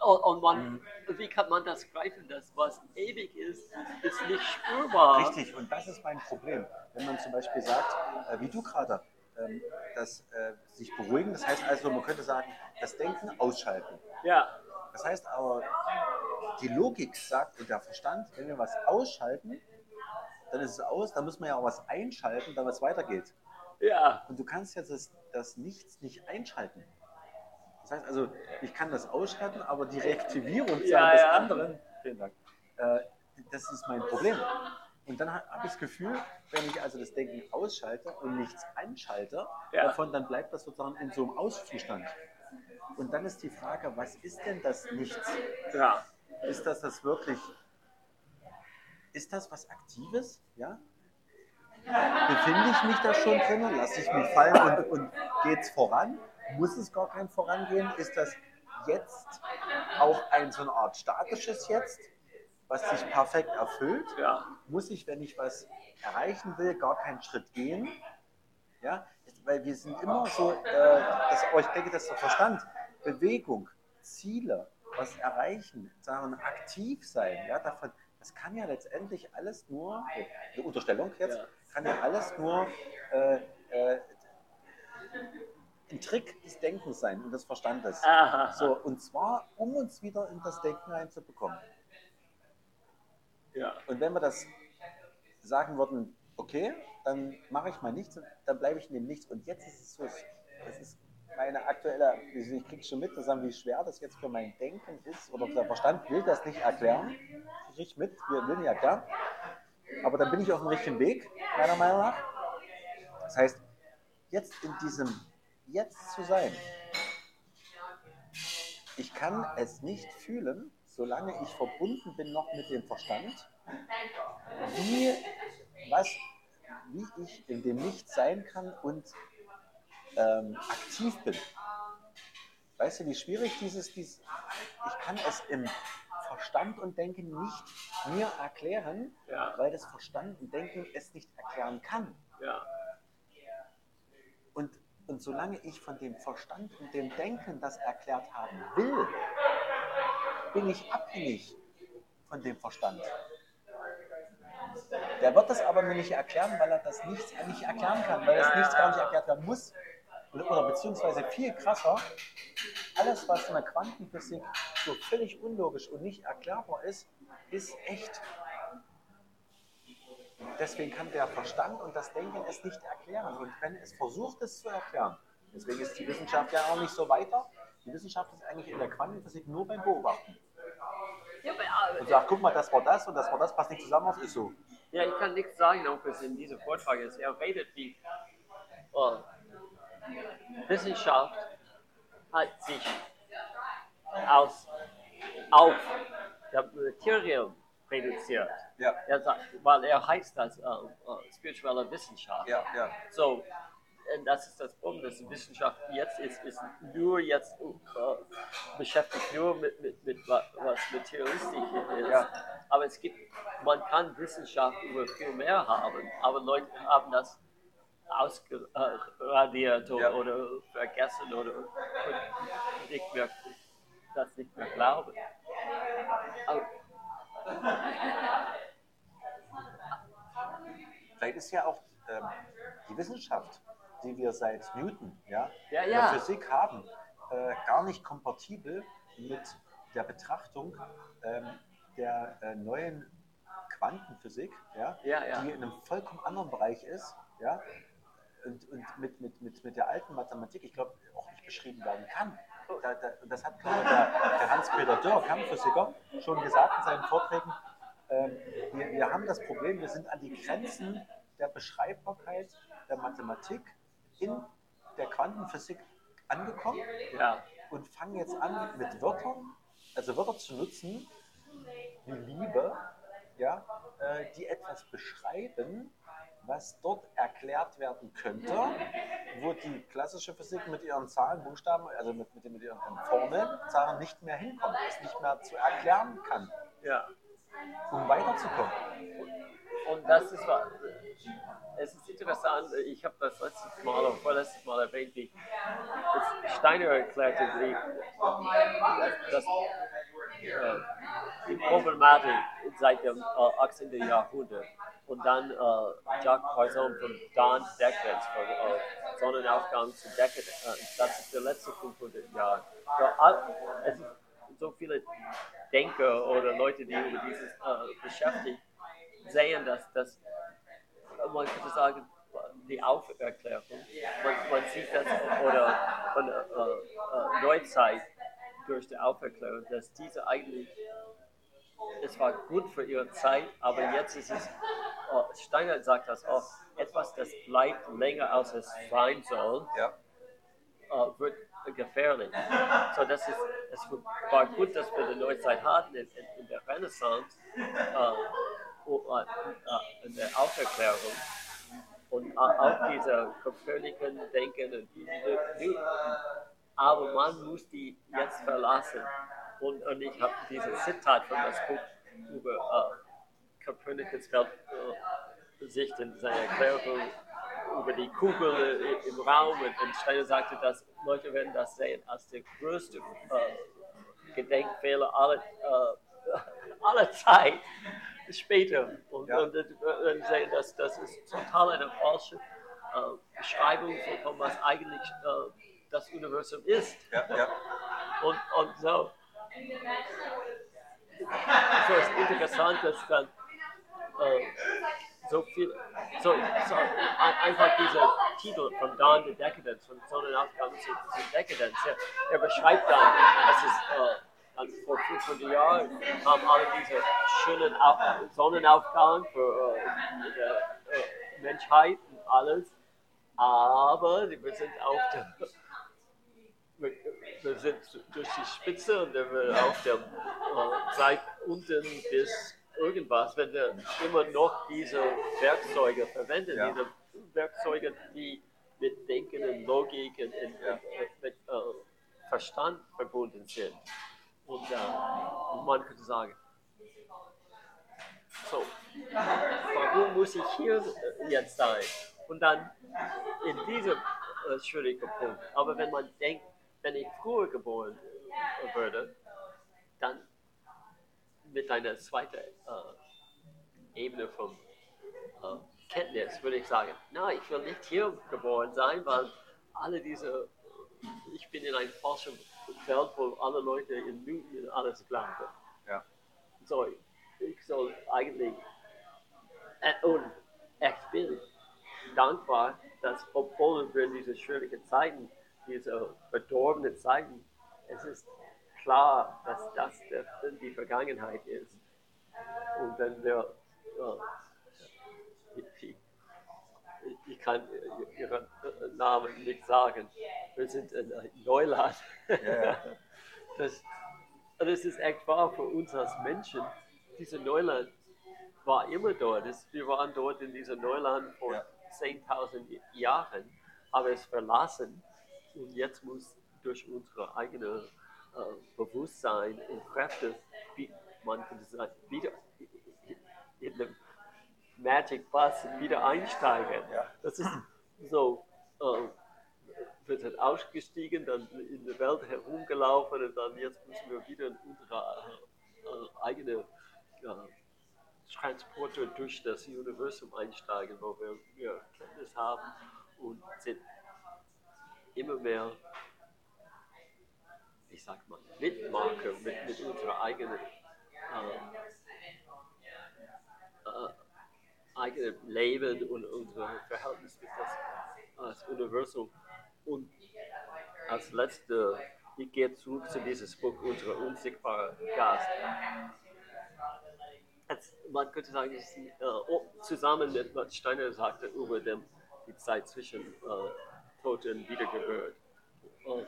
Und, und man, wie kann man das greifen, dass was ewig ist, ist nicht spürbar. Richtig, und das ist mein Problem. Wenn man zum Beispiel sagt, äh, wie du gerade, ähm, das äh, sich beruhigen, das heißt also, man könnte sagen, das Denken ausschalten. Ja, Das heißt aber, die Logik sagt und der Verstand, wenn wir was ausschalten, dann ist es aus, dann muss man ja auch was einschalten, damit es weitergeht. ja, Und du kannst jetzt das, das Nichts nicht einschalten. Das heißt also, ich kann das ausschalten, aber die Reaktivierung Ja, des ja. anderen, vielen Dank, äh, das ist mein Problem. Und dann habe ich das Gefühl, wenn ich also das Denken ausschalte und nichts einschalte, Ja. davon, dann bleibt das sozusagen in so einem Auszustand. Und dann ist die Frage, was ist denn das Nichts? ja, Ist das das wirklich, ist das was Aktives? Ja? Befinde ich mich da schon drin? Lasse ich mich fallen und, und geht es voran? Muss es gar kein Vorangehen? Ist das jetzt auch ein so eine Art statisches Jetzt, was sich perfekt erfüllt? ja, Muss ich, wenn ich was erreichen will, gar keinen Schritt gehen? Ja? Weil wir sind immer so, äh, das, aber ich denke, dass der Verstand, Bewegung, Ziele, was erreichen, sagen, aktiv sein, ja, davon, das kann ja letztendlich alles nur, eine Unterstellung jetzt, kann ja alles nur äh, äh, ein Trick des Denkens sein und des Verstandes. aha, So, und zwar, um uns wieder in das Denken reinzubekommen. ja, Und wenn wir das sagen würden, okay, dann mache ich mal nichts, dann bleibe ich in dem Nichts. Und jetzt ist es so, das ist meine aktuelle, ich kriege schon mit zusammen, wie schwer das jetzt für mein Denken ist, oder der Verstand will das nicht erklären. Ich mit, wir will nicht erklären. Aber dann bin ich auf dem richtigen Weg, meiner Meinung nach. Das heißt, jetzt in diesem Jetzt zu sein, ich kann es nicht fühlen, solange ich verbunden bin noch mit dem Verstand, wie, was, wie ich in dem Nichts sein kann und ähm, aktiv bin. Weißt du, wie schwierig dieses, dieses, ich kann es im Verstand und Denken nicht mir erklären, Ja. weil das Verstand und Denken es nicht erklären kann. ja, Und, solange ich von dem Verstand und dem Denken das erklärt haben will, bin ich abhängig von dem Verstand. Der wird das aber mir nicht erklären, weil er das nichts nicht erklären kann, weil das nichts gar nicht erklärt werden muss. Oder, oder beziehungsweise viel krasser, alles, was in der Quantenphysik so völlig unlogisch und nicht erklärbar ist, ist echt. Deswegen kann der Verstand und das Denken es nicht erklären. Und wenn es versucht, es zu erklären, deswegen ist die Wissenschaft ja auch nicht so weiter. Die Wissenschaft ist eigentlich in der Quantenphysik nur beim Beobachten. ja, aber, Und sagt, guck mal, das war das und das war das, passt nicht zusammen auf, ist so. ja, ich kann nichts sagen, ob es in diesem Vortrag ist. Er redet wie äh, Wissenschaft hat sich aus, auf der Materium reduziert. Ja, Er sagt, weil er heißt das äh, äh, spirituelle Wissenschaft. ja, ja. So, das ist das Problem, dass die Wissenschaft jetzt ist, ist nur jetzt äh, beschäftigt nur mit, mit, mit wa- was materialistisch ist. Ja. Aber es gibt, man kann Wissenschaft über viel mehr haben, aber Leute haben das ausradiert oder, Ja. oder vergessen oder nicht mehr, das nicht mehr glauben. Aber, Vielleicht ist ja auch ähm, die Wissenschaft, die wir seit Newton ja, Ja, in ja. der Physik haben, äh, gar nicht kompatibel mit der Betrachtung ähm, der äh, neuen Quantenphysik, ja, Ja, ja. die in einem vollkommen anderen Bereich ist. Ja, und, und mit, mit, mit, mit der alten Mathematik, ich glaube, auch nicht beschrieben werden kann. Das hat gerade der, der Hans-Peter Dörr, Kampfphysiker, schon gesagt in seinen Vorträgen. Ähm, wir, wir haben das Problem, wir sind an die Grenzen der Beschreibbarkeit der Mathematik in der Quantenphysik angekommen ja, und fangen jetzt an mit Wörtern, also Wörter zu nutzen, wie Liebe, ja, äh, die etwas beschreiben, was dort erklärt werden könnte, wo die klassische Physik mit ihren Zahlen, Buchstaben, also mit, mit, mit ihren Formeln, Zahlen nicht mehr hinkommt, es nicht mehr zu erklären kann, Ja. um weiterzukommen. Und das ist was. Es ist interessant, ich habe das letztes Mal oder vorletztes Mal erwähnt, wie Steiner erklärte, wie das, äh, die Problematik seit dem äh, 18. Jahrhundert. Und dann äh, Jacques Poisson von Dawn Decadence, von äh, Sonnenaufgang zu Decadence. Äh, das ist der letzte 500 Jahre. All, es so viele Denker oder Leute, die über dieses äh, beschäftigt, sehen, dass das, man könnte sagen, die Auferklärung, man, man sieht das, oder von äh, äh, Neuzeit durch die Auferklärung, dass diese eigentlich, es war gut für ihre Zeit, aber jetzt ist es, äh, Steiner sagt das auch, etwas, das bleibt länger als es sein soll, Ja. äh, wird gefährlich. So, das ist, es war gut, dass wir die Neuzeit hatten in, in, der Renaissance, äh, und, äh, in der Auferklärung. Und au- auch diese Kopernischen Denken und. Aber man muss die jetzt verlassen. Und, und ich habe dieses Zitat von das Buch über äh, Kopernikus Weltsicht und seine Erklärung über die Kugel im Raum. Und, und Steiner sagte, dass Leute werden das sehen als der größte äh, Gedenkfehler aller, äh, [LAUGHS] aller Zeit später. Und, Ja. und, und, sehen, dass das ist total eine falsche äh, Beschreibung von, von was eigentlich äh, das Universum ist. Ja, ja. Und, und so. So ist interessant, dass dann äh, so viel, so, so ein- einfach dieser Titel von Dawn to Decadence, von Sonnenaufgang zu, zu Decadence, ja, er beschreibt dann, dass es äh, dann vor 500 Jahren haben alle diese schönen Au Sonnenaufgang für äh, die äh, Menschheit und alles, aber wir sind auf der wir, sind durch die Spitze und dann wir auf der äh, Seite unten bis irgendwas, wenn wir immer noch diese Werkzeuge verwenden, Ja. diese Werkzeuge, die mit Denken und Logik und, und, Ja. und mit äh, Verstand verbunden sind. Und, äh, und man könnte sagen, so, warum muss ich hier äh, jetzt sein? Und dann in diesem äh, schwierigen Punkt. Aber wenn man denkt, wenn ich früher geboren würde, dann mit einer zweiten äh, Ebene von äh, Kenntnis würde ich sagen, na, ich will nicht hier geboren sein, weil alle diese, ich bin in einer falschen Welt, wo alle Leute in Newton alles glauben. Ja. So, ich soll eigentlich, äh, und ich bin dankbar, dass obwohl wir diese schwierigen Zeiten, diese verdorbenen Zeiten, es ist klar, dass das der, die Vergangenheit ist. Und wenn wir, äh, ich, ich kann ihren Namen nicht sagen, wir sind in Neuland. [LAUGHS] Das, es ist echt wahr für uns als Menschen, diese Neuland war immer dort. Wir waren dort in diesem Neuland vor Ja. 10.000 Jahren, aber es verlassen und jetzt muss durch unser eigenes äh, Bewusstsein und Kräfte, wie man könnte sagen, wieder in dem Magic Bus wieder einsteigen. Ja. Das ist so, äh, wir sind ausgestiegen, dann in der Welt herumgelaufen und dann jetzt müssen wir wieder in unsere äh, eigene Transporter durch das Universum einsteigen, wo wir mehr Kenntnis haben und sind immer mehr, ich sag mal, Mitmarker mit, mit unserer eigenen äh, äh, eigenen Leben und unserem Verhältnis mit das, das Universum. Und als letzte, ich gehe zurück zu dieses Buch, unsere unsichtbare Gast. Man könnte sagen, ist, äh, oh, zusammen mit was Steiner sagte über dem, die Zeit zwischen äh, Tod und Wiedergeburt. Und,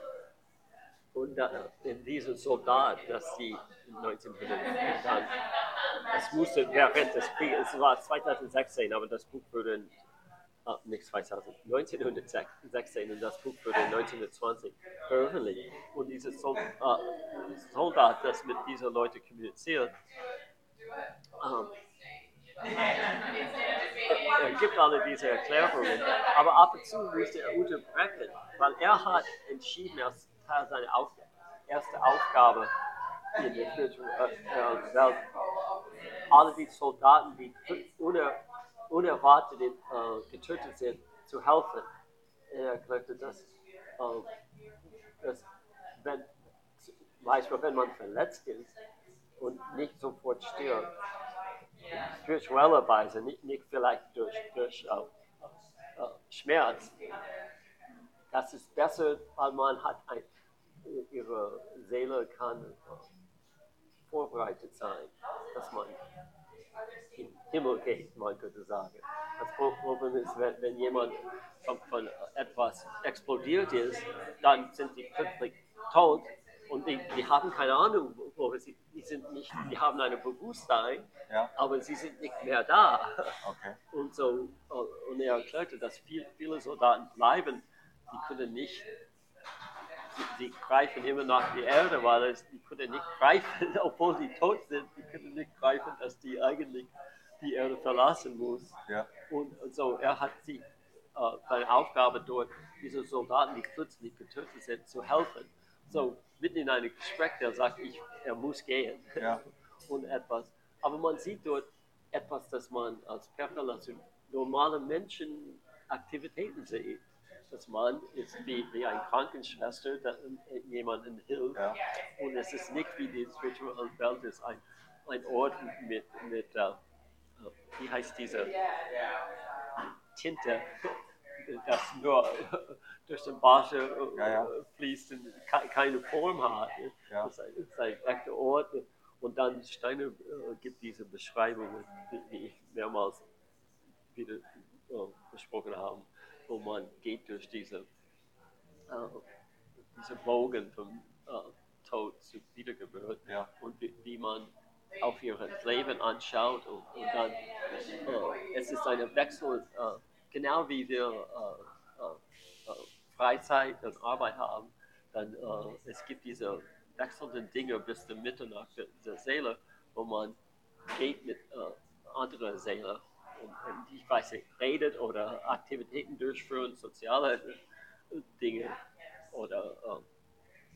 Und da, in diesem Soldat, das die 1900 dann, es musste während des Krieges, es war 2016, aber das Buch wurde in, ah, nicht 2000, 1916 und das Buch wurde 1920 veröffentlicht. Und dieser Soldat, Soldat das mit diesen Leuten kommuniziert, ähm, er gibt alle diese Erklärungen, aber ab und zu musste er unterbrechen, weil er hat entschieden, Teil seiner Auf erste Aufgabe in der spirituellen Welt, alle die Soldaten, die uner unerwartet äh, getötet sind, zu helfen. Er erklärte, dass, äh, dass wenn, manchmal, wenn man verletzt ist und nicht sofort stirbt, spirituellerweise, nicht, nicht vielleicht durch, durch uh, uh, Schmerz. Das ist besser, weil man hat ein, ihre Seele kann uh, vorbereitet sein, dass man in den Himmel geht, man könnte sagen. Das Problem ist, wenn, wenn jemand von, von etwas explodiert ist, dann sind sie plötzlich tot und die, die haben keine Ahnung, wo sie, die sind nicht, die haben ein Bewusstsein, Ja. aber sie sind nicht mehr da. Okay. Und so, und er erklärte, dass viel, viele Soldaten bleiben, die können nicht, sie, sie greifen immer nach die Erde, weil es, die können nicht greifen, [LAUGHS] obwohl sie tot sind, die können nicht greifen, dass die eigentlich die Erde verlassen muss. Ja. Und so, er hat sie, äh, seine Aufgabe dort, diese Soldaten, die plötzlich getötet sind, zu helfen. So, mitten in einem Gespräch, der sagt, ich, er muss gehen. Ja. [LAUGHS] Und etwas. Aber man sieht dort etwas, das man als Perverlation normale Menschenaktivitäten sieht. Das Mann ist wie, wie eine Krankenschwester, der jemandem hilft. Ja. Und es ist nicht wie die spirituelle Welt ist, ein, ein Ort mit, mit äh, wie heißt diese Tinte, das nur durch den Bart äh, Ja, ja. fließt und ke- keine Form hat. Ja. Das ist ein, echter Ort. Und dann Steiner äh, gibt diese Beschreibungen, die, ich mehrmals wieder äh, besprochen habe, wo man geht durch diese, äh, diese Bogen vom äh, Tod zu Wiedergeburt Ja. und wie, wie man auf ihr Leben anschaut und, und dann äh, es ist ein Wechsel, äh, genau wie wir äh, äh, äh, Freizeit und Arbeit haben, dann äh, es gibt diese wechselnden Dinge bis zur Mitternacht der, Seele, wo man geht mit äh, anderen Seelen und, und ich weiß nicht, redet oder Aktivitäten durchführen, soziale Dinge oder äh,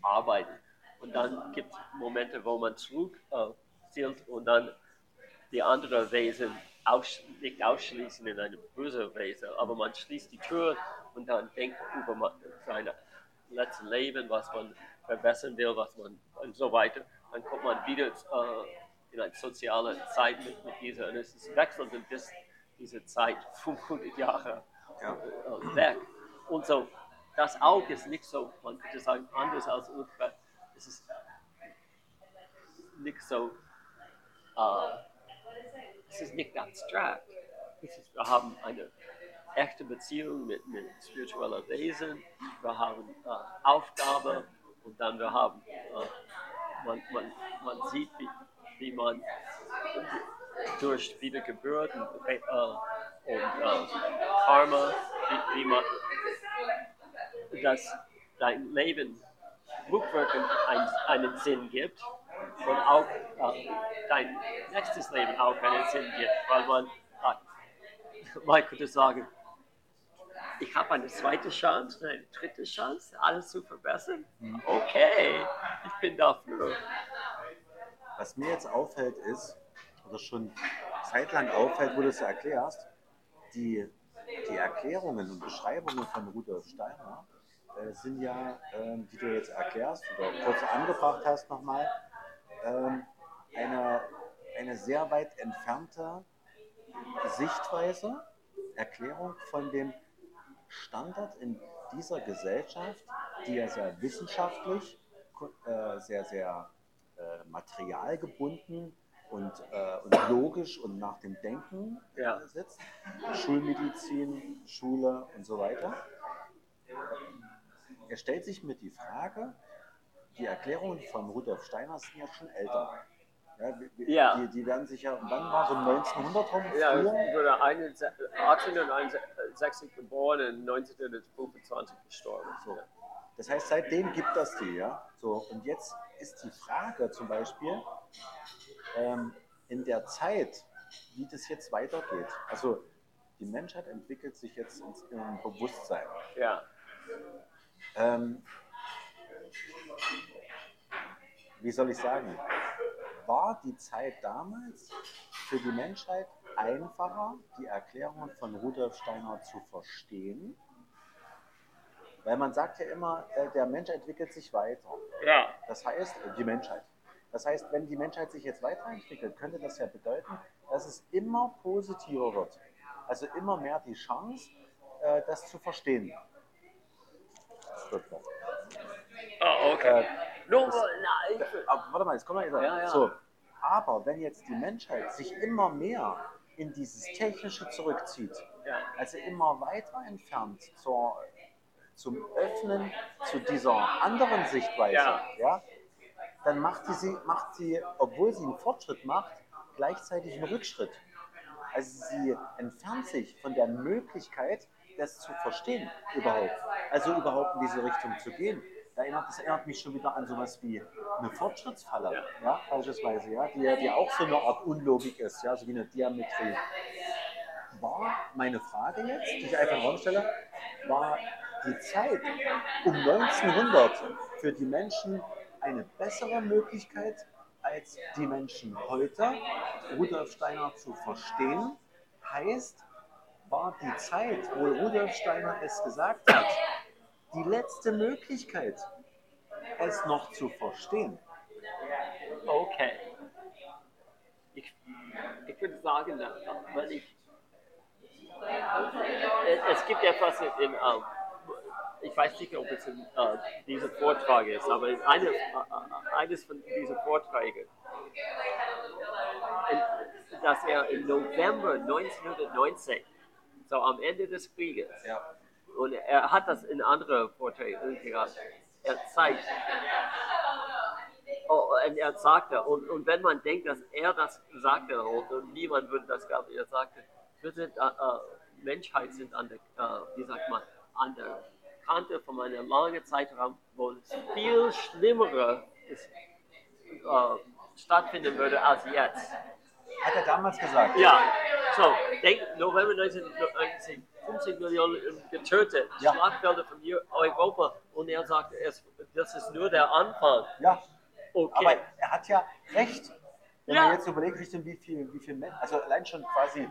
arbeiten. Und dann gibt es Momente, wo man zurück äh, und dann die anderen Wesen aus, nicht ausschließen in eine böse Wesen, aber man schließt die Tür und dann denkt über sein letztes Leben, was man verbessern will, was man und so weiter. Dann kommt man wieder äh, in eine soziale Zeit mit, mit dieser und es ist wechselnd bis diese Zeit [LAUGHS] 500 Jahre Ja. äh, weg. Und so, das Auge ist nicht so, man könnte sagen, anders als Ultra. Es ist nicht so, äh, es ist nicht abstrakt. Es ist, wir haben eine echte Beziehung mit, mit spiritueller Wesen, wir haben äh, Aufgabe und dann wir haben, äh, man, man, man sieht, wie, wie man durch Wiedergeburt und, äh, und äh, Karma, wie, wie man dass dein Leben rückwirkend ein, einen Sinn gibt und auch äh, dein nächstes Leben auch einen Sinn gibt, weil man, äh, man könnte sagen, ich habe eine zweite Chance, eine dritte Chance, alles zu verbessern. Okay, ich bin dafür. Was mir jetzt auffällt ist, oder schon zeitlang auffällt, wo du es erklärst, die, die Erklärungen und Beschreibungen von Rudolf Steiner äh, sind ja, ähm, die du jetzt erklärst oder kurz angebracht hast nochmal, eine, eine sehr weit entfernte Sichtweise, Erklärung von dem Standard in dieser Gesellschaft, die ja sehr wissenschaftlich, äh, sehr, sehr äh, materialgebunden und, äh, und logisch und nach dem Denken Ja. äh, sitzt. Schulmedizin, Schule und so weiter. Er stellt sich mir die Frage, die Erklärungen von Rudolf Steiner sind ja schon älter. Ja, Ja. Die, die werden sich ja, wann war so um 1900 rum? Ja, ich wurde 1861 geboren und 1925 gestorben. So. Das heißt, seitdem gibt das die, ja. So, und jetzt ist die Frage zum Beispiel ähm, in der Zeit, wie das jetzt weitergeht. Also die Menschheit entwickelt sich jetzt ins, im Bewusstsein. Ja, Ähm, wie soll ich sagen? War die Zeit damals für die Menschheit einfacher, die Erklärungen von Rudolf Steiner zu verstehen? Weil man sagt ja immer, äh, der Mensch entwickelt sich weiter. ja, Das heißt, äh, die Menschheit. Das heißt, wenn die Menschheit sich jetzt weiterentwickelt, könnte das ja bedeuten, dass es immer positiver wird. Also immer mehr die Chance, äh, das zu verstehen. Stuttgart. Ah, okay. Äh, Nur, das- na, ich, aber warte mal, jetzt kommen wir wieder. Ja, ja. So, aber wenn jetzt die Menschheit sich immer mehr in dieses Technische zurückzieht, ja, also immer weiter entfernt zur, zum Öffnen zu dieser anderen Sichtweise, Ja. ja. dann macht, sie, macht sie, obwohl sie einen Fortschritt macht, gleichzeitig einen Rückschritt. Also sie entfernt sich von der Möglichkeit, das zu verstehen überhaupt. Also überhaupt in diese Richtung zu gehen. Da erinnert, das erinnert mich schon wieder an sowas wie eine Fortschrittsfalle, Ja. ja. beispielsweise, ja, die, die auch so eine Art Unlogik ist, ja, so wie eine Diametrie war meine Frage jetzt, die ich einfach in den Raum stelle, war die Zeit um 1900 für die Menschen eine bessere Möglichkeit als die Menschen heute, Rudolf Steiner zu verstehen, heißt, war die Zeit, wo Rudolf Steiner es gesagt hat, die letzte Möglichkeit, es noch zu verstehen. okay. Ich, ich würde sagen, dass- weil ich. Es- gibt etwas in. ähm, Ich weiß nicht, ob es in äh, diesem Vortrag ist, aber in eine, äh, äh, eines von diesen Vorträgen, in, dass er im November 1919, so am Ende des Krieges, Ja. Und er hat das in anderen Vorträgen gehabt. Er zeigt, oh, und er sagte, und, und wenn man denkt, dass er das sagte, und, und niemand würde das glauben, er sagte, wir sind, äh, äh, Menschheit sind an der, äh, wie sagt man, an der Kante von einer langen Zeitraum, wo es viel Schlimmere ist, äh, stattfinden würde als jetzt. Hat er damals gesagt? Ja, so, denk, November 1919, 50 Millionen getötet, Ja. Schlachtfelder von Eu- Europa und er sagt, das ist nur der Anfang. Ja, Okay. Aber er hat ja recht. Wenn Ja. man jetzt überlegt, wie viel, wie viel Menschen, also allein schon quasi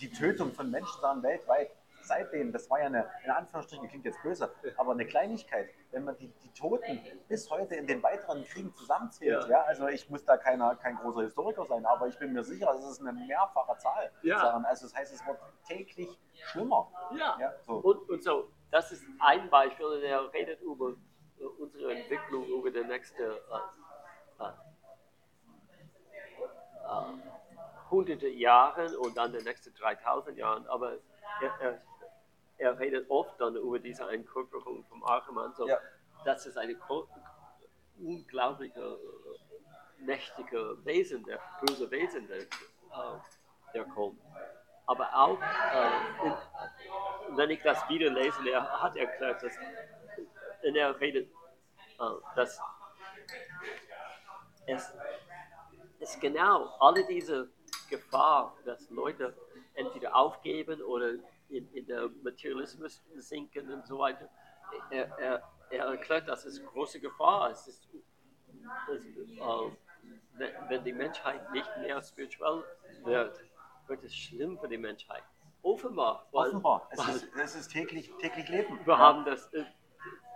die Tötung von Menschen sagen weltweit, seitdem, das war ja eine, in Anführungsstrichen, klingt jetzt böse, aber eine Kleinigkeit, wenn man die, die Toten bis heute in den weiteren Kriegen zusammenzählt, Ja. ja. also ich muss da keiner, kein großer Historiker sein, aber ich bin mir sicher, es ist eine mehrfache Zahl. Ja. Also das heißt, es wird täglich schlimmer. ja. Ja, so. Und, und so, das ist ein Beispiel, und er redet über äh, unsere Entwicklung über die nächsten äh, äh, äh, hunderte Jahre und dann die nächsten 3000 Jahren, aber er, er, er redet oft dann über diese Einkorporierung vom Archemann, so, Ja. das ist eine gro- unglaubliche, äh, mächtige Wesen, der böse Wesen, der, äh, der kommt. Aber auch, äh, in, wenn ich das wieder lese, er hat erklärt, dass, und er redet, äh, dass es ist genau alle diese Gefahr, dass Leute entweder aufgeben oder in, in der Materialismus sinken und so weiter. Er, er, er erklärt, dass es große Gefahr ist. Es äh, wenn, die Menschheit nicht mehr spirituell wird, wird es schlimm für die Menschheit. Offenbar. Weil, Offenbar, es weil ist, es ist täglich, täglich Leben. wir haben das äh,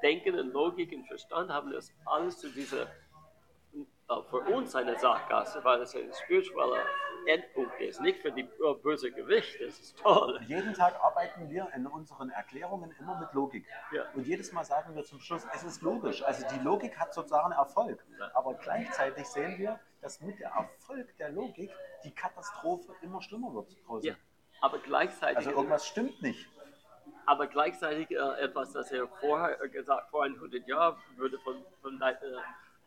Denken und Logik und Verstand, haben das alles zu dieser, für uns eine Sackgasse, weil es ein spiritueller Endpunkt ist, nicht für die äh, böse Gewicht, das ist toll. Jeden Tag arbeiten wir in unseren Erklärungen immer mit Logik. Ja. Und jedes Mal sagen wir zum Schluss, es ist logisch. Also die Logik hat sozusagen Erfolg. Aber gleichzeitig sehen wir, dass mit der Erfolg der Logik die Katastrophe immer schlimmer wird. draußen. Ja. Aber gleichzeitig, Also irgendwas stimmt nicht. aber gleichzeitig äh, etwas, das er vorher gesagt, vor 100 Jahren würde von, von äh,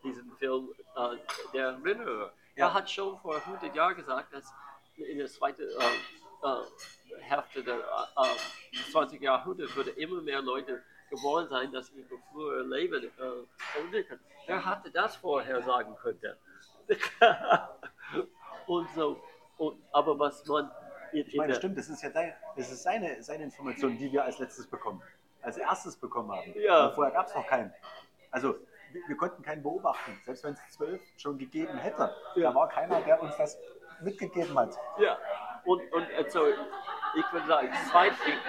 diesem Film äh, Der Erinnerer. Ja. Er hat schon vor 100 Jahren gesagt, dass in der zweiten äh, äh, Hälfte der äh, 20. Jahrhundert würde immer mehr Leute geboren sein, dass sie ihr frühere Leben äh, entwickeln. Wer hatte das vorher sagen können? [LAUGHS] und so, und, aber was man in, Ich meine, stimmt, das ist ja dein, das ist seine, seine Information, die wir als letztes bekommen, als erstes bekommen haben. Ja. Vorher gab es noch keinen. Also wir, konnten keinen beobachten, selbst wenn es zwölf schon gegeben hätte. Ja. Da war keiner, der uns das mitgegeben hat. Ja, und, und also, ich würde sagen, zwei Dinge.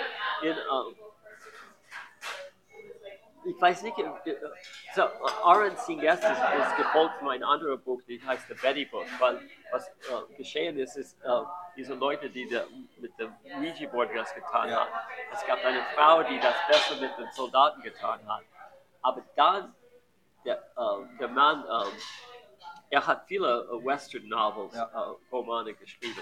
In, ähm, ich weiß nicht, äh, so, Aaron Singers ist, ist gefolgt von einem anderen Buch, das heißt The Betty Book, weil was äh, geschehen ist, ist, äh, diese Leute, die da mit dem Ouija Board das getan Ja. haben, es gab eine Frau, die das besser mit den Soldaten getan hat. Aber dann, der, äh, der Mann, ähm, er hat viele äh, Western Novels, Ja. äh, Romane geschrieben.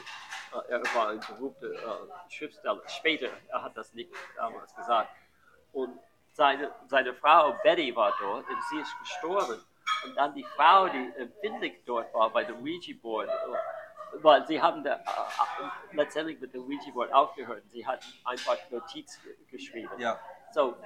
Äh, er war ein berühmter äh, Schriftsteller. Später, er hat das nicht damals gesagt. Und seine, seine Frau Betty war dort und sie ist gestorben. Und dann die Frau, die empfindlich dort war bei dem Ouija Board, äh, weil sie haben da, äh, äh, letztendlich mit dem Ouija Board aufgehört. Sie hat einfach Notiz ge- geschrieben. Ja. So,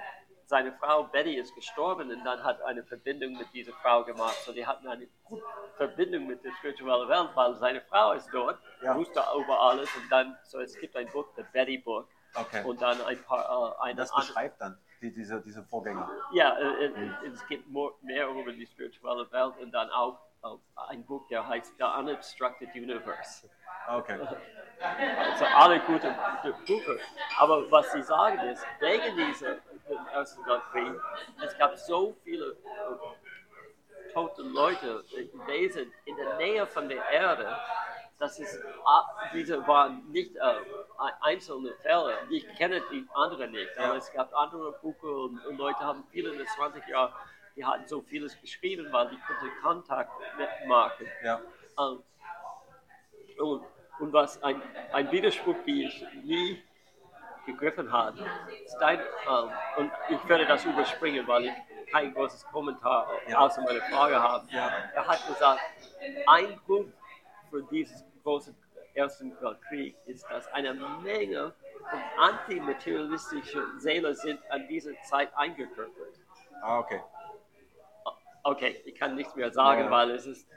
seine Frau Betty ist gestorben und dann hat eine Verbindung mit dieser Frau gemacht. So, die hatten eine gute Verbindung mit der spirituellen Welt, weil seine Frau ist dort, Ja. wusste über alles und dann, so es gibt ein Buch, The Betty Book, Okay. und dann ein paar, äh, das beschreibt dann die, diese, diese Vorgänger. ja, äh, äh, es gibt mehr über die spirituelle Welt und dann auch ein Buch, der heißt The Unobstructed Universe. Okay. [LAUGHS] Also alle gute, gute Bücher. Aber was sie sagen ist, wegen dieser des Ersten Weltkrieg, es gab so viele äh, tote Leute, Wesen in der Nähe von der Erde, dass es, ah, diese waren nicht äh, ein- einzelne Fälle. Ich kenne die anderen nicht, aber es gab andere Bücher und, und Leute haben viele in den 20 Jahren, die hatten so vieles geschrieben, weil die konnten Kontakt mitmachen. Ja. Ähm, und, und was ein, ein Widerspruch, die ich nie gegriffen ist dein, ähm, und ich werde das überspringen, weil ich kein großes Kommentar Ja. außer meine Frage habe. Ja. Er hat gesagt, ein Grund für dieses große Ersten Weltkrieg ist, dass eine Menge von antimaterialistischen Seelen sind an diese Zeit eingekörpert. Ah, okay. Okay, ich kann nichts mehr sagen, Ja. weil es ist,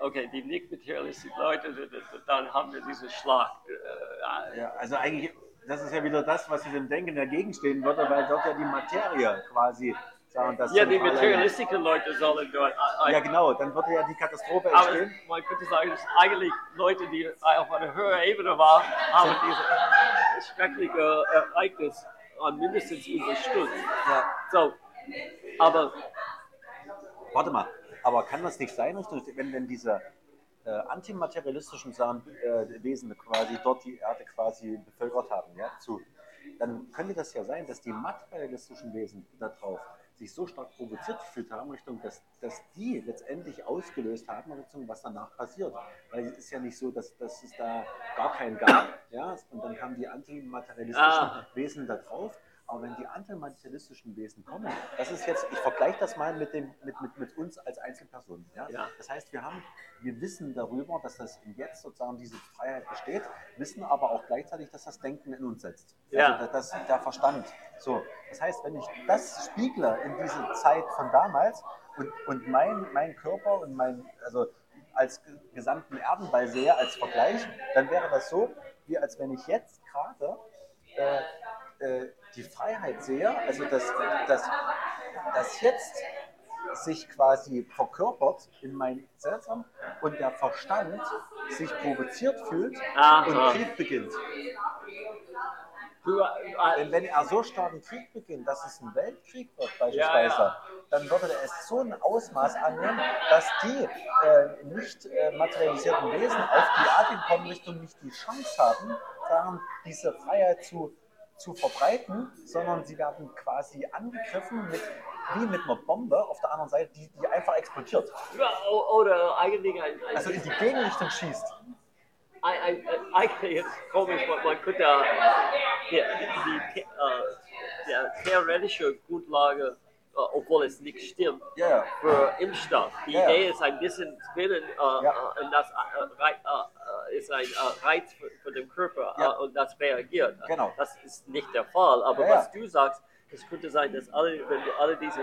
okay, die nicht materialistischen Leute, dann haben wir diesen Schlag. Äh, Ja, also eigentlich, das ist ja wieder das, was diesem Denken dagegen stehen würde, weil dort ja die Materie quasi sagen, das Ja, die materialistischen Leute sollen dort. äh, Ja, genau, dann würde ja die Katastrophe Aber entstehen. man könnte sagen, dass eigentlich Leute, die auf einer höheren Ebene waren, haben dieses schreckliche Ereignis an mindestens überstürzt. Ja. So, aber Warte mal, aber kann das nicht sein, wenn, wenn diese äh, antimaterialistischen Sachen, äh, Wesen quasi dort die Erde quasi bevölkert haben, ja, zu, dann könnte das ja sein, dass die materialistischen Wesen da drauf sich so stark provoziert gefühlt haben, Richtung, dass, dass die letztendlich ausgelöst haben, Richtung, was danach passiert. Weil es ist ja nicht so, dass, dass es da gar keinen gab, ja, und dann kamen die antimaterialistischen Ah. Wesen da drauf. Aber wenn die antimaterialistischen Wesen kommen, das ist jetzt, ich vergleiche das mal mit, dem, mit, mit, mit uns als Einzelpersonen. Ja? Ja. Das heißt, wir, haben, wir wissen darüber, dass das jetzt sozusagen diese Freiheit besteht, wissen aber auch gleichzeitig, dass das Denken in uns setzt. Ja. Also das, das, der Verstand. So. Das heißt, wenn ich das spiegle in diese Zeit von damals und, und mein, mein Körper und mein, also als ge- gesamten Erdenball sehe als Vergleich, dann wäre das so, wie als wenn ich jetzt gerade äh, äh, die Freiheit sehe, also dass, dass, dass jetzt sich quasi verkörpert in mein Zentrum und der Verstand sich provoziert fühlt Aha. und Krieg beginnt. äh, Denn wenn er so starken Krieg beginnt, dass es ein Weltkrieg wird beispielsweise, Ja, ja. dann würde es so ein Ausmaß annehmen, dass die äh, nicht äh, materialisierten Wesen auf die Art kommen Richtung nicht die Chance haben, sagen, diese Freiheit zu, zu verbreiten, sondern sie werden quasi angegriffen mit, wie mit einer Bombe auf der anderen Seite, die, die einfach explodiert. ja, o- oder eigentlich ein, ein, Also in die Gegenrichtung schießt. ein, eigentlich ist es komisch, man, man könnte die, die, äh, theoretische Grundlage, äh, obwohl es nicht stimmt, ja. für Impfstoff. Die ja. Idee ist ein bisschen drinnen, äh, Ja. und das äh, ist ein äh, Reiz für, für den Körper Ja. äh, und das reagiert. Genau. Das ist nicht der Fall. Aber Ja, ja. was du sagst, es könnte sein, dass alle, wenn alle diese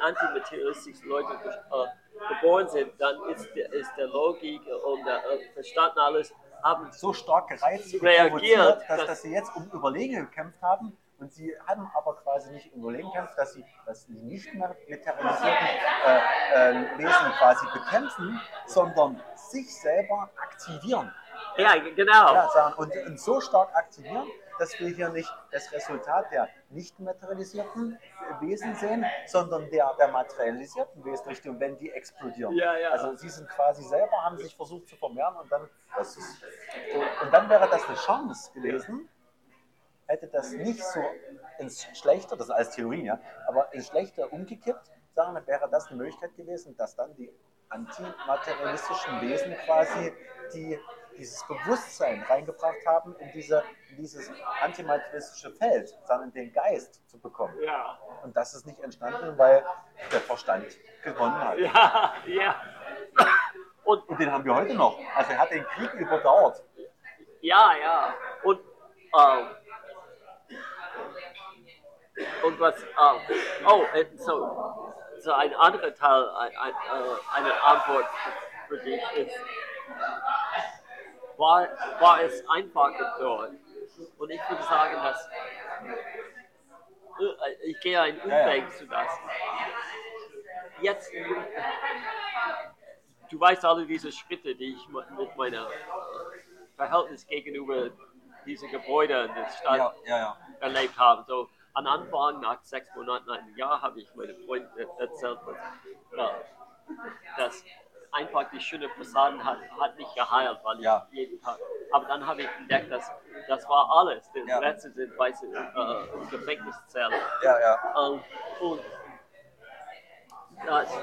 antimaterialistischen Leute äh, geboren sind, dann ist der, ist der Logik und der äh, Verstand alles haben so stark gereizt Reagiert, dass, dass- dass sie jetzt um Überlegen gekämpft haben. Und sie haben aber quasi nicht Überlegen gekämpft, dass sie die nicht mehr materialisierten äh, äh, Wesen quasi bekämpfen, sondern sich selber aktivieren. ja genau. Ja, sagen, und, und so stark aktivieren, dass wir hier nicht das Resultat der nicht materialisierten Wesen sehen, sondern der, der materialisierten Wesen, wenn die explodieren. Ja, ja. Also sie sind quasi selber, haben sich versucht zu vermehren und dann, das ist, und dann wäre das eine Chance gewesen, hätte das nicht so ins Schlechte, das ist alles Theorien, ja, aber ins Schlechte umgekippt, sagen wir, wäre das eine Möglichkeit gewesen, dass dann die antimaterialistischen Wesen quasi die, dieses Bewusstsein reingebracht haben in, diese, in dieses antimaterialistische Feld, sondern den Geist zu bekommen. Ja, Und das ist nicht entstanden, weil der Verstand gewonnen hat. ja, ja. Und Und den haben wir heute noch. Also er hat den Krieg überdauert. Ja, ja. Und, ähm, und was, ähm, oh, äh, so, so ein anderer Teil, ein, ein, äh, eine Antwort für dich ist, war, war es einfacher dort? Und ich würde sagen, dass, äh, ich gehe einen Ja, ja. Umweg zu das. Jetzt, du weißt alle diese Schritte, die ich mit meiner Verhältnis gegenüber diesen Gebäuden in der Stadt ja, ja. erlebt habe. So am Anfang, nach sechs Monaten, einem Jahr, habe ich meinen Freunden erzählt, dass, einfach die schöne Fassaden hat, hat nicht geheilt, weil ich Ja. jeden Tag. Aber dann habe ich entdeckt, dass das war alles. Die Ja. Plätze sind weiße äh, Gefängniszellen. Ja, ja. Ähm, und das,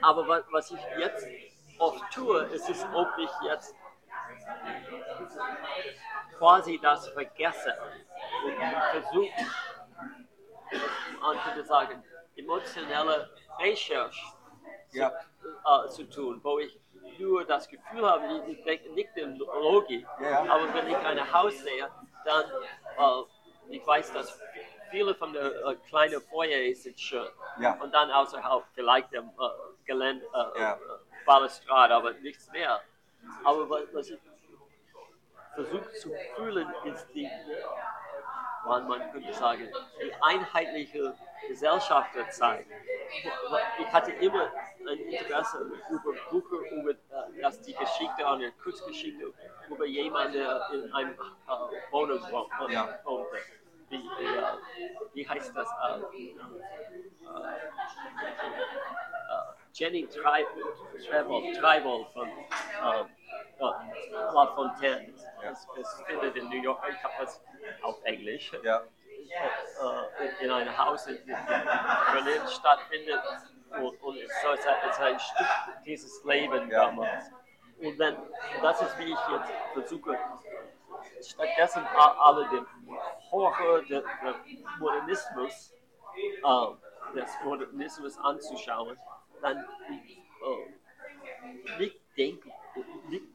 aber was, was ich jetzt oft tue, ist es, ob ich jetzt quasi das vergesse und versuche, man könnte sagen, emotionelle Recherche Ja. äh, zu tun, wo ich nur das Gefühl habe, ich, ich denke nicht in Logik, Ja, aber wenn ich ein Haus sehe, dann, äh, ich weiß, dass viele von den äh, kleinen Foyer sind schön. Ja. Und dann außerhalb vielleicht dem äh, Gelände, äh, äh, Balustrade, aber nichts mehr. Aber was, was ich versuche zu fühlen, ist die, man, man könnte sagen, die einheitliche Gesellschaft der Zeit. Ich hatte immer ein Interesse über Bücher, über äh, dass die Geschichte, eine Kurzgeschichte über jemanden, der in einem äh, Wohnung wohnt- äh, Ja. wohnte. Wie, äh, wie heißt das? Äh, äh, äh, Jenny Treibel, Treibel von äh, äh, La Fontaine. Es, es findet in New York, ich habe das auf Englisch, Ja. äh, in einem Haus in, in Berlin stattfindet. Und, und so ist es ist ein Stück dieses Leben Ja. damals. Und dann, das ist wie ich jetzt versuche, stattdessen alle den Horror des Modernismus, äh, des Modernismus anzuschauen, dann äh, nicht denken,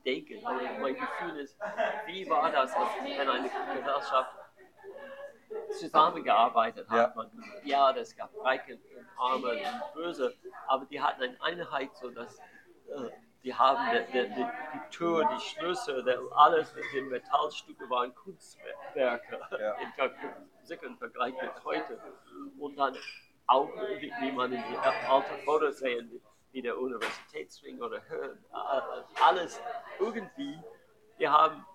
denken, aber mein Gefühl ist, wie war das, als wenn eine Gesellschaft zusammengearbeitet hat. Ja. Ja, es gab Reiche und Arme und Böse, aber die hatten eine Einheit, so dass äh, die haben die, die, die, die Tür, die Schlüssel, der, alles mit den Metallstücke waren Kunstwerke Ja. im Ver- Vergleich mit heute. Und dann auch, wie, wie man in die alten Fotos sehen, wie, der Universitätsring oder Höhen, äh, alles irgendwie, die haben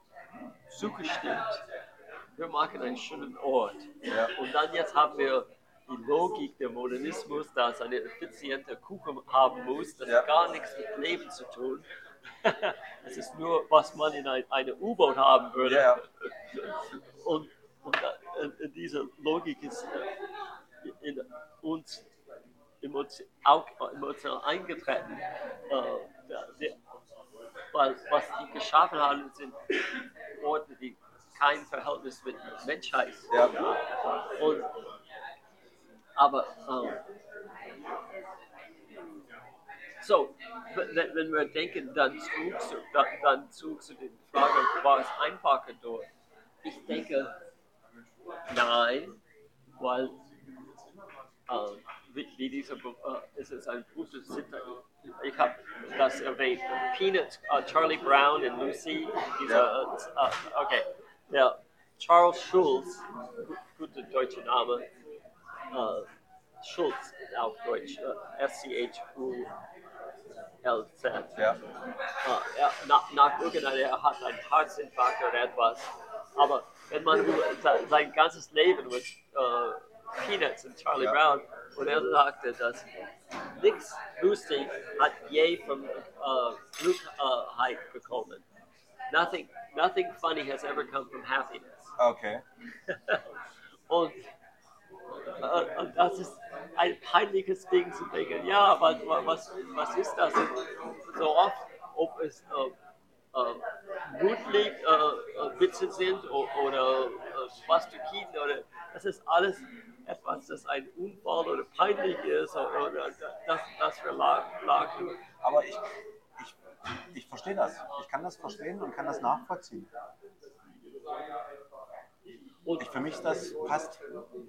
zugestimmt wir machen einen schönen Ort. Ja. Und dann jetzt haben wir die Logik der Modernismus, dass eine effiziente Kuchen haben muss, das Ja. hat gar nichts mit Leben zu tun. [LAUGHS] Es ist nur, was man in ein, eine U-Boot haben würde. Ja. Und, und in- in diese Logik ist äh, in uns emotional eingetreten. Äh, weil was die geschaffen haben, sind Orte, die kein Verhältnis mit Menschheit Ja. Und Aber ähm, so, wenn, wenn wir denken dann zurück, zu, dann, dann zurück zu den Fragen, war es einfacher dort? Ich denke, nein, weil äh, wie, wie diese, äh, es ist ein gutes Zitat. Ich habe das erwähnt. Peanuts, äh, Charlie Brown und Lucy. Dieser, äh, okay. Ja, Charles Schulz, guter deutscher Name. Äh, Schulz auf Deutsch. Äh, S-C-H-U. LZ. Ja. Ja, nach, nach irgendeiner, er hat einen Herzinfarkt oder etwas. Aber wenn man sein, ganzes Leben mit Peanuts und Charlie Ja. Brown und er sagte, dass nichts lustig hat je vom äh, Glückheit bekommen. Nothing, nothing funny has ever come from happiness. Okay. Und, äh, und das ist ein peinliches Ding zu denken. Ja, aber wa- was, was ist das? Und so oft, ob es äh, äh, Mutlig äh, äh, Witze sind o- oder äh, Swastikiden oder das ist alles etwas, das ein Unfall oder peinlich ist oder, das, das wir lachen. Aber ich, ich, ich verstehe das. Ich kann das verstehen und kann das nachvollziehen. Und Ich, für mich das passt.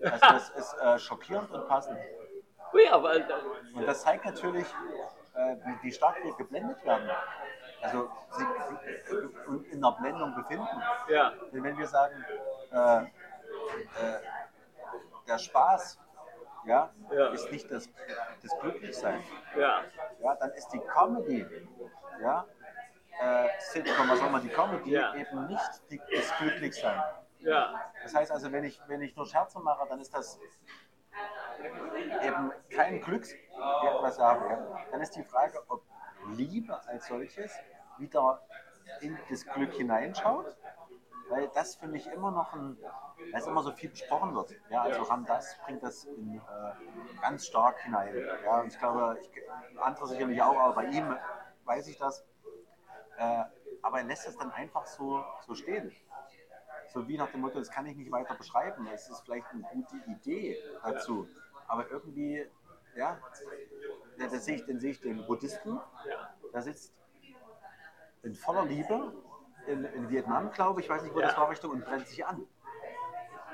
Also das ist äh, schockierend und passend. ja, weil Und das zeigt natürlich, äh, wie, stark wir geblendet werden. Also sie, sie, in einer Blendung befinden. ja, Denn wenn wir sagen, äh, äh, der Spaß ja, Ja. ist nicht das, das Glücklichsein, ja, ja, dann ist die Comedy, ja, äh, Sitcom, was auch immer, die Comedy Ja. eben nicht die, das Glücklichsein. ja, Das heißt also, wenn ich, wenn ich nur Scherze mache, dann ist das eben kein Glücks, ja, was sagen, ja. Dann ist die Frage, ob Liebe als solches wieder in das Glück hineinschaut, weil das für mich immer noch ein, weil es immer so viel besprochen wird. Ja, also Ram das bringt das in, äh, ganz stark hinein. Ja, und ich glaube, ich, andere sicherlich auch, aber bei ihm weiß ich das. Äh, aber er lässt es dann einfach so, so stehen. So wie nach dem Motto, das kann ich nicht weiter beschreiben. Es ist vielleicht eine gute Idee dazu. Aber irgendwie, ja, da, da sehe ich, dann sehe ich den Buddhisten, der sitzt in voller Liebe in, in Vietnam, glaube ich, weiß nicht, wo das Ja. war, Richtung, und brennt sich an.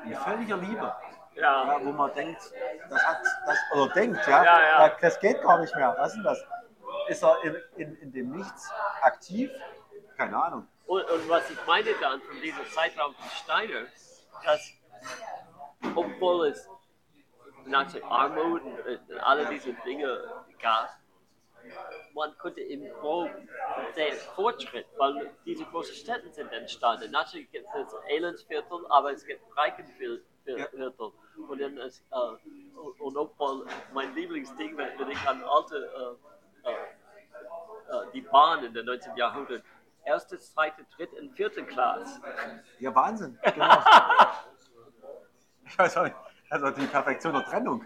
In völliger Liebe. ja, Ja, wo man denkt, das hat, das, oder denkt, ja, Ja, ja. da- das geht gar nicht mehr. Was ist denn das? Ist er in, in, in dem Nichts aktiv? Keine Ahnung. Und, und was ich meine dann von diesem Zeitraum von Steiner, dass obwohl es natürlich Armut und, und alle diese Dinge gab, man konnte im Groben sehen Fortschritt, weil diese großen Städte sind entstanden. Natürlich gibt es Elendsviertel, aber es gibt Reichenviertel. Ja. Und, dann ist, äh, und, obwohl mein Lieblingsding, wenn ich an alte äh, äh, äh, die Bahn in der 19. Jahrhundert. Erste, zweite, dritte und vierte Klasse. Ja, Wahnsinn. [LAUGHS] Genau. ich weiß auch nicht. Also die Perfektion der Trennung.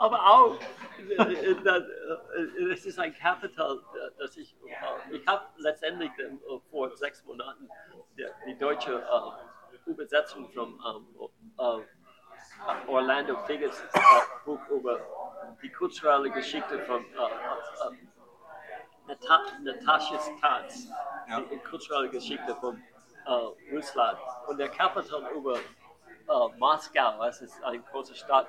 Aber auch, äh, äh, das, äh, es ist ein Kapital, das ich, ich habe letztendlich äh, vor sechs Monaten die, deutsche Übersetzung von äh, Orlando Figgis Buch über die kulturelle Geschichte von äh, äh, Nata Natascha Tanz, die kulturelle Geschichte von Russland. Und der Kapital über Moskau, es ist eine große Stadt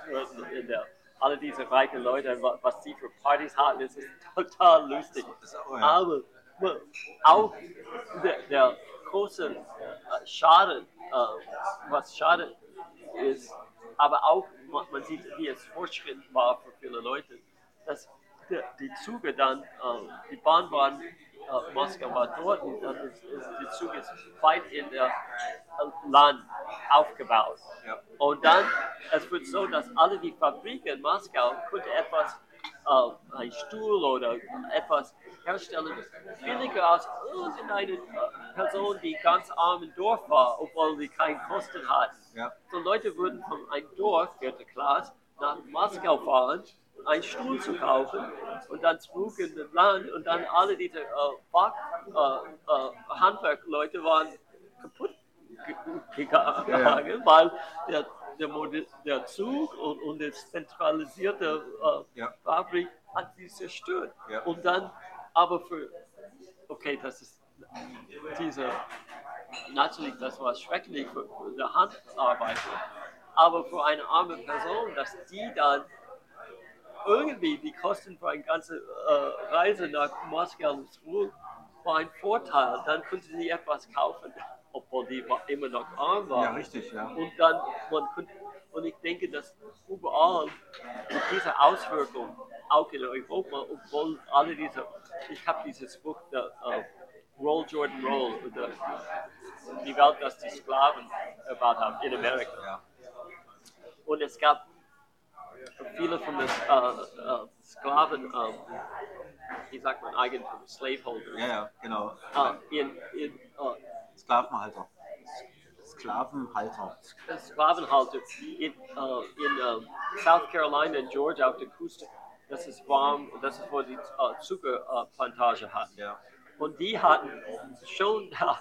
in der alle diese reichen Leute, wa- was sie für Partys hatten, es ist total lustig. Das. Aber auch der, der große äh, Schaden, äh, was schade ist, aber auch man, sieht, wie es Fortschritt war für viele Leute, dass die Züge dann, äh, die Bahnbahn äh, Moskau war dort und dann ist, ist die Zug ist weit in der äh, Land aufgebaut. Ja. Und dann, es wird so, dass alle die Fabriken in Moskau konnte etwas, äh, ein Stuhl oder etwas herstellen, billiger als irgendeine äh, Person, die ganz arm im Dorf war, obwohl sie keine Kosten hatten. Ja. So Leute würden von einem Dorf, vierte Klasse, nach Moskau fahren, einen Stuhl zu kaufen und dann zurück in das Land und dann alle diese äh, Fach, äh, äh, Handwerkleute waren kaputt ge- gegangen, Ja, ja. weil der, der, Mode- der Zug und, und das zentralisierte äh, Ja. Fabrik hat sie zerstört. Und dann, aber für, okay, das ist diese, natürlich, das war schrecklich für, für die Handarbeiter, aber für eine arme Person, dass die dann irgendwie die Kosten für eine ganze äh, Reise nach Moskau und zurück war ein Vorteil. Dann konnte sie etwas kaufen, obwohl die immer noch arm war. Ja, richtig, ja. Und dann, man konnte, und ich denke, dass überall mit dieser Auswirkung, auch in Europa, obwohl alle diese, ich habe dieses Buch, der, äh, Roll Jordan Roll, der, die Welt, dass die Sklaven erbaut haben in Amerika. Ja. Und es gab viele von den äh, äh, Sklaven, ähm, wie sagt man, Eigentum, Slaveholders, ja, ja, genau. äh, in, in äh, Sklavenhalter. Sklavenhalter. Sklavenhalter in, äh, in äh, South Carolina und Georgia auf der Küste. Das ist warm das ist, wo die Zuckerplantage hatten. Ja. Und die hatten schon [LAUGHS] da,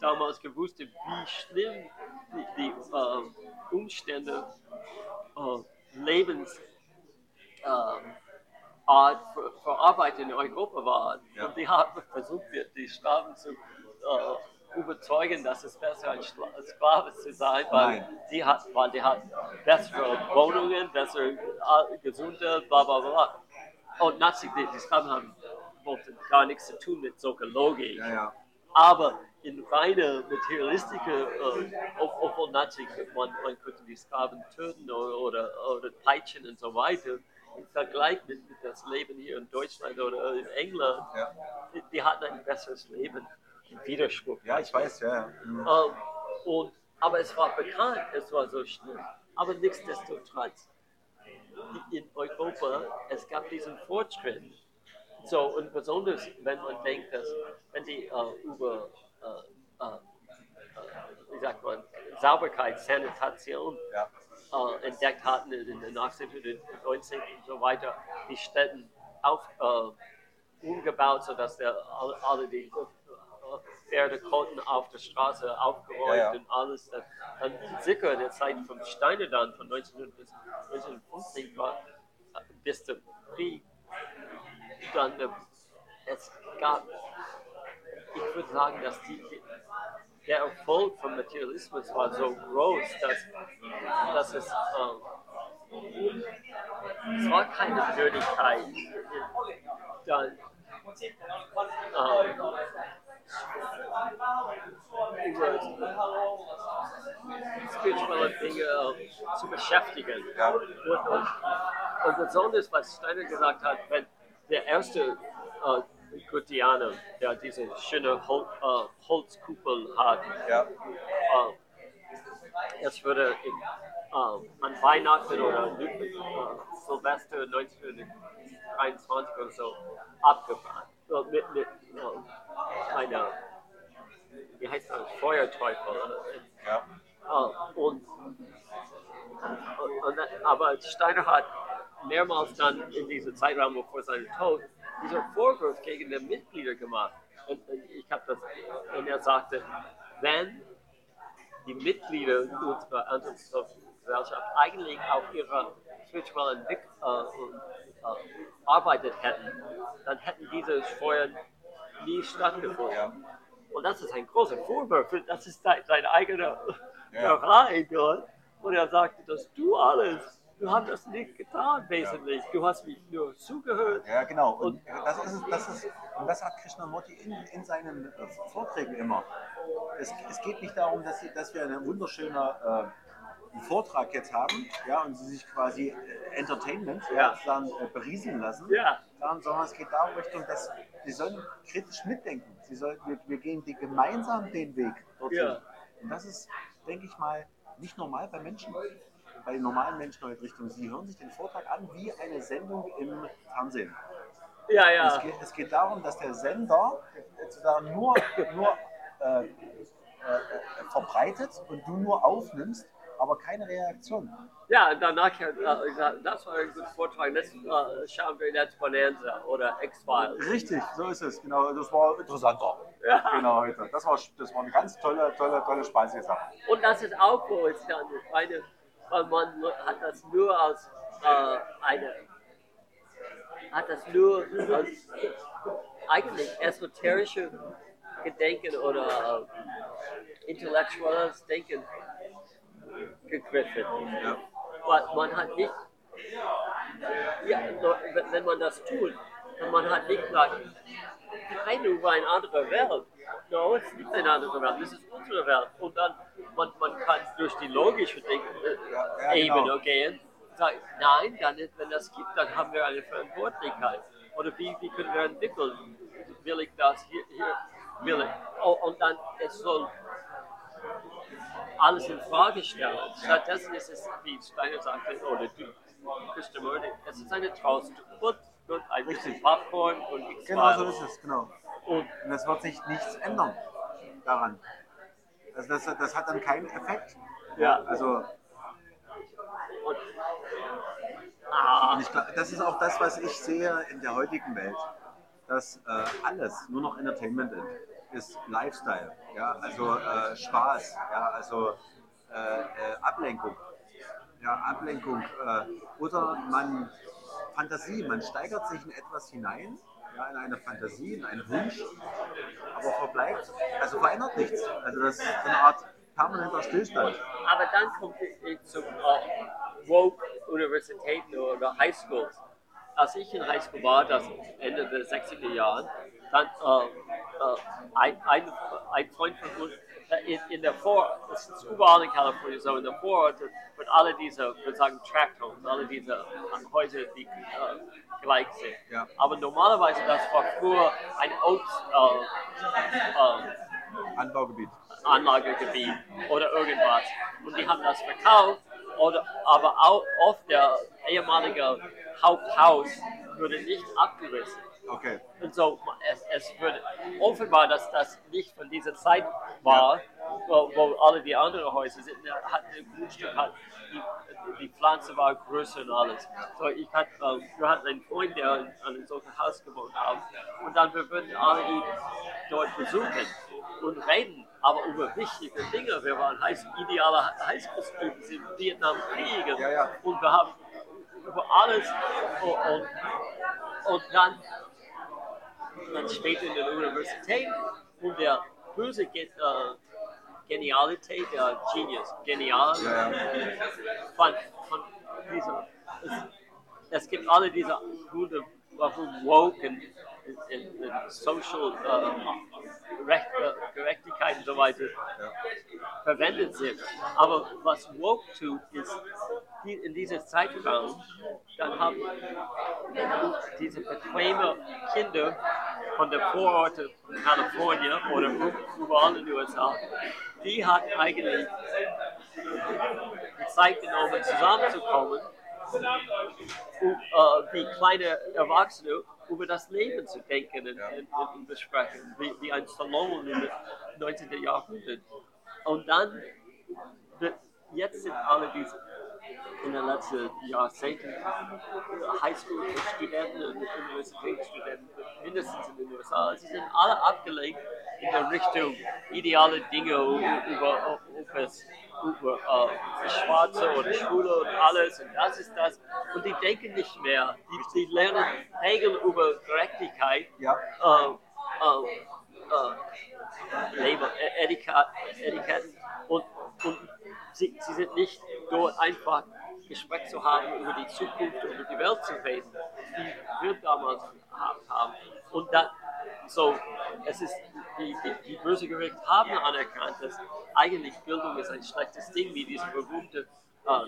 damals gewusst, wie schlimm die, die äh, Umstände, äh, Lebens, ähm, für, für Arbeit in Europa waren. Ja. Und die haben [LAUGHS] versucht, die, die Sklaven zu äh, überzeugen, dass es besser ein Schla- Sklave zu sein, weil Nein. die hat, weil die hatten bessere Wohnungen, bessere, äh, gesunde, bla bla bla. Und natürlich, die, die Sklaven haben, wollten gar nichts zu tun mit solcher Logik. Ja, ja. Aber in reine materialistische, äh, natürlich man, man könnte die Sklaven töten oder, oder, oder peitschen und so weiter, im Vergleich mit, mit das Leben hier in Deutschland oder in England, Ja, die, die hatten ein besseres Leben. Im Widerspruch. ja ich weiß, ja. ja. Mhm. Ähm, und, aber es war bekannt, es war so schlimm. Aber nichtsdestotrotz, in Europa, es gab diesen Fortschritt. So, und besonders, wenn man denkt, dass, wenn die äh, über, wie sagt man, Sauberkeit, Sanitation Ja. äh, entdeckt hatten in den 18. und 19. und so weiter, die Städten auf, äh, umgebaut, sodass der, alle, alle die äh, Pferde konnten auf der Straße aufgeräumt Ja, ja. und alles. Dann, sicher in der Zeit vom Steiner dann, von 1900 bis 1950 war, äh, bis der Krieg, dann äh, es gab, ich würde sagen, dass die, der Erfolg vom Materialismus war so groß, dass, dass es, ähm, es war keine Nötigkeit, dann ähm, über spirituelle Dinge äh, zu beschäftigen. Und, und, und besonders, was Steiner gesagt hat, wenn der erste äh, Gutianer, der diese schöne Hol äh, Holzkuppel hat, Ja. äh, es wurde in, äh, an Weihnachten oder äh, Silvester 1923 oder so abgebrannt. Mit, mit äh, einer, wie heißt das, Feuerteufel. Ja. äh, und, und, dann- aber Steiner hat mehrmals dann in diesem Zeitraum vor seinem Tod diesen Vorwurf gegen die Mitglieder gemacht. Und, ich habe das, und er sagte, wenn die Mitglieder unserer Antigesellschaft eigentlich auf ihrer spirituellen Entwick äh, äh, arbeitet hätten, dann hätten diese Feuern nie stattgefunden. Ja. Und das ist ein großer Vorwurf. Das ist sein, sein eigener Ja. Dort. Und er sagte, dass du alles, du hast das nicht getan, wesentlich. Du hast mich nur zugehört. Ja, genau. Und das ist, es- das ist, und das hat Krishnamurti in, in seinen äh, Vorträgen immer. Es, es geht nicht darum, dass, dass wir einen wunderschönen äh, Vortrag jetzt haben, ja, und sie sich quasi äh, Entertainment ja. Ja. dann äh, berieseln lassen, Ja. sondern, sondern es geht darum Richtung, dass sie sollen kritisch mitdenken. Sie sollen, wir, wir gehen die gemeinsam den Weg dorthin. Ja. Und das ist, denke ich mal, nicht normal bei Menschen, bei normalen Menschen heute Richtung. Sie hören sich den Vortrag an wie eine Sendung im Fernsehen. Ja, Es, ja. geht, es geht darum, dass der Sender sozusagen nur, nur äh, äh, äh, verbreitet und du nur aufnimmst, aber keine Reaktion. Ja, danach gesagt, das war ein guter Vortrag. Jetzt äh, schauen wir jetzt Bonanza oder X-Files. Richtig, so ist es. Genau, das war interessanter. Ja. Genau heute. Das war, das war eine ganz tolle, tolle, tolle, spaßige Sache. Und das ist auch, es dann eine weil man hat das nur als äh, eine, hat das nur als eigentlich esoterische Gedenken oder äh, intellektuelles Denken gegriffen. Ja. Man hat nicht, ja, wenn- man das tut, dann man hat nicht gesagt, nein, über eine andere Welt. No, es ist nicht eine andere Welt, das ist unsere Welt. Und dann, man, man kann durch die logische Ja, äh, ja, Ebene genau. gehen und sagen, nein, dann, wenn das gibt, dann haben wir eine Verantwortlichkeit. Oder wie, wie können wir entwickeln? Will ich das hier, hier will ich. Oh, und dann, es soll alles in Frage stellen. Stattdessen ist es, wie Steiner sagte, oder du, Christopher, es ist eine Trost. Und, und ein bisschen Popcorn und ich Genau so ist es, genau. Und es wird sich nichts ändern daran. Also das, das hat dann keinen Effekt. Ja. Also Und, ah, und ich glaub, das ist auch das, was ich sehe in der heutigen Welt, dass äh, alles nur noch Entertainment ist, ist Lifestyle, ja, also äh, Spaß, ja, also äh, äh, Ablenkung, ja, Ablenkung äh, oder man Fantasie, man steigert sich in etwas hinein, ja, in eine Fantasie, in einen Wunsch, aber verbleibt, also verändert nichts. Also das ist eine Art permanenter Stillstand. aber dann kommt ich zum äh, Woke Universitäten oder High Schools. Als ich in High School war, das Ende der 60er Jahre, dann äh, äh, ein, ein, ein Freund von uns in, in der Vor, es ist überall in Kalifornien so, in der Vorort wird alle diese, wir sagen Tract Homes, alle diese Häuser, die äh, gleich sind. Ja. Aber normalerweise, das war früher ein Obst, äh, äh, Anbaugebiet. Anlagegebiet oder irgendwas. Und die haben das verkauft, oder, aber auch oft der ehemalige Haupthaus wurde nicht abgerissen. Okay. Und so, es, es wird offenbar, dass das nicht von dieser Zeit war, wo, wo alle die anderen Häuser sind. Hat ein Grundstück, hat, die, die Pflanze war größer und alles. So, ich hatte, ähm, wir hatten einen Freund, der in einem solchen Haus gewohnt hat. Und dann wir würden alle ihn dort besuchen und reden, aber über wichtige Dinge. Wir waren heiß, ideale Highschool-Students im Vietnamkrieg. Ja, ja. Und wir haben über alles und, und, und dann dann später in der Universität und der böse Ge äh, Genialität, der Genius, genial Ja, von, von diesem, es, es gibt alle diese Gründe, warum woke und, und, und social äh, äh, Gerechtigkeit und so weiter verwendet sind. Aber was woke tut, ist, die, in dieser Zeitraum, dann haben diese bequeme Kinder von der Vororte von Kalifornien oder überall in den USA, die hat eigentlich die Zeit genommen, zusammenzukommen, um äh, wie kleine Erwachsene über das Leben zu denken und, und, und besprechen, wie, wie ein Salon in den 19. Jahrhundert. Und dann, jetzt sind alle diese in den letzten Jahrzehnten Highschool-Studenten und Universitätsstudenten, mindestens in den USA, sie sind alle abgelegt in der Richtung ideale Dinge über, über, über äh, Schwarze oder Schwule und alles und das ist das. Und die denken nicht mehr, die, die lernen Regeln über Gerechtigkeit. Ja. Äh, äh, äh, Label, Etikett, Etiketten und, und sie, sie sind nicht dort einfach Gespräch zu haben über die Zukunft oder die Welt zu reden, die wir damals gehabt haben. Und dann, so, es ist, die, die, die böse Gericht haben anerkannt, dass eigentlich Bildung ist ein schlechtes Ding, wie diese berühmte Car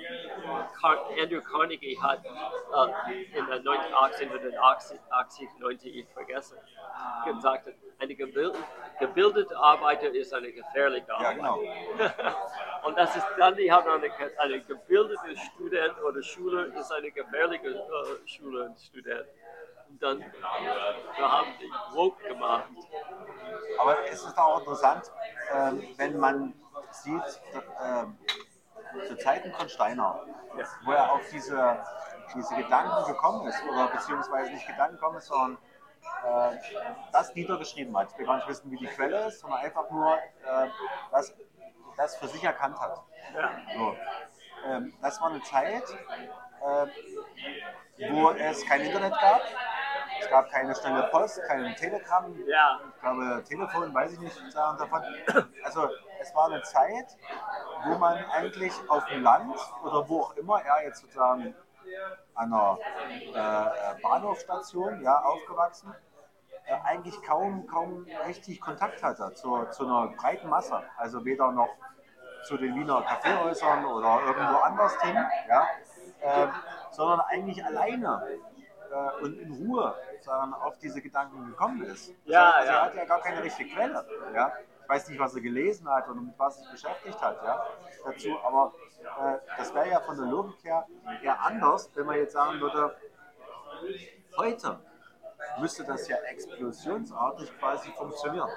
Andrew Carnegie hat äh, in der 19 1880, 90, ich vergesse, gesagt, hat, eine gebildete, gebildete Arbeiter ist eine gefährliche Ja, Arbeit. genau. [LAUGHS] Und das ist dann, die haben eine, eine gebildete Student oder Schüler ist eine gefährliche äh, Schüler und Student. Und dann wir haben die woke gemacht. Aber es ist auch interessant, ähm, wenn man sieht, ähm, zu Zeiten von Steiner, Ja. wo er auf diese, diese Gedanken gekommen ist, oder beziehungsweise nicht Gedanken gekommen ist, sondern äh, das niedergeschrieben hat. Ich will gar nicht wissen, wie die Quelle ist, sondern einfach nur äh, das, das für sich erkannt hat. Ja. So. ähm, das war eine Zeit, äh, wo es kein Internet gab. Es gab keine schnelle Post, kein Telegram, Ja, ich glaube, Telefon, weiß ich nicht sagen davon. Also es war eine Zeit, wo man eigentlich auf dem Land oder wo auch immer er jetzt sozusagen an einer äh, Bahnhofstation ja, aufgewachsen, äh, eigentlich kaum, kaum richtig Kontakt hatte zu, zu einer breiten Masse. Also weder noch zu den Wiener Kaffeehäusern oder irgendwo anders hin, ja, äh, sondern eigentlich alleine äh, und in Ruhe sondern auf diese Gedanken gekommen ist. Das Ja, heißt, also ja. Er hat ja gar keine richtige Quelle. Ja? Ich weiß nicht, was er gelesen hat oder mit was er sich beschäftigt hat ja? dazu, aber äh, das wäre ja von der Logik her eher anders, wenn man jetzt sagen würde, heute müsste das ja explosionsartig quasi funktionieren.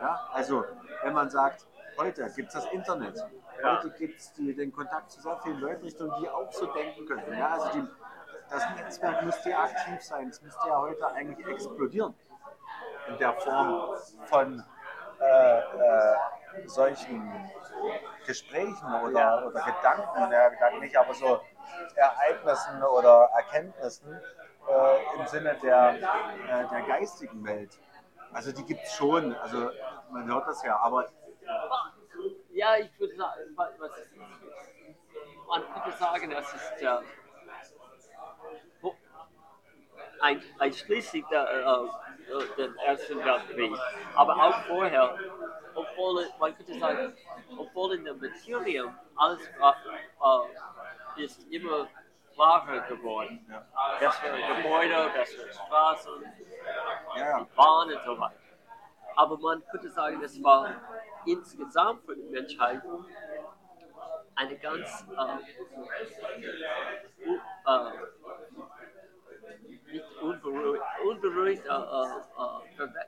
Ja? Also, wenn man sagt, heute gibt es das Internet, heute gibt es den Kontakt zu sehr vielen Leuten, Richtung, die auch so denken könnten. Ja? Also die, das Netzwerk müsste ja aktiv sein, es müsste ja heute eigentlich explodieren in der Form von äh, äh, solchen Gesprächen oder, oder Gedanken, ja, Gedanken nicht, aber so Ereignissen oder Erkenntnissen äh, im Sinne der, äh, der geistigen Welt. Also die gibt es schon, also man hört das ja, aber ja, ich würde sagen, was, man könnte sagen, das ist der, wo- ein, einschließlich der, äh, den Ersten Weltkrieg, aber auch vorher, obwohl, man könnte sagen, obwohl in der Materium alles äh, ist immer klarer geworden. Bessere Gebäude, bessere Straßen, ja, ja. Bahn und so weiter. Aber man könnte sagen, es war insgesamt für die Menschheit eine ganz äh, äh, nicht unberuhigt, unberuhigt, äh, äh, äh,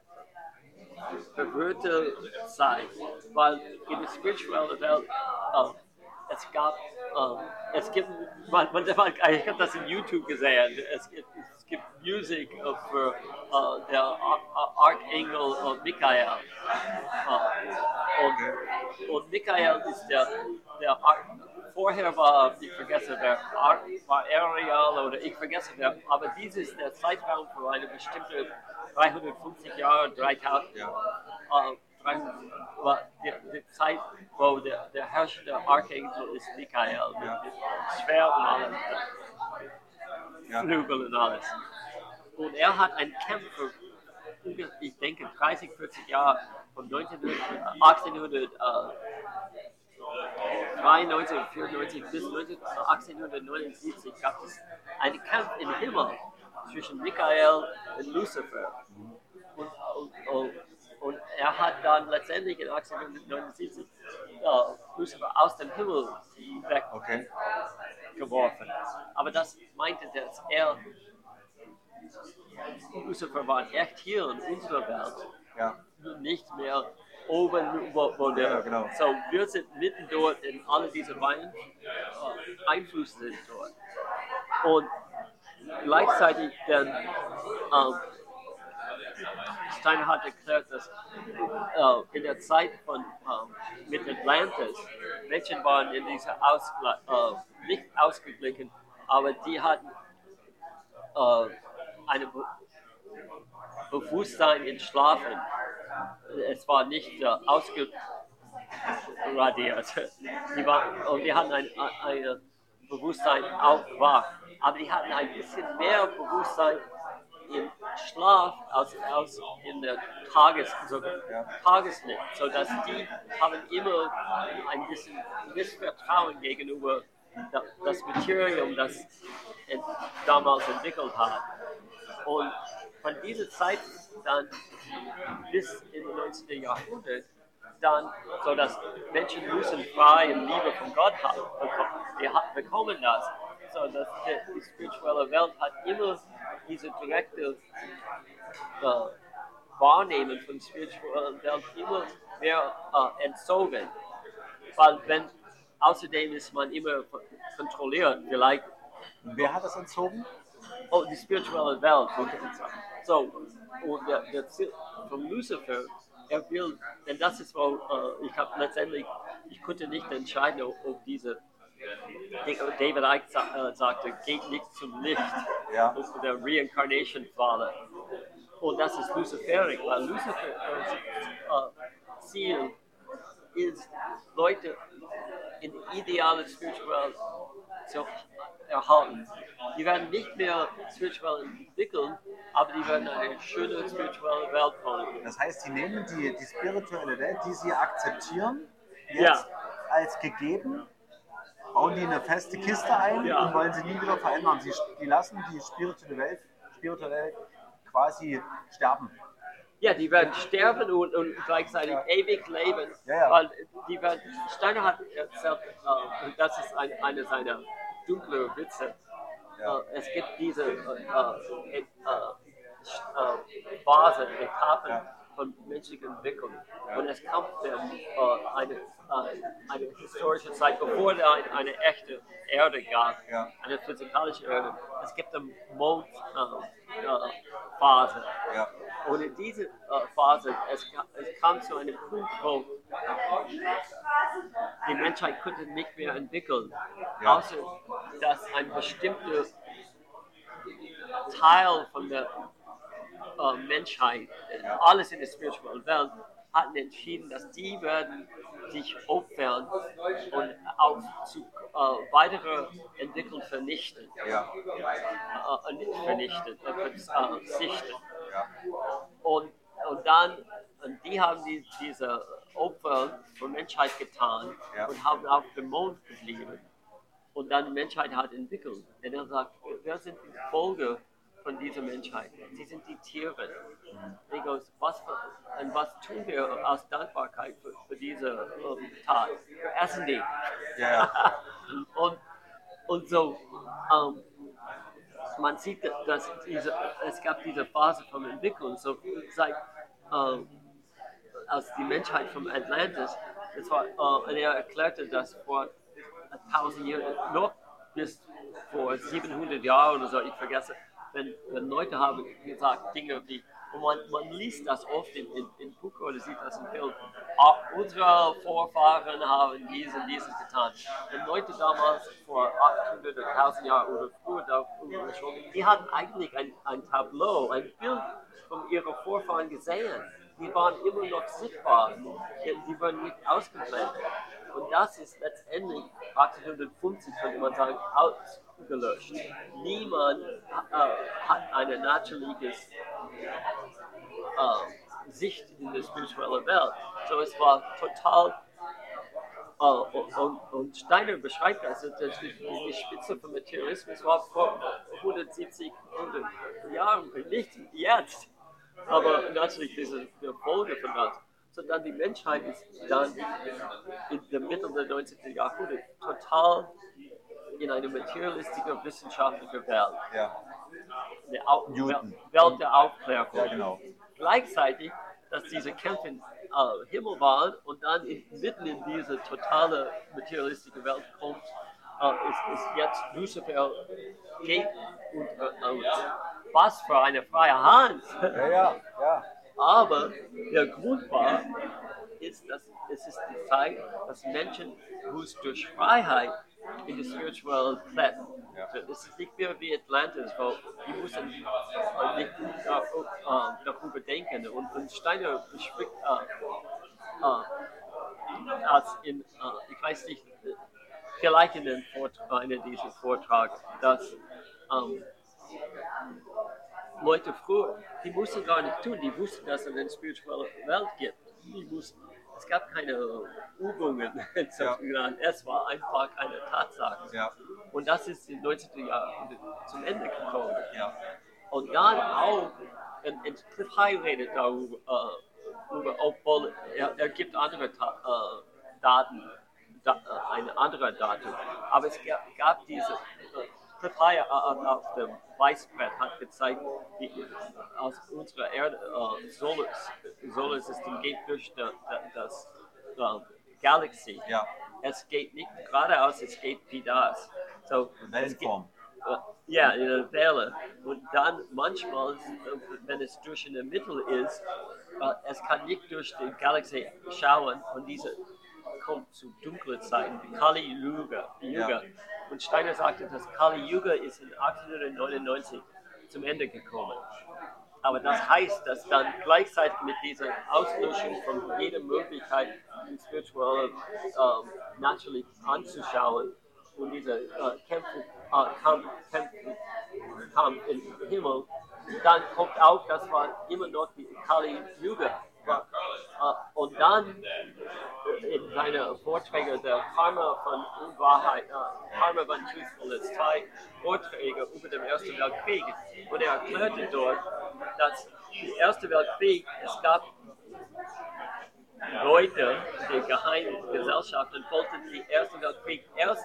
verwirrte Zeit, weil in der spirituellen Welt äh, es gab, äh, es gibt, man, man, ich habe das in YouTube gesehen, es gibt, es gibt Musik äh, für äh, der Ar- Ar- Archangel Michael. Und, und Michael ist der, der Ar vorher war, ich vergesse wer, Ar war Ariel oder ich vergesse wer, aber dies ist der Zeitraum für eine bestimmte 350 Jahre, 3000, Ja. äh, 300, war die, die Zeit, wo der, der Herrscher, der Archangel ist Michael, mit, Ja. mit Schwert und alles, Ja. Flügel und alles. Und er hat einen Kämpfer, ich denke 30, 40 Jahre, von 1900, 1800, äh, 93, 94 bis 19 1879 gab es einen Kampf im Himmel zwischen Michael und Lucifer. Und, und, und, und er hat dann letztendlich in 1879 äh, Lucifer aus dem Himmel Okay. weggeworfen. Aber das meinte, dass er, Lucifer war echt hier in unserer Welt Ja. nicht mehr oben, wo, wo der, Ja, genau. so wir sind mitten dort in alle diese Wein, äh, Einflüsse sind dort. Und gleichzeitig dann, ähm, Steiner hat erklärt, dass äh, in der Zeit von ähm, mit Atlantis Menschen waren in dieser Ausgleich, äh, nicht ausgeglichen, aber die hatten äh, eine Be Bewusstsein in Schlafen. Es war nicht äh, ausgeradiert. Die waren, und die hatten ein, ein, ein Bewusstsein auch wach. Aber die hatten ein bisschen mehr Bewusstsein im Schlaf als, als in der Tages, so. Tageslicht, sodass die haben immer ein bisschen Missvertrauen gegenüber da- das Materium, das damals entwickelt hat. Und von dieser Zeit dann bis in das 19. Jahrhundert, dann, so dass Menschen müssen frei und Liebe von Gott haben, bekommen, die bekommen das, so dass die, die spirituelle Welt hat immer diese direkte äh, Wahrnehmen von spirituellen Welt immer mehr äh, entzogen, weil wenn außerdem ist man immer kontrolliert, vielleicht wer hat das entzogen? Oh, die spirituelle Welt. So, und der, der Ziel von Lucifer, er will, denn das ist, wo äh, ich habe letztendlich, ich konnte nicht entscheiden, ob, diese David Icke sa- äh, sagte, geht nicht zum Licht. Ja. Ist der Reincarnation Father. Und das ist Luciferic, weil Lucifer äh, Ziel ist, Leute in ideale Spiritual zu erhalten. Die werden nicht mehr spirituell entwickeln, aber die werden eine schöne spirituelle Welt bauen. Das heißt, die nehmen die, die spirituelle Welt, die sie akzeptieren, jetzt Ja. als gegeben, bauen die in eine feste Kiste ein Ja. und wollen sie nie wieder verändern. Sie, die lassen die spirituelle Welt, spirituelle Welt quasi sterben. Ja, die werden sterben und, und gleichzeitig ewig leben. Weil die werden, Steiner hat erzählt, äh, und das ist ein, eine seiner dunklen Witze. Äh, es gibt diese äh, äh, äh, äh, Phasen, Etappen von menschlicher Entwicklung. Und es kommt dann eine, eine historische Zeit, bevor es ein, eine echte Erde gab, eine physikalische Erde. Es gibt eine Mondphase. Äh, äh, in dieser äh, Phase, es, es kam zu einem Punkt, wo die Menschheit konnte nicht mehr entwickeln, Ja. außer dass ein bestimmter Teil von der äh, Menschheit, äh, alles in der spirituellen Welt, hatten entschieden, dass die werden sich opfern und auch zu äh, weitere Entwicklung vernichten, Ja. äh, nicht vernichten, äh, verzichten. Und, und dann, und die haben die, diese Opfer für Menschheit getan Ja. und haben auf dem Mond geblieben. Und dann die Menschheit hat entwickelt. Und er sagt, wer sind die Folge von dieser Menschheit? Sie sind die Tiere. Ich goes, was, für, und was tun wir aus Dankbarkeit für, für diese ähm, Tat? Wir essen die. Ja. [LAUGHS] und, und so, ähm, man sieht, dass diese, es gab diese Phase von Entwicklung, so seit ähm, als die Menschheit vom Atlantis, das war, äh, er erklärte, dass vor 1000 Jahren, noch bis vor 700 Jahren oder so, ich vergesse, wenn, wenn Leute haben gesagt Dinge wie, und man, man liest das oft in, in, in Buchen oder sieht das im Film, ah, unsere Vorfahren haben dies und dieses getan. Und Leute damals vor 800 oder 1000 Jahren oder früher darüber die hatten eigentlich ein, ein Tableau, ein Bild von ihren Vorfahren gesehen. Die waren immer noch sichtbar, die, waren nicht ausgeblendet. Und das ist letztendlich 1850, könnte man sagen, ausgelöscht. Niemand äh, hat eine natürliche äh, Sicht in die spirituelle Welt. So es war total äh, und, und, Steiner beschreibt das, dass die, die Spitze vom Materialismus war vor 170, 100 Jahren, nicht jetzt. Aber natürlich diese die Folge von das. Sondern die Menschheit ist dann in der Mitte des 19. Jahrhunderts total in eine materialistische, wissenschaftliche Welt. ja. Eine Au Newton. Welt der Aufklärung. Ja, genau. Gleichzeitig, dass diese Kämpfe im äh, Himmel waren und dann in, mitten in diese totale materialistische Welt kommt, äh, ist, ist jetzt Lucifer geht und, äh, und was für eine freie Hand. Ja, ja, ja. Aber der Grund war, ist, dass es ist die Zeit, dass Menschen muss durch Freiheit in die spirituelle klettern. Ja. So, Es ist nicht mehr wie Atlantis, wo die mussten äh, nicht äh, äh, darüber denken. Und, und Steiner spricht äh, äh, als in, äh, ich weiß nicht, vielleicht in den Vortrag, einer dieser Vortrag, dass ähm, Leute früher, die mussten gar nicht tun, die wussten, dass es eine spirituelle Welt gibt. Die wussten, es gab keine Übungen, [LAUGHS] sozusagen. es war einfach eine Tatsache. Ja. Und das ist im 19. Jahrhundert zum Ende gekommen. Ja. Und dann auch, und, und Cliff High redet darüber, äh, über, obwohl er, er gibt andere Ta äh, Daten, da, äh, eine andere Datum. Aber es gab, gab diese, äh, Cliff High äh, auf dem Weißbrett hat gezeigt, wie aus unserer Erde, äh, Solar, Solarsystem geht durch da, da, das äh, Galaxy. Ja. Es geht nicht geradeaus, es geht wie das. So, geht- Wellenform. äh, Ja, in der Welle. Und dann manchmal, äh, wenn es durch in der Mitte ist, äh, es kann nicht durch die Galaxie schauen und diese kommt zu dunklen Zeiten, die Kali Yuga. Yuga. Ja. Und Steiner sagte, dass Kali Yuga ist in 1899 zum Ende gekommen. Aber das heißt, dass dann gleichzeitig mit dieser Auslöschung von jeder Möglichkeit, die spirituelle ähm, natürlich anzuschauen und diese äh, Kämpfe, äh, Kampf, Kämpfe, Kampf im Himmel, dann kommt auch, das war immer noch die Kali Yuga. Äh, und dann in seinen Vorträgen der Karma von Unwahrheit, äh, Karma von Truthfulness, zwei Vorträge über den Ersten Weltkrieg. Und er erklärte dort, dass im Ersten Weltkrieg es gab Leute, die geheimen Gesellschaften wollten den Ersten Weltkrieg erst,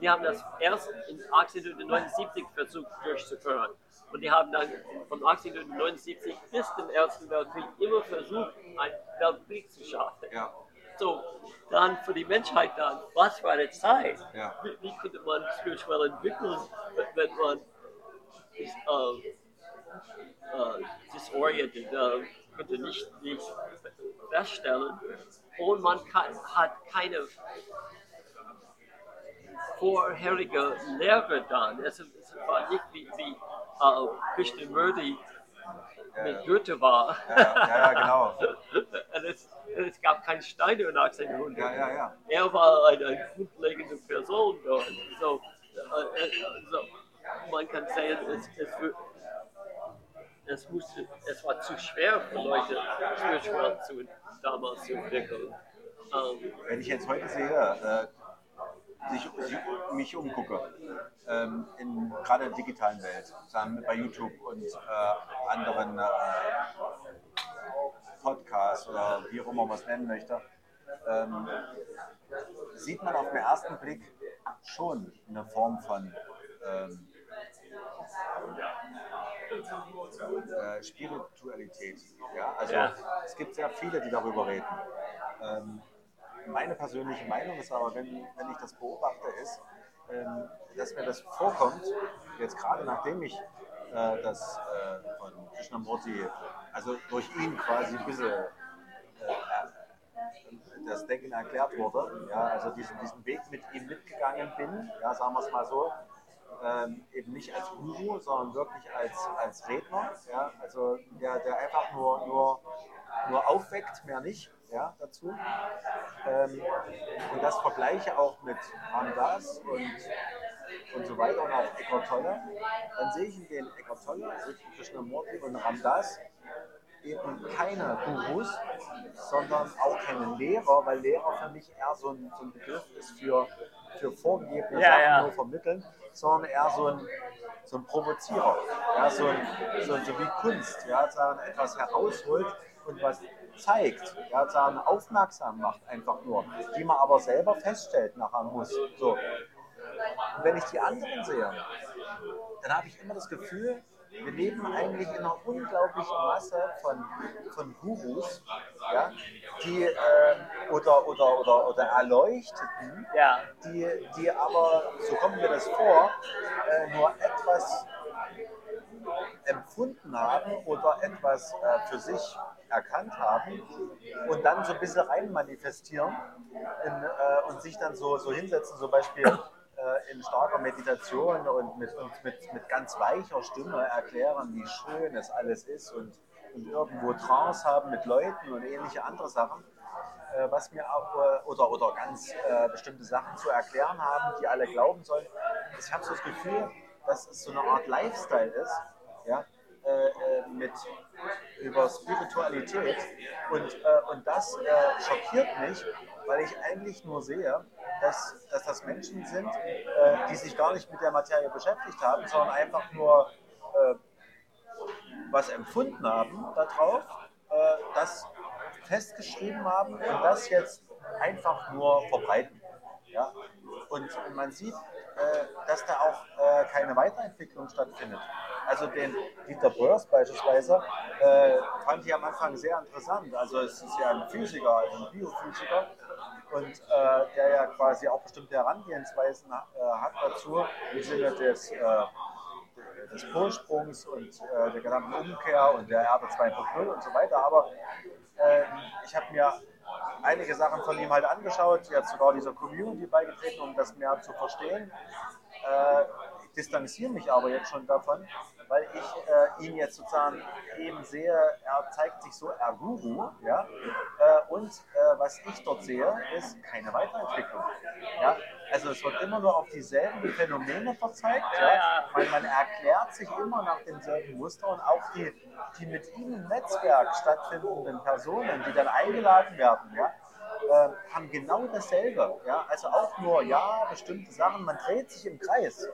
die haben das erst in 1879 versucht durchzuführen. Und die haben dann von 1879 bis zum Ersten Weltkrieg immer versucht, einen Weltkrieg zu schaffen. Ja. So, dann für die Menschheit dann, was war die Zeit? Ja. Wie, wie konnte man spirituell entwickeln, wenn wenn man ist, äh, äh, disorientiert, äh, konnte nicht, nicht feststellen. Und man kann, hat keine vorherige Lehre dann. Es, es war nicht wie, wie äh, Krishnamurti mit. Goethe war. Ja, ja, genau. [LAUGHS] Und es, es gab keinen Steiner in 1800. Ja, ja, ja. Er war eine, grundlegende Person dort. So, äh, äh, so, man kann sagen, es, es, wird- es, musste, es war zu schwer für Leute, spirituell zu, damals zu entwickeln. Ähm, Wenn ich jetzt heute sehe, äh, sich, mich umgucke, ähm, in gerade der digitalen Welt, sagen bei YouTube und äh, anderen äh, Podcasts oder wie auch immer man es nennen möchte, ähm, sieht man auf den ersten Blick schon eine Form von ähm, äh, Spiritualität. Ja? Also Ja. es gibt sehr viele, die darüber reden. Ähm, meine persönliche Meinung ist aber, wenn, wenn ich das beobachte, ist, ähm, dass mir das vorkommt, jetzt gerade nachdem ich äh, das äh, von Krishnamurti, also durch ihn quasi ein bisschen äh, das Denken erklärt wurde, ja, also diesen, diesen Weg mit ihm mitgegangen bin, ja, sagen wir es mal so, ähm, eben nicht als Guru, sondern wirklich als, als Redner, ja, also der, der einfach nur, nur, nur aufweckt, mehr nicht, ja, dazu. Ähm, und das vergleiche auch mit Ramdas und, und so weiter und auch Eckhart Tolle, dann sehe ich in den Eckhart Tolle, also Krishnamurti und Ramdas eben keine Gurus, sondern auch keine Lehrer, weil Lehrer für mich eher so ein, so ein Begriff ist für, für vorgegebene Ja, Sachen ja. nur vermitteln, sondern eher so ein, so ein Provozierer, ja, so, ein, so, so wie Kunst, ja, etwas herausholt und was zeigt, ja, sagen, aufmerksam macht einfach nur, die man aber selber feststellt nachher muss. So. Und wenn ich die anderen sehe, dann habe ich immer das Gefühl, wir leben eigentlich in einer unglaublichen Masse von, von Gurus, ja, die äh, oder, oder, oder, oder Erleuchteten, ja, die, die aber, so kommt mir das vor, äh, nur etwas empfunden haben oder etwas äh, für sich erkannt haben und dann so ein bisschen rein manifestieren in, äh, und sich dann so, so hinsetzen, zum Beispiel äh, in starker Meditation und mit, und mit, mit ganz weicher Stimme erklären, wie schön es alles ist und, und irgendwo Trance haben mit Leuten und ähnliche andere Sachen äh, was mir auch, äh, oder, oder ganz äh, bestimmte Sachen zu erklären haben, die alle glauben sollen. Ich habe so das Gefühl, dass es so eine Art Lifestyle ist, ja, äh, äh, mit über Spiritualität und, äh, und das äh, schockiert mich, weil ich eigentlich nur sehe, dass, dass das Menschen sind, äh, die sich gar nicht mit der Materie beschäftigt haben, sondern einfach nur äh, was empfunden haben darauf, das festgeschrieben haben und das jetzt einfach nur verbreiten. Ja? Und man sieht, äh, dass da auch äh, keine Weiterentwicklung stattfindet. Also den Dieter Börs beispielsweise äh, fand ich am Anfang sehr interessant. Also es ist ja ein Physiker, also ein Biophysiker und äh, der ja quasi auch bestimmte Herangehensweisen äh, hat dazu im Sinne des äh, des Ursprungs und der gesamten Umkehr und der Erde 2.0 und so weiter. Aber äh, ich habe mir einige Sachen von ihm halt angeschaut, jetzt sogar dieser Community beigetreten, um das mehr zu verstehen. Äh, distanziere mich aber jetzt schon davon, weil ich äh, ihn jetzt sozusagen eben sehe, er zeigt sich so er Guru, ja, äh, und äh, was ich dort sehe, ist keine Weiterentwicklung. Ja? Also es wird immer nur auf dieselben Phänomene verzeigt, ja? Man, man erklärt sich immer nach demselben Muster und auch die, die mit ihm im Netzwerk stattfindenden Personen, die dann eingeladen werden, ja, äh, haben genau dasselbe. Ja? Also auch nur, ja, bestimmte Sachen, man dreht sich im Kreis.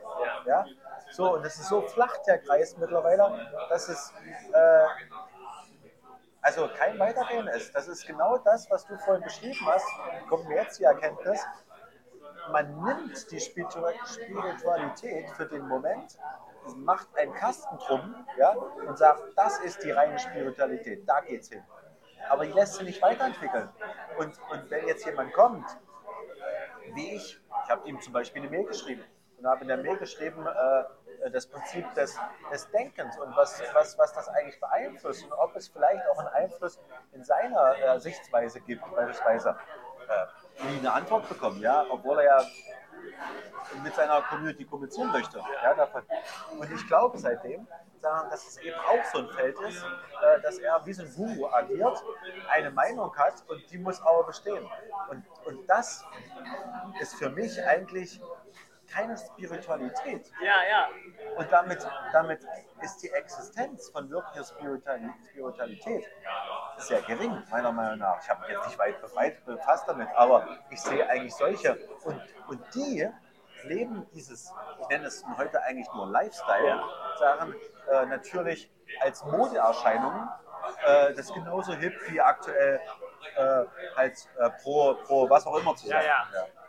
Ja? So, und das ist so flach, der Kreis mittlerweile, dass es äh, also kein Weitergehen ist. Das ist genau das, was du vorhin beschrieben hast, kommt mir jetzt die Erkenntnis. Man nimmt die Spiritualität für den Moment, macht einen Kasten drum ja, und sagt, das ist die reine Spiritualität, da geht's hin aber die lässt sich nicht weiterentwickeln. Und, und wenn jetzt jemand kommt, wie ich, ich habe ihm zum Beispiel eine Mail geschrieben und habe in der Mail geschrieben, äh, das Prinzip des, des Denkens und was, was, was das eigentlich beeinflusst und ob es vielleicht auch einen Einfluss in seiner äh, Sichtweise gibt, beispielsweise. Äh, nie eine Antwort bekommen, ja, obwohl er ja mit seiner Community kommunizieren möchte. Ja, davon. Und ich glaube seitdem, dass es eben auch so ein Feld ist, äh, dass er wie so ein Guru agiert, eine Meinung hat und die muss aber bestehen. Und, und das ist für mich eigentlich keine Spiritualität. Ja, ja. Und damit, damit ist die Existenz von wirklicher Spiritualität sehr gering, meiner Meinung nach. Ich habe mich jetzt nicht weit, weit befasst damit, aber ich sehe eigentlich solche. Und, und die leben dieses, ich nenne es heute eigentlich nur Lifestyle, sagen äh, natürlich als Modeerscheinungen, äh, das ist genauso hip wie aktuell äh, halt äh, pro, pro was auch immer zu sein. Ja, ja. ja.